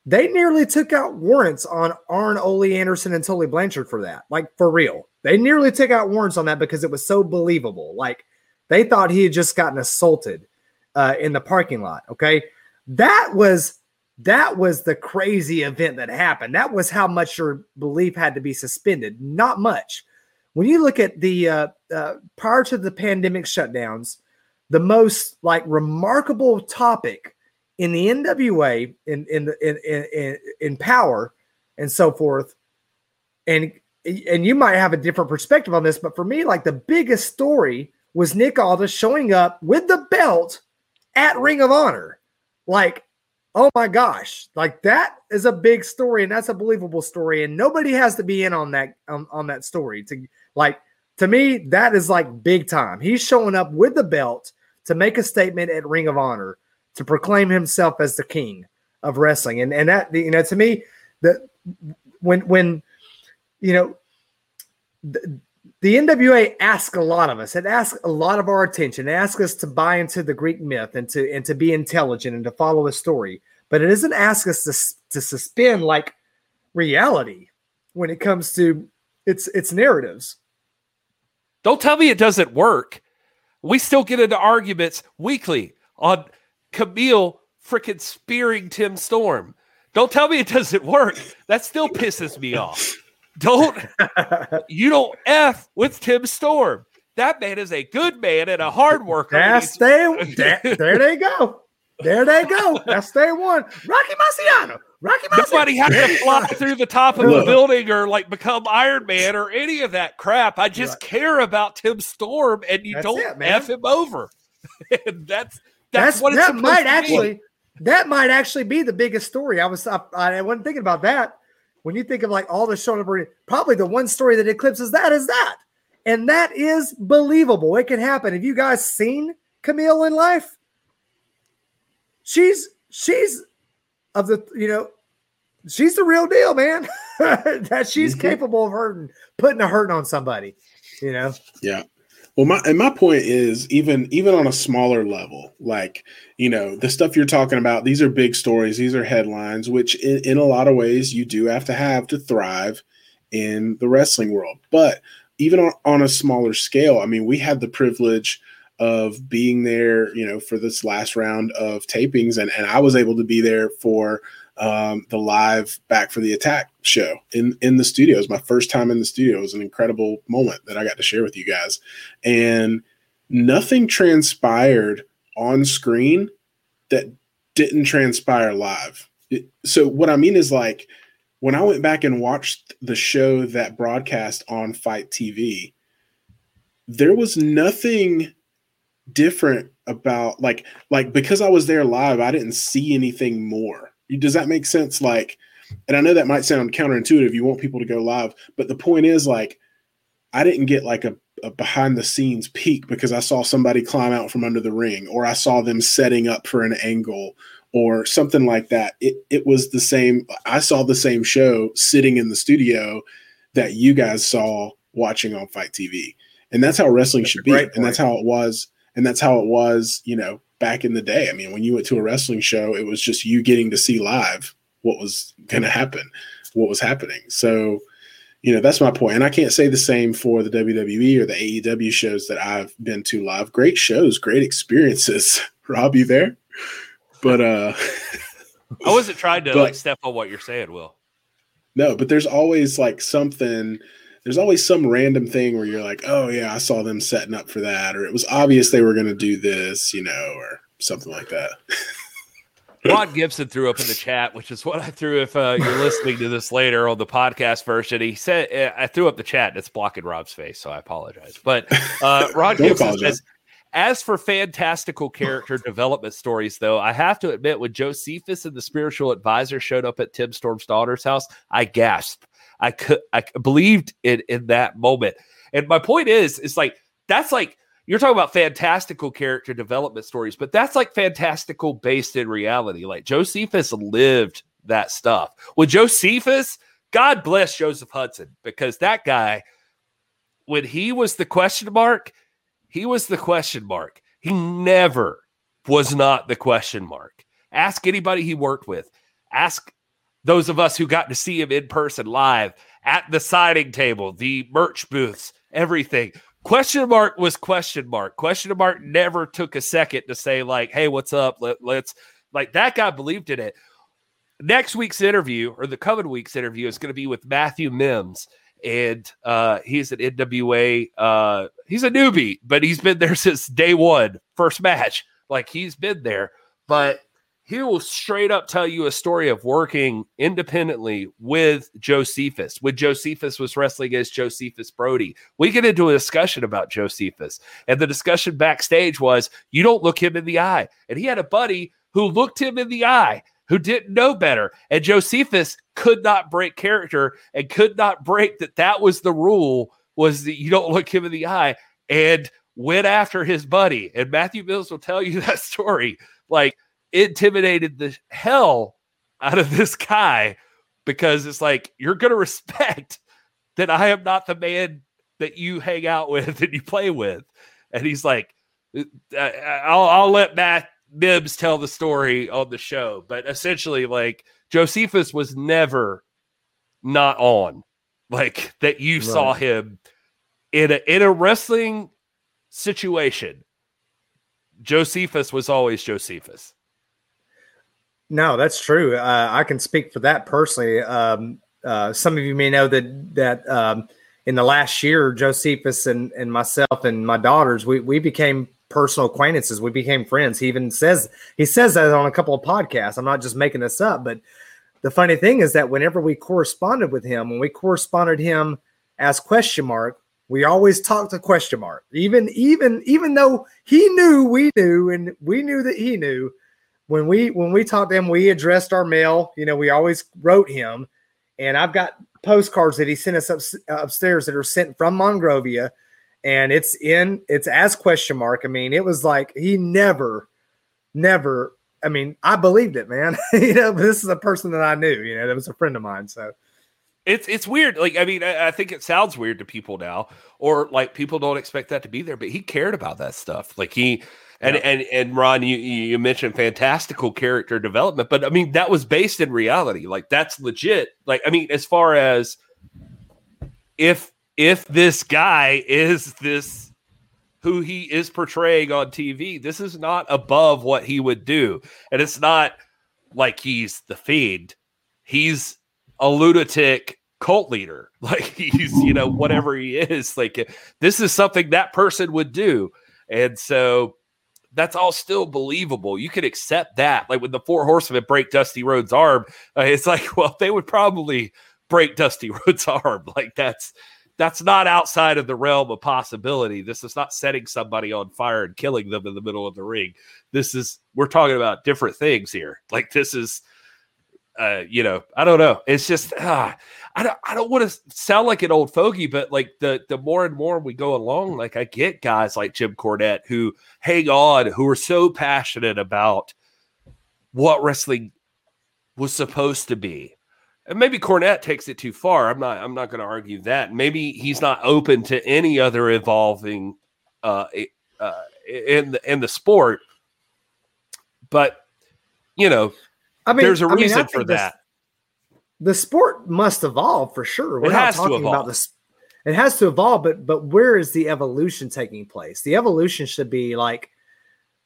they nearly took out warrants on Arn, Ole Anderson, and Tully Blanchard for that. Like for real. They nearly took out warrants on that because it was so believable. Like they thought he had just gotten assaulted uh, in the parking lot. Okay. That was that was the crazy event that happened. That was how much your belief had to be suspended. Not much. When you look at the uh, uh, prior to the pandemic shutdowns, the most like remarkable topic in the NWA in in in, in, in power and so forth, and and you might have a different perspective on this, but for me, like the biggest story was Nick Aldis showing up with the belt at Ring of Honor. Like, oh my gosh, like that is a big story, and that's a believable story, and nobody has to be in on that on, on that story to like to me, that is like big time. He's showing up with the belt to make a statement at Ring of Honor to proclaim himself as the king of wrestling. And and that you know to me that when when you know the, NWA asks a lot of us. It asks a lot of our attention. It us to buy into the Greek myth and to and to be intelligent and to follow a story. But it doesn't ask us to, to suspend like reality when it comes to It's it's narratives. Don't tell me it doesn't work. We still get into arguments weekly on Kamille freaking spearing Tim Storm. Don't tell me it doesn't work. That still pisses me off. Don't <laughs> you don't f with Tim Storm. That man is a good man and a hard worker. That's they, <laughs> there, there they go. There they go. That's day one. Rocky Marciano. Rocky Marciano. Nobody had to <laughs> fly through the top of the building or like become Iron Man or any of that crap. I just right. care about Tim Storm, and you that's don't it, f him over. and that's that's, that's what that might actually. That might actually be the biggest story. I was I, I wasn't thinking about that. When you think of like all the shoulder probably the one story that eclipses that is that. And that is believable. It can happen. Have you guys seen Kamille in life? She's she's of the you know she's the real deal, man. <laughs> that she's mm-hmm. capable of hurting, putting a hurting on somebody. You know. Yeah. Well, my and my point is even even on a smaller level, like you know the stuff you're talking about. These are big stories. These are headlines, which in, in a lot of ways you do have to have to thrive in the wrestling world. But even on, on a smaller scale, I mean, we had the privilege of being there, you know, for this last round of tapings, and and I was able to be there for um, the live back for the attack show in in the studio. It was my first time in the studio. It was an incredible moment that I got to share with you guys, and nothing transpired on screen that didn't transpire live. It, so what I mean is like when I went back and watched the show that broadcast on FITE TV, there was nothing different about like like because I was there live, I didn't see anything more. Does that make sense? Like, and I know that might sound counterintuitive. You want people to go live, but the point is like I didn't get like a, a behind the scenes peek because I saw somebody climb out from under the ring or I saw them setting up for an angle or something like that. It it was the same. I saw the same show sitting in the studio that you guys saw watching on FITE TV, and that's how wrestling that's should be, and that's how it was, and that's how it was. You know, back in the day. I mean, when you went to a wrestling show, it was just you getting to see live what was going to happen, what was happening. So. You know, that's my point. And I can't say the same for the WWE or the AEW shows that I've been to live. Great shows, great experiences. <laughs> Rob, you there? But uh I wasn't trying to <laughs> but, like step on what you're saying, Will. No, but there's always like something there's always some random thing where you're like, oh yeah, I saw them setting up for that, or it was obvious they were gonna do this, you know, or something like that. <laughs> Rod Gibson threw up in the chat, which is what I threw if uh, you're listening to this later on the podcast version. He said, uh, I threw up the chat and it's blocking Rob's face, so I apologize. But uh, <laughs> Rod Gibson apologize. says, as for fantastical character development stories, though, I have to admit, when Josephus and the spiritual advisor showed up at Tim Storm's daughter's house, I gasped. I could, I believed it in that moment. And my point is, it's like that's like you're talking about fantastical character development stories, but that's like fantastical based in reality. Like Josephus lived that stuff. With Josephus, God bless Joseph Hudson because that guy, when he was the question mark, he was the question mark. He never was not the question mark. Ask anybody he worked with. Ask those of us who got to see him in person live at the signing table, the merch booths, everything. Question mark was question mark. Question mark never took a second to say, like, hey, what's up? Let, let's like that guy believed in it. Next week's interview or the coming week's interview is going to be with Matthew Mims and uh, he's an NWA. Uh, he's a newbie, but he's been there <laughs> since day one, first match. Like he's been there, but he will straight up tell you a story of working independently with Josephus. When Josephus was wrestling as Josephus Brody, we get into a discussion about Josephus, and the discussion backstage was, "You don't look him in the eye," and he had a buddy who looked him in the eye who didn't know better. And Josephus could not break character and could not break that that was the rule was that you don't look him in the eye and went after his buddy. And Matthew Mims will tell you <laughs> that story. Like intimidated the hell out of this guy because it's like you're going to respect that I am not the man that you hang out with <laughs> and you play with. And he's like, uh, I'll, I'll let Matt Mims tell the story on the show, but essentially, like Josephus was never not on like that you right. saw him in a in a wrestling situation. Josephus was always Josephus. No, that's true. Uh, I can speak for that personally. Um, uh, some of you may know that that um, in the last year, Josephus and, and myself and my daughters, we we became personal acquaintances. We became friends. He even says he says that on a couple of podcasts. I'm not just making this up, but the funny thing is that whenever we corresponded with him, when we corresponded him as question mark, we always talked to question mark. Even even even though he knew we knew and we knew that he knew, when we when we talked to him, we addressed our mail. You know, we always wrote him, and I've got postcards that he sent us up, upstairs that are sent from Monrovia, and it's in it's as question mark. I mean, it was like he never, never. I mean, I believed it, man. <laughs> you know, this is a person that I knew. You know, that was a friend of mine. So it's it's weird. Like I mean, I, I, think it sounds weird to people now, or like people don't expect that to be there. But he cared about that stuff. Like he and, yeah. and and Ron, you you mentioned fantastical character development, but I mean that was based in reality. Like that's legit. Like I mean, as far as if if this guy is this who he is portraying on TV, this is not above what he would do, and it's not like he's the fiend. He's a lunatic cult leader. <laughs> Like he's you know whatever he is. Like this is something that person would do, and so that's all still believable. You could accept that. Like when the four horsemen break Dusty Rhodes' arm, uh, it's like, <laughs> well, they would probably break Dusty <laughs> Rhodes' arm. Like that's that's not outside of the realm of possibility. This is not setting somebody on fire and killing them in the middle of the ring. This is we're talking about different things here. Like this is uh, you know, I don't know. It's just ah, I don't I don't want to sound like an old fogey, but like the the more and more we go along, like I get guys like Jim Cornette who hang on, who are so passionate about what wrestling was supposed to be. And maybe Cornette takes it too far. I'm not I'm not going to argue that. Maybe he's not open to any other evolving uh, uh in the in the sport. But you know, I mean, there's a reason I mean, for that. The sport must evolve for sure. We're it not talking about this. It has to evolve, but but where is the evolution taking place? The evolution should be like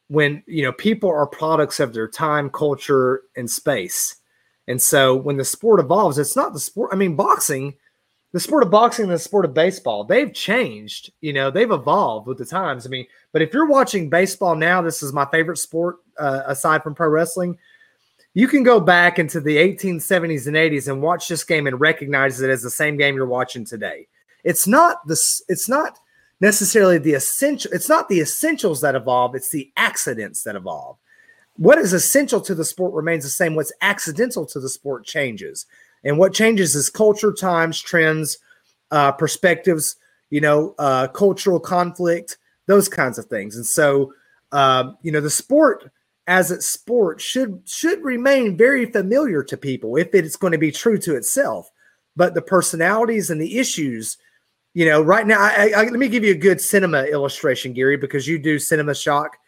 when you know people are products of their time, culture, and space. And so when the sport evolves, it's not the sport. I mean, boxing, the sport of boxing and the sport of baseball, they've changed. You know, they've evolved with the times. I mean, but if you're watching baseball now, this is my favorite sport uh, aside from pro wrestling you can go back into the 1870s and 80s and watch this game and recognize it as the same game you're watching today. It's not this. It's not necessarily the essential. It's not the essentials that evolve. It's the accidents that evolve. What is essential to the sport remains the same. What's accidental to the sport changes, and what changes is culture, times, trends, uh, perspectives. You know, uh, cultural conflict, those kinds of things. And so, uh, you know, the sport as its sport should should remain very familiar to people if it's going to be true to itself. But the personalities and the issues, you know, right now, I, I, let me give you a good cinema illustration, Gary, because you do cinema shock.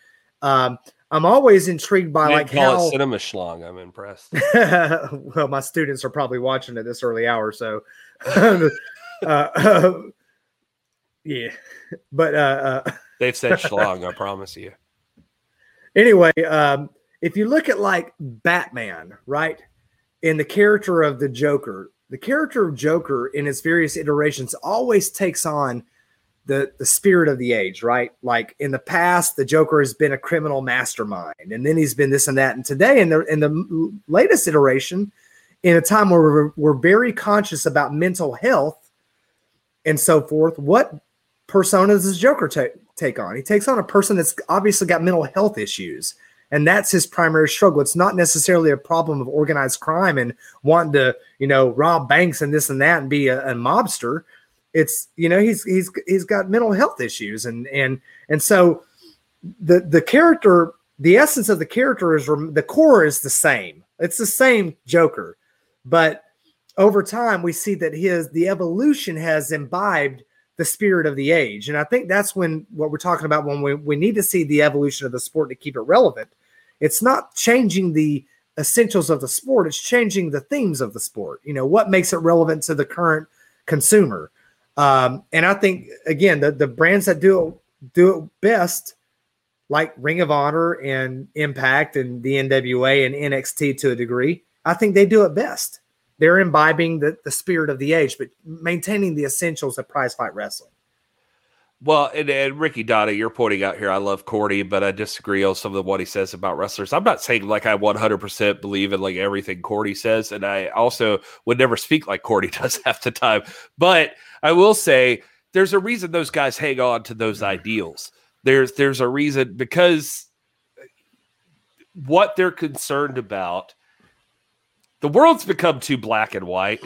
Um, I'm always intrigued by like how cinema schlong. I'm impressed. <laughs> well, my students are probably watching at this early hour, so <laughs> uh, uh, <laughs> yeah. But uh, uh they've said schlong. I promise you anyway, um, if you look at like Batman, right, in the character of the Joker, the character of Joker in its various iterations always takes on the the spirit of the age, right? Like in the past, the Joker has been a criminal mastermind, and then he's been this and that. And today, in the in the latest iteration, in a time where we're, we're very conscious about mental health and so forth, what personas does Joker take? take on. He takes on a person that's obviously got mental health issues. And that's his primary struggle. It's not necessarily a problem of organized crime and wanting to, you know, rob banks and this and that and be a, a mobster. It's, you know, he's he's he's got mental health issues. And and and so the the character, the essence of the character is the core is the same. It's the same Joker. But over time we see that his the evolution has imbibed the spirit of the age. And I think that's when what we're talking about when we, we need to see the evolution of the sport to keep it relevant. It's not changing the essentials of the sport, it's changing the themes of the sport. You know, what makes it relevant to the current consumer. Um, and I think again, the, the brands that do it do it best, like Ring of Honor and Impact and the NWA and NXT to a degree, I think they do it best. They're imbibing the, the spirit of the age, but maintaining the essentials of prize fight wrestling. Well, and, and Ricky Donna, you're pointing out here, I love Corny, but I disagree on some of what he says about wrestlers. I'm not saying like I 100% believe in like everything Corny says, and I also would never speak like Corny <laughs> does half the time. But I will say there's a reason those guys hang on to those mm-hmm. ideals. There's there's a reason because what they're concerned about. The world's become too black and white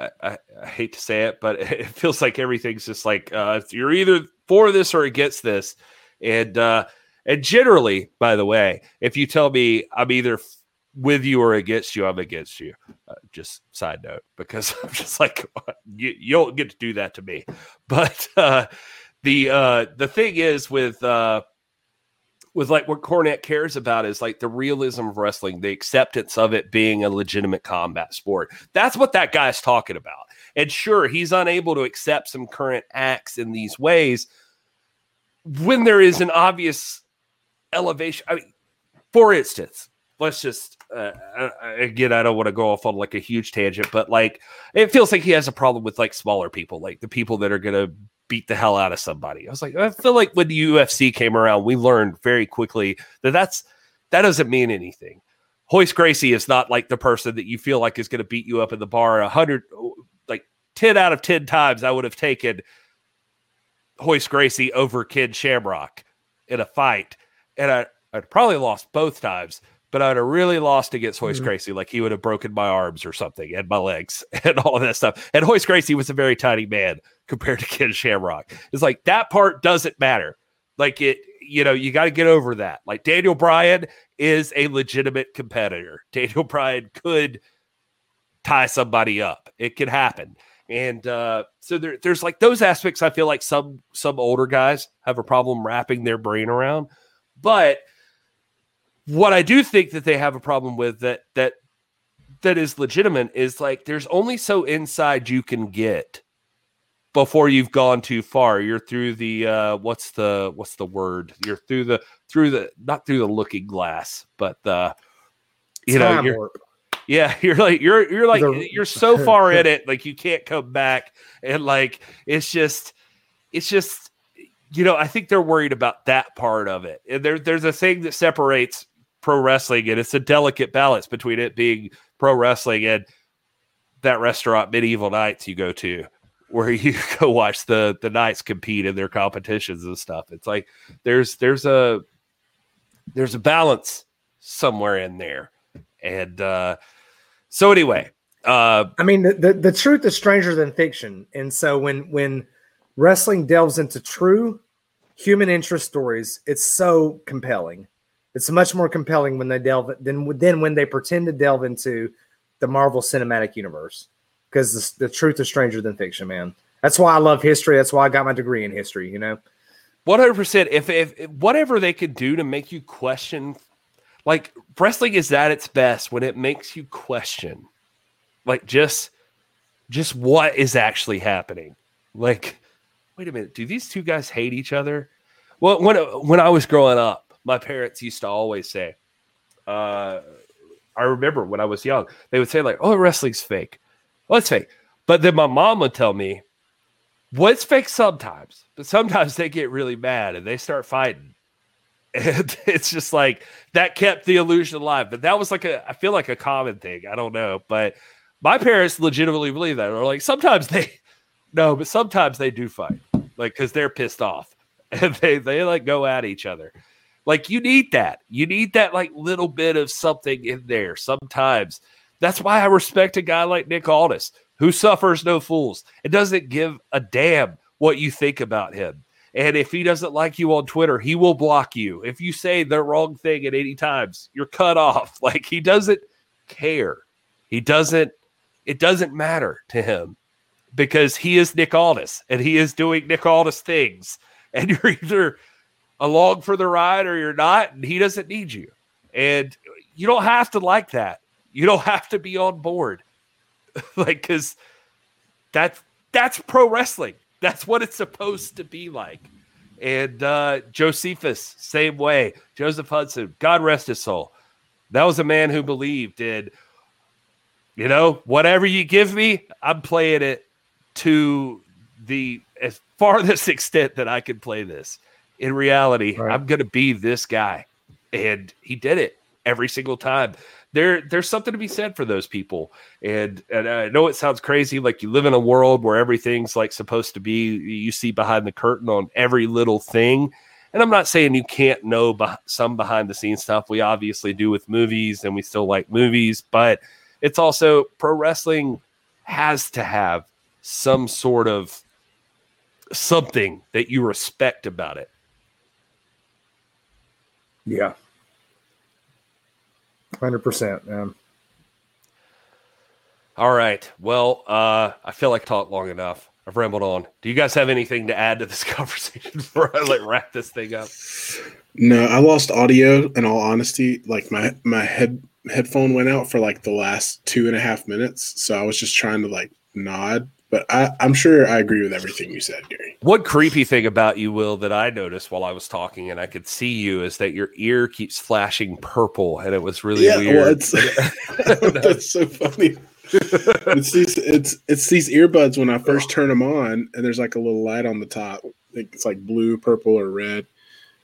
I, I, I, hate to say it, but <laughs> it feels like everything's just like uh, you're either for this or against this, and uh, and generally, by the way, if you tell me I'm either with you or against you, I'm against you. Uh, just side note, because <laughs> I'm just like <laughs> you, you don't get to do that to me. But uh, the uh, the thing is with uh, with like what Cornette cares about is like the realism of wrestling, the acceptance of it being a legitimate combat sport. That's what that guy's talking about. And sure, he's unable to accept some current acts in these ways when there is an obvious elevation. I mean, for instance, let's just uh, uh again, I don't want to go off on like a huge tangent, but like it feels like he has a problem with like smaller people, like the people that are going to beat the hell out of somebody. I was like, I feel like when the UFC came around, we learned very quickly that that's that doesn't mean anything. Royce Gracie is not like the person that you feel like is going to beat you up in the bar a hundred, like ten out of ten times. I would have taken Royce Gracie over Ken Shamrock in a fight, and I I'd probably lost both times but I'd have really lost against Royce mm-hmm. Gracie. Like he would have broken my arms or something and my legs <laughs> and all of that stuff. And Royce Gracie was a very tiny man compared to Ken Shamrock. It's like that part doesn't matter. Like it, you know, you got to get over that. Like Daniel Bryan is a legitimate competitor. <laughs> Daniel Bryan could tie somebody up. It could happen. And uh, so there, there's like those aspects I feel like some some older guys have a problem wrapping their brain around. But what I do think that they have a problem with that that that is legitimate is like there's only so inside you can get before you've gone too far. You're through the uh what's the what's the word? You're through the through the not through the looking glass, but the you Time know you're warp. yeah, <laughs> you're like you're you're like the, you're so <laughs> far in it like you can't come back and like it's just it's just you know, I think they're worried about that part of it. And there, there's a thing that separates pro wrestling, and it's a delicate balance between it being pro wrestling and that restaurant medieval nights you go to where <laughs> you go watch the the knights compete in their competitions and stuff. It's like there's there's a there's a balance somewhere in there. And uh so anyway uh i mean the, the, the truth is stranger than fiction. And so when when wrestling delves into true human interest stories it's so compelling it's much more compelling when they delve than than when they pretend to delve into the Marvel Cinematic Universe because the, the truth is stranger than fiction, man. That's why I love history. That's why I got my degree in history. You know, one hundred percent. If if whatever they could do to make you question, like wrestling is at its best when it makes you question, like just just what is actually happening. Like, wait a minute, do these two guys hate each other? Well, when when I was growing up, my parents used to always say, uh, I remember when I was young, they would say, like, oh, wrestling's fake. Well, it's fake. But then my mom would tell me, it's fake sometimes, but sometimes they get really mad and they start fighting. <laughs> And it's just like that kept the illusion alive. But that was like a, I feel like a common thing. I don't know. But my parents legitimately believe that. Or like sometimes they, <laughs> no, but sometimes they do fight, like, because they're pissed off <laughs> and they, they like go at each other. Like you need that. You need that like little bit of something in there sometimes. That's why I respect a guy like Nick Aldis, who suffers no fools. It doesn't give a damn what you think about him. And if he doesn't like you on Twitter, he will block you. If you say the wrong thing at any times, you're cut off. <laughs> Like he doesn't care. He doesn't, it doesn't matter to him because he is Nick Aldis and he is doing Nick Aldis things. <laughs> And you're either along for the ride or you're not, and he doesn't need you. And you don't have to like that. You don't have to be on board. <laughs> like, because that's that's pro wrestling. That's what it's supposed to be like. And uh, Jocephus, same way. Joseph Hudson, God rest his soul. That was a man who believed in, you know, whatever you give me, I'm playing it to the as farthest <laughs> extent that I can play this. In reality, right. I'm going to be this guy. And he did it every single time there there's something to be said for those people. And and I know it sounds crazy, like you live in a world where everything's like supposed to be. You see behind the curtain on every little thing. And I'm not saying you can't know some behind the scenes stuff. We obviously do with movies, and we still like movies. But it's also pro wrestling has to have some sort of something that you respect about it. Yeah, Hundred percent, man. All right. Well, uh, I feel like I talked long enough. I've rambled on. Do you guys have anything to add to this <laughs> conversation before I like wrap this thing up? No, I lost audio. In all honesty, like my my head headphone went out for like the last two and a half minutes, so I was just trying to like nod but I, am sure I agree with everything you said, Gary. One creepy thing about you, Will, that I noticed while I was talking and I could see you is that your ear keeps flashing purple, and it was really yeah, weird. Well, it's, <laughs> that's so funny. it's these it's it's these earbuds when I first turn them on, and there's like a little light on the top. It's like blue, purple, or red,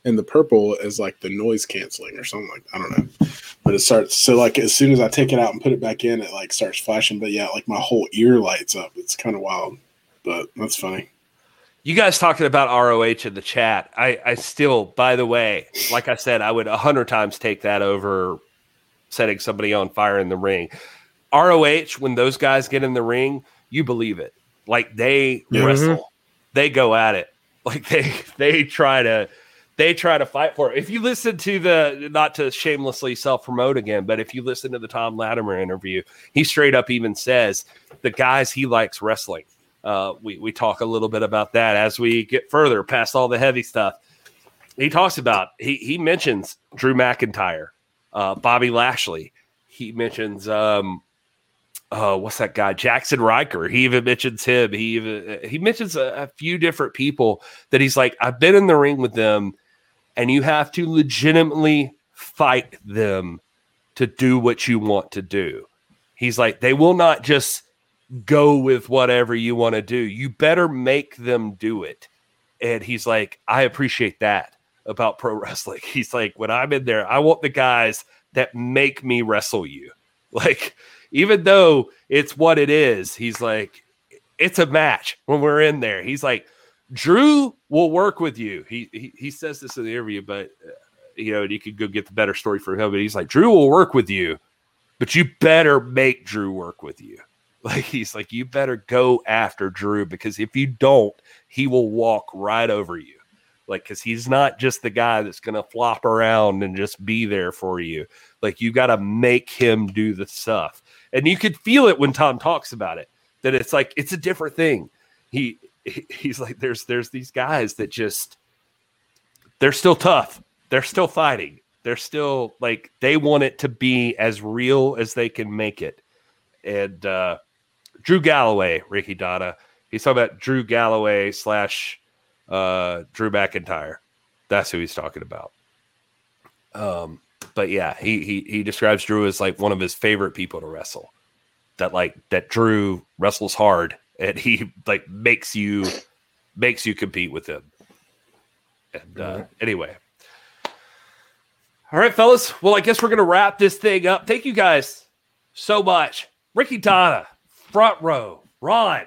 and the purple is like the noise canceling or something like I don't know. But it starts so like as soon as I take it out and put it back in, it like starts flashing. But yeah, like my whole ear lights up. It's kind of wild, but that's funny. You guys talking about ROH in the chat. I, I still, by the way, like I said, I would a hundred times take that over setting somebody on fire in the ring. ROH, when those guys get in the ring, you believe it. Like they mm-hmm. wrestle, they go at it. Like they they try to they try to fight for it. If you listen to the, not to shamelessly self promote again, but if you listen to the Tom Latimer interview, he straight up even says the guys he likes wrestling. Uh, we, we talk a little bit about that as we get further past all the heavy stuff. He talks about, he, he mentions Drew McIntyre, uh, Bobby Lashley. He mentions, um, uh, what's that guy? Jackson Ryker. He even mentions him. He even, he mentions a, a few different people that he's like, I've been in the ring with them and you have to legitimately fight them to do what you want to do. He's like, they will not just go with whatever you want to do. You better make them do it. And he's like, I appreciate that about pro <laughs> wrestling. He's like, when I'm in there, I want the guys that make me wrestle you. <laughs> Like, even though it's what it is, he's like, it's a match when we're in there. He's like, Drew will work with you. He he, he says this in the interview, but uh, you know, you could go get the better story for him. But he's like, Drew will work with you, but you better make Drew work with you. <laughs> Like he's like, you better go after Drew because if you don't, he will walk right over you. Like, because he's not just the guy that's gonna flop around and just be there for you. Like, you got to make him do the stuff, and you could feel it when Tom talks about it. That it's like it's a different thing. He he's like there's there's these guys that just they're still tough. They're still fighting. They're still like they want it to be as real as they can make it. And uh drew galloway ricky donna he's talking about drew galloway slash uh drew mcintyre. That's who he's talking about. Um but yeah he he he describes drew as like one of his favorite people to wrestle. That like that drew wrestles hard and he like makes you makes you compete with him. And uh, anyway, all right, fellas. Well, I guess we're gonna wrap this thing up. Thank you guys so much, Ricky Donna, front row, Ron,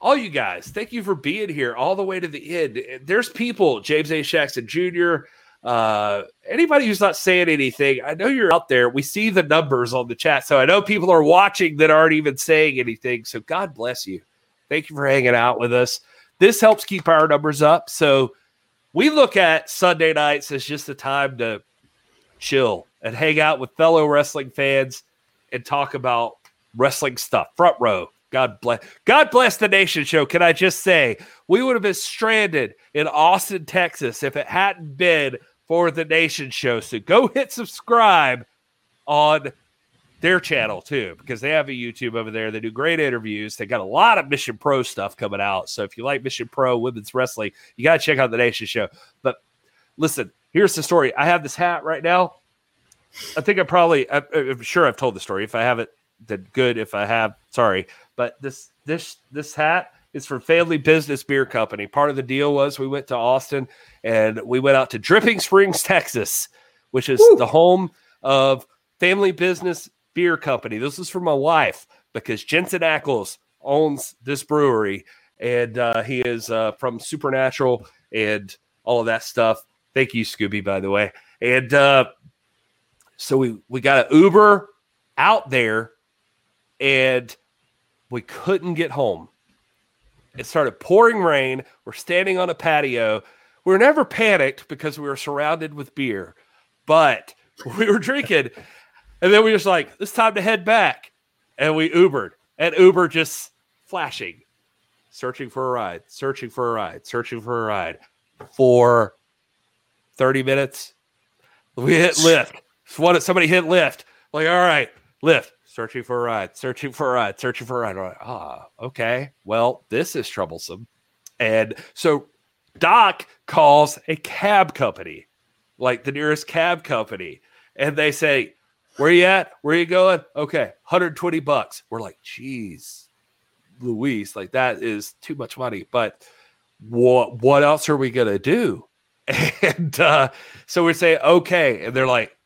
all you guys. Thank you for being here all the way to the end. There's people, James A. Jackson Jr. Uh, anybody who's not saying anything, I know you're out there. We see the numbers on the chat, so I know people are watching that aren't even saying anything. So God bless you. Thank you for hanging out with us. This helps keep our numbers up. So we look at Sunday nights as just a time to chill and hang out with fellow wrestling fans and talk about wrestling stuff. Front row. God bless. God bless the nation show. Can I just say we would have been stranded in Austin, Texas, if it hadn't been for the Nation Show. So go <laughs> hit subscribe on their channel too because they have a YouTube over there. They do great interviews. They got a lot of Mission Pro stuff coming out. So if you like Mission Pro women's wrestling, you got to check out the Nation Show. But listen, here's the story. I have this hat right now. I think I probably, I, I'm sure I've told the story. If I haven't, then good. If I have, sorry. But this this this hat is from Family Business Beer Company. Part of the deal was we went to Austin and we went out to Dripping Springs, Texas, which is Woo. the home of Family Business Beer Company. This is for my wife because Jensen Ackles owns this brewery and uh, he is uh, from Supernatural and all of that stuff. Thank you, Scooby, by the way. And uh, so we we got an Uber out there, and we couldn't get home. It started pouring rain. We're standing on a patio. We were never panicked because we were surrounded with beer, but <laughs> we were drinking. And then we were just like, it's time to head back. And we Ubered. And Uber just flashing, searching for a ride, searching for a ride, searching for a ride for 30 minutes. We hit Lyft. Somebody hit Lyft. Like, all right, Lyft, searching for a ride, searching for a ride, searching for a ride. Like, ah, okay. Well, this is troublesome. And so Doc calls a cab company, like the nearest cab company, and they say, Where you at? Where you going? Okay, 120 bucks. We're like, geez, Louise, like that is too much money. But what what else are we gonna do? <laughs> And uh, so we say, okay. And they're like,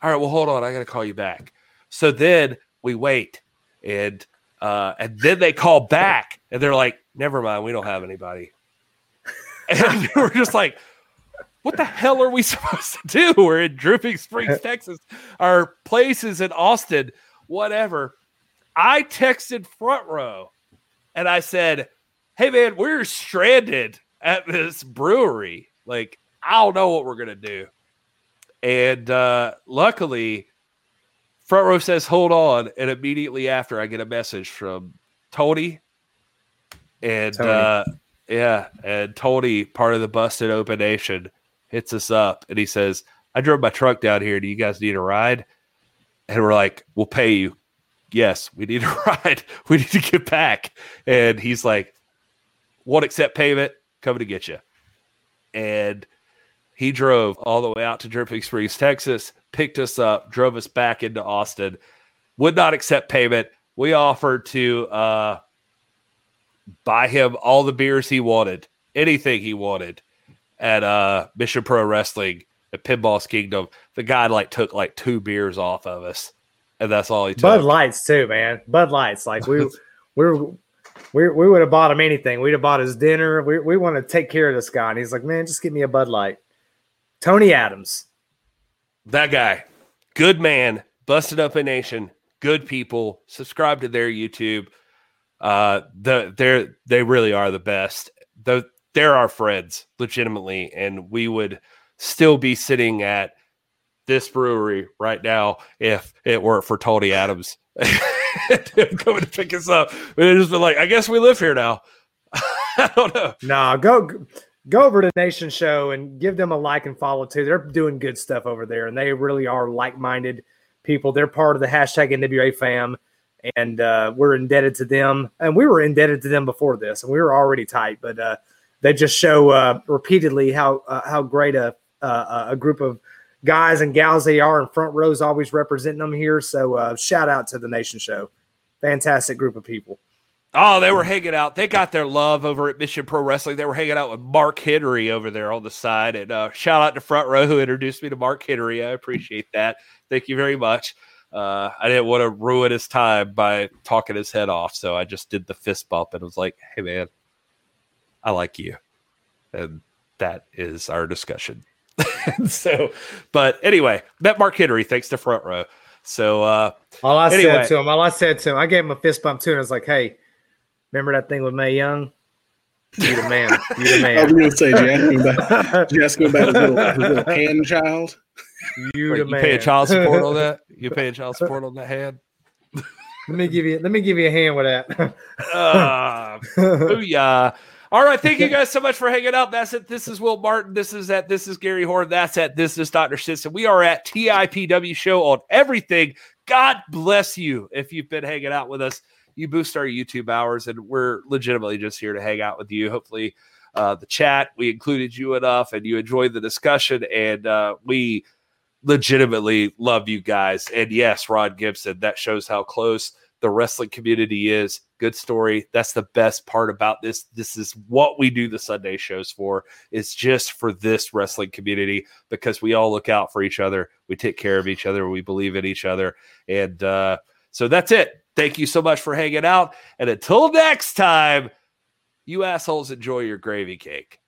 all right, well, hold on. I got to call you back. So then we wait and, uh, and then they call back and they're like, never mind. We don't have anybody. <laughs> And we're just like, what the hell are we <laughs> supposed to do? We're in Drooping Springs, <laughs> Texas. Our place is in Austin, whatever. I texted front row and I said, Hey man, we're stranded at this brewery. Like, I don't know what we're gonna do. And uh, luckily, front row says, "Hold on," and immediately after, I get a message from Tony, and Tony. Uh, yeah, and Tony, part of the Busted Open Nation, hits us up, and he says, "I drove my truck down here. Do you guys need a ride?" And we're like, "We'll pay you." Yes, we need a <laughs> ride. We need to get back. And he's like, "Won't accept payment. Coming to get you." And he drove all the way out to Dripping Springs, Texas, picked us up, drove us back into Austin, would not accept payment. We offered to uh, buy him all the beers he wanted, anything he wanted at uh, Mission Pro Wrestling at Pinballz Kingdom. The guy like took like two beers off of us, and that's all he took. Bud Lights too, man. Bud Lights, like we <laughs> we we, we would have bought him anything. We'd have bought his dinner. We, we want to take care of this guy. And he's like, man, just give me a Bud Light. Tony Adams. That guy. Good man. Busted Open Nation. Good people. Subscribe to their YouTube. Uh the they're they really are the best. The they're our friends, legitimately, and we would still be sitting at this brewery right now if it weren't for Tony Adams They're <laughs> coming to pick us up. We'd just been like, I guess we live here now. <laughs> I don't know. Nah, go go over to Nation Show and give them a like and follow too. They're doing good stuff over there, and they really are like-minded people. They're part of the hashtag NWA fam, and uh, we're indebted to them. And we were indebted to them before this, and we were already tight. But uh, they just show uh, repeatedly how uh, how great a a group of guys and gals they are, and front rows always representing them here. So uh, shout out to the Nation Show, fantastic group of people. Oh, they were hanging out. They got their love over at Mission Pro Wrestling. They were hanging out with Mark Henry over there on the side. And uh, shout out to Front Row who introduced me to Mark Henry. I appreciate that. Thank you very much. Uh, I didn't want to ruin his time by talking his head off, so I just did the fist bump and was like, "Hey, man, I like you," and that is our discussion. <laughs> so, but anyway, met Mark Henry thanks to Front Row. So, uh, all I anyway. said to him, all I said to him, I gave him a fist bump too, and I was like, "Hey." Remember that thing with Mae Young? You the man. You the man. <laughs> I was going to say, did you ask him about, his, little, his little hand child? You Wait, the you man. pay a child support on that? <laughs> You pay a child support on that hand? let me give you. Let me give you a hand with that. uh, <laughs> booyah. All right. Thank you guys so much for hanging out. That's it. This is Will Martin. This is at This is Gary Horn. That's at This is Dr. Stinson. We are at TIPW Show on everything. God bless you if you've been hanging out with us. You boost our YouTube hours, and we're legitimately just here to hang out with you. Hopefully, uh, the chat we included you enough, and you enjoyed the discussion, and uh, we legitimately love you guys. And yes, Rod Gibson, that shows how close the wrestling community is. Good story. That's the best part about this. This is what we do the Sunday shows for. It's just for this wrestling community because we all look out for each other. We take care of each other. We believe in each other. And uh, so that's it. Thank you so much for hanging out. And until next time, you assholes enjoy your gravy cake.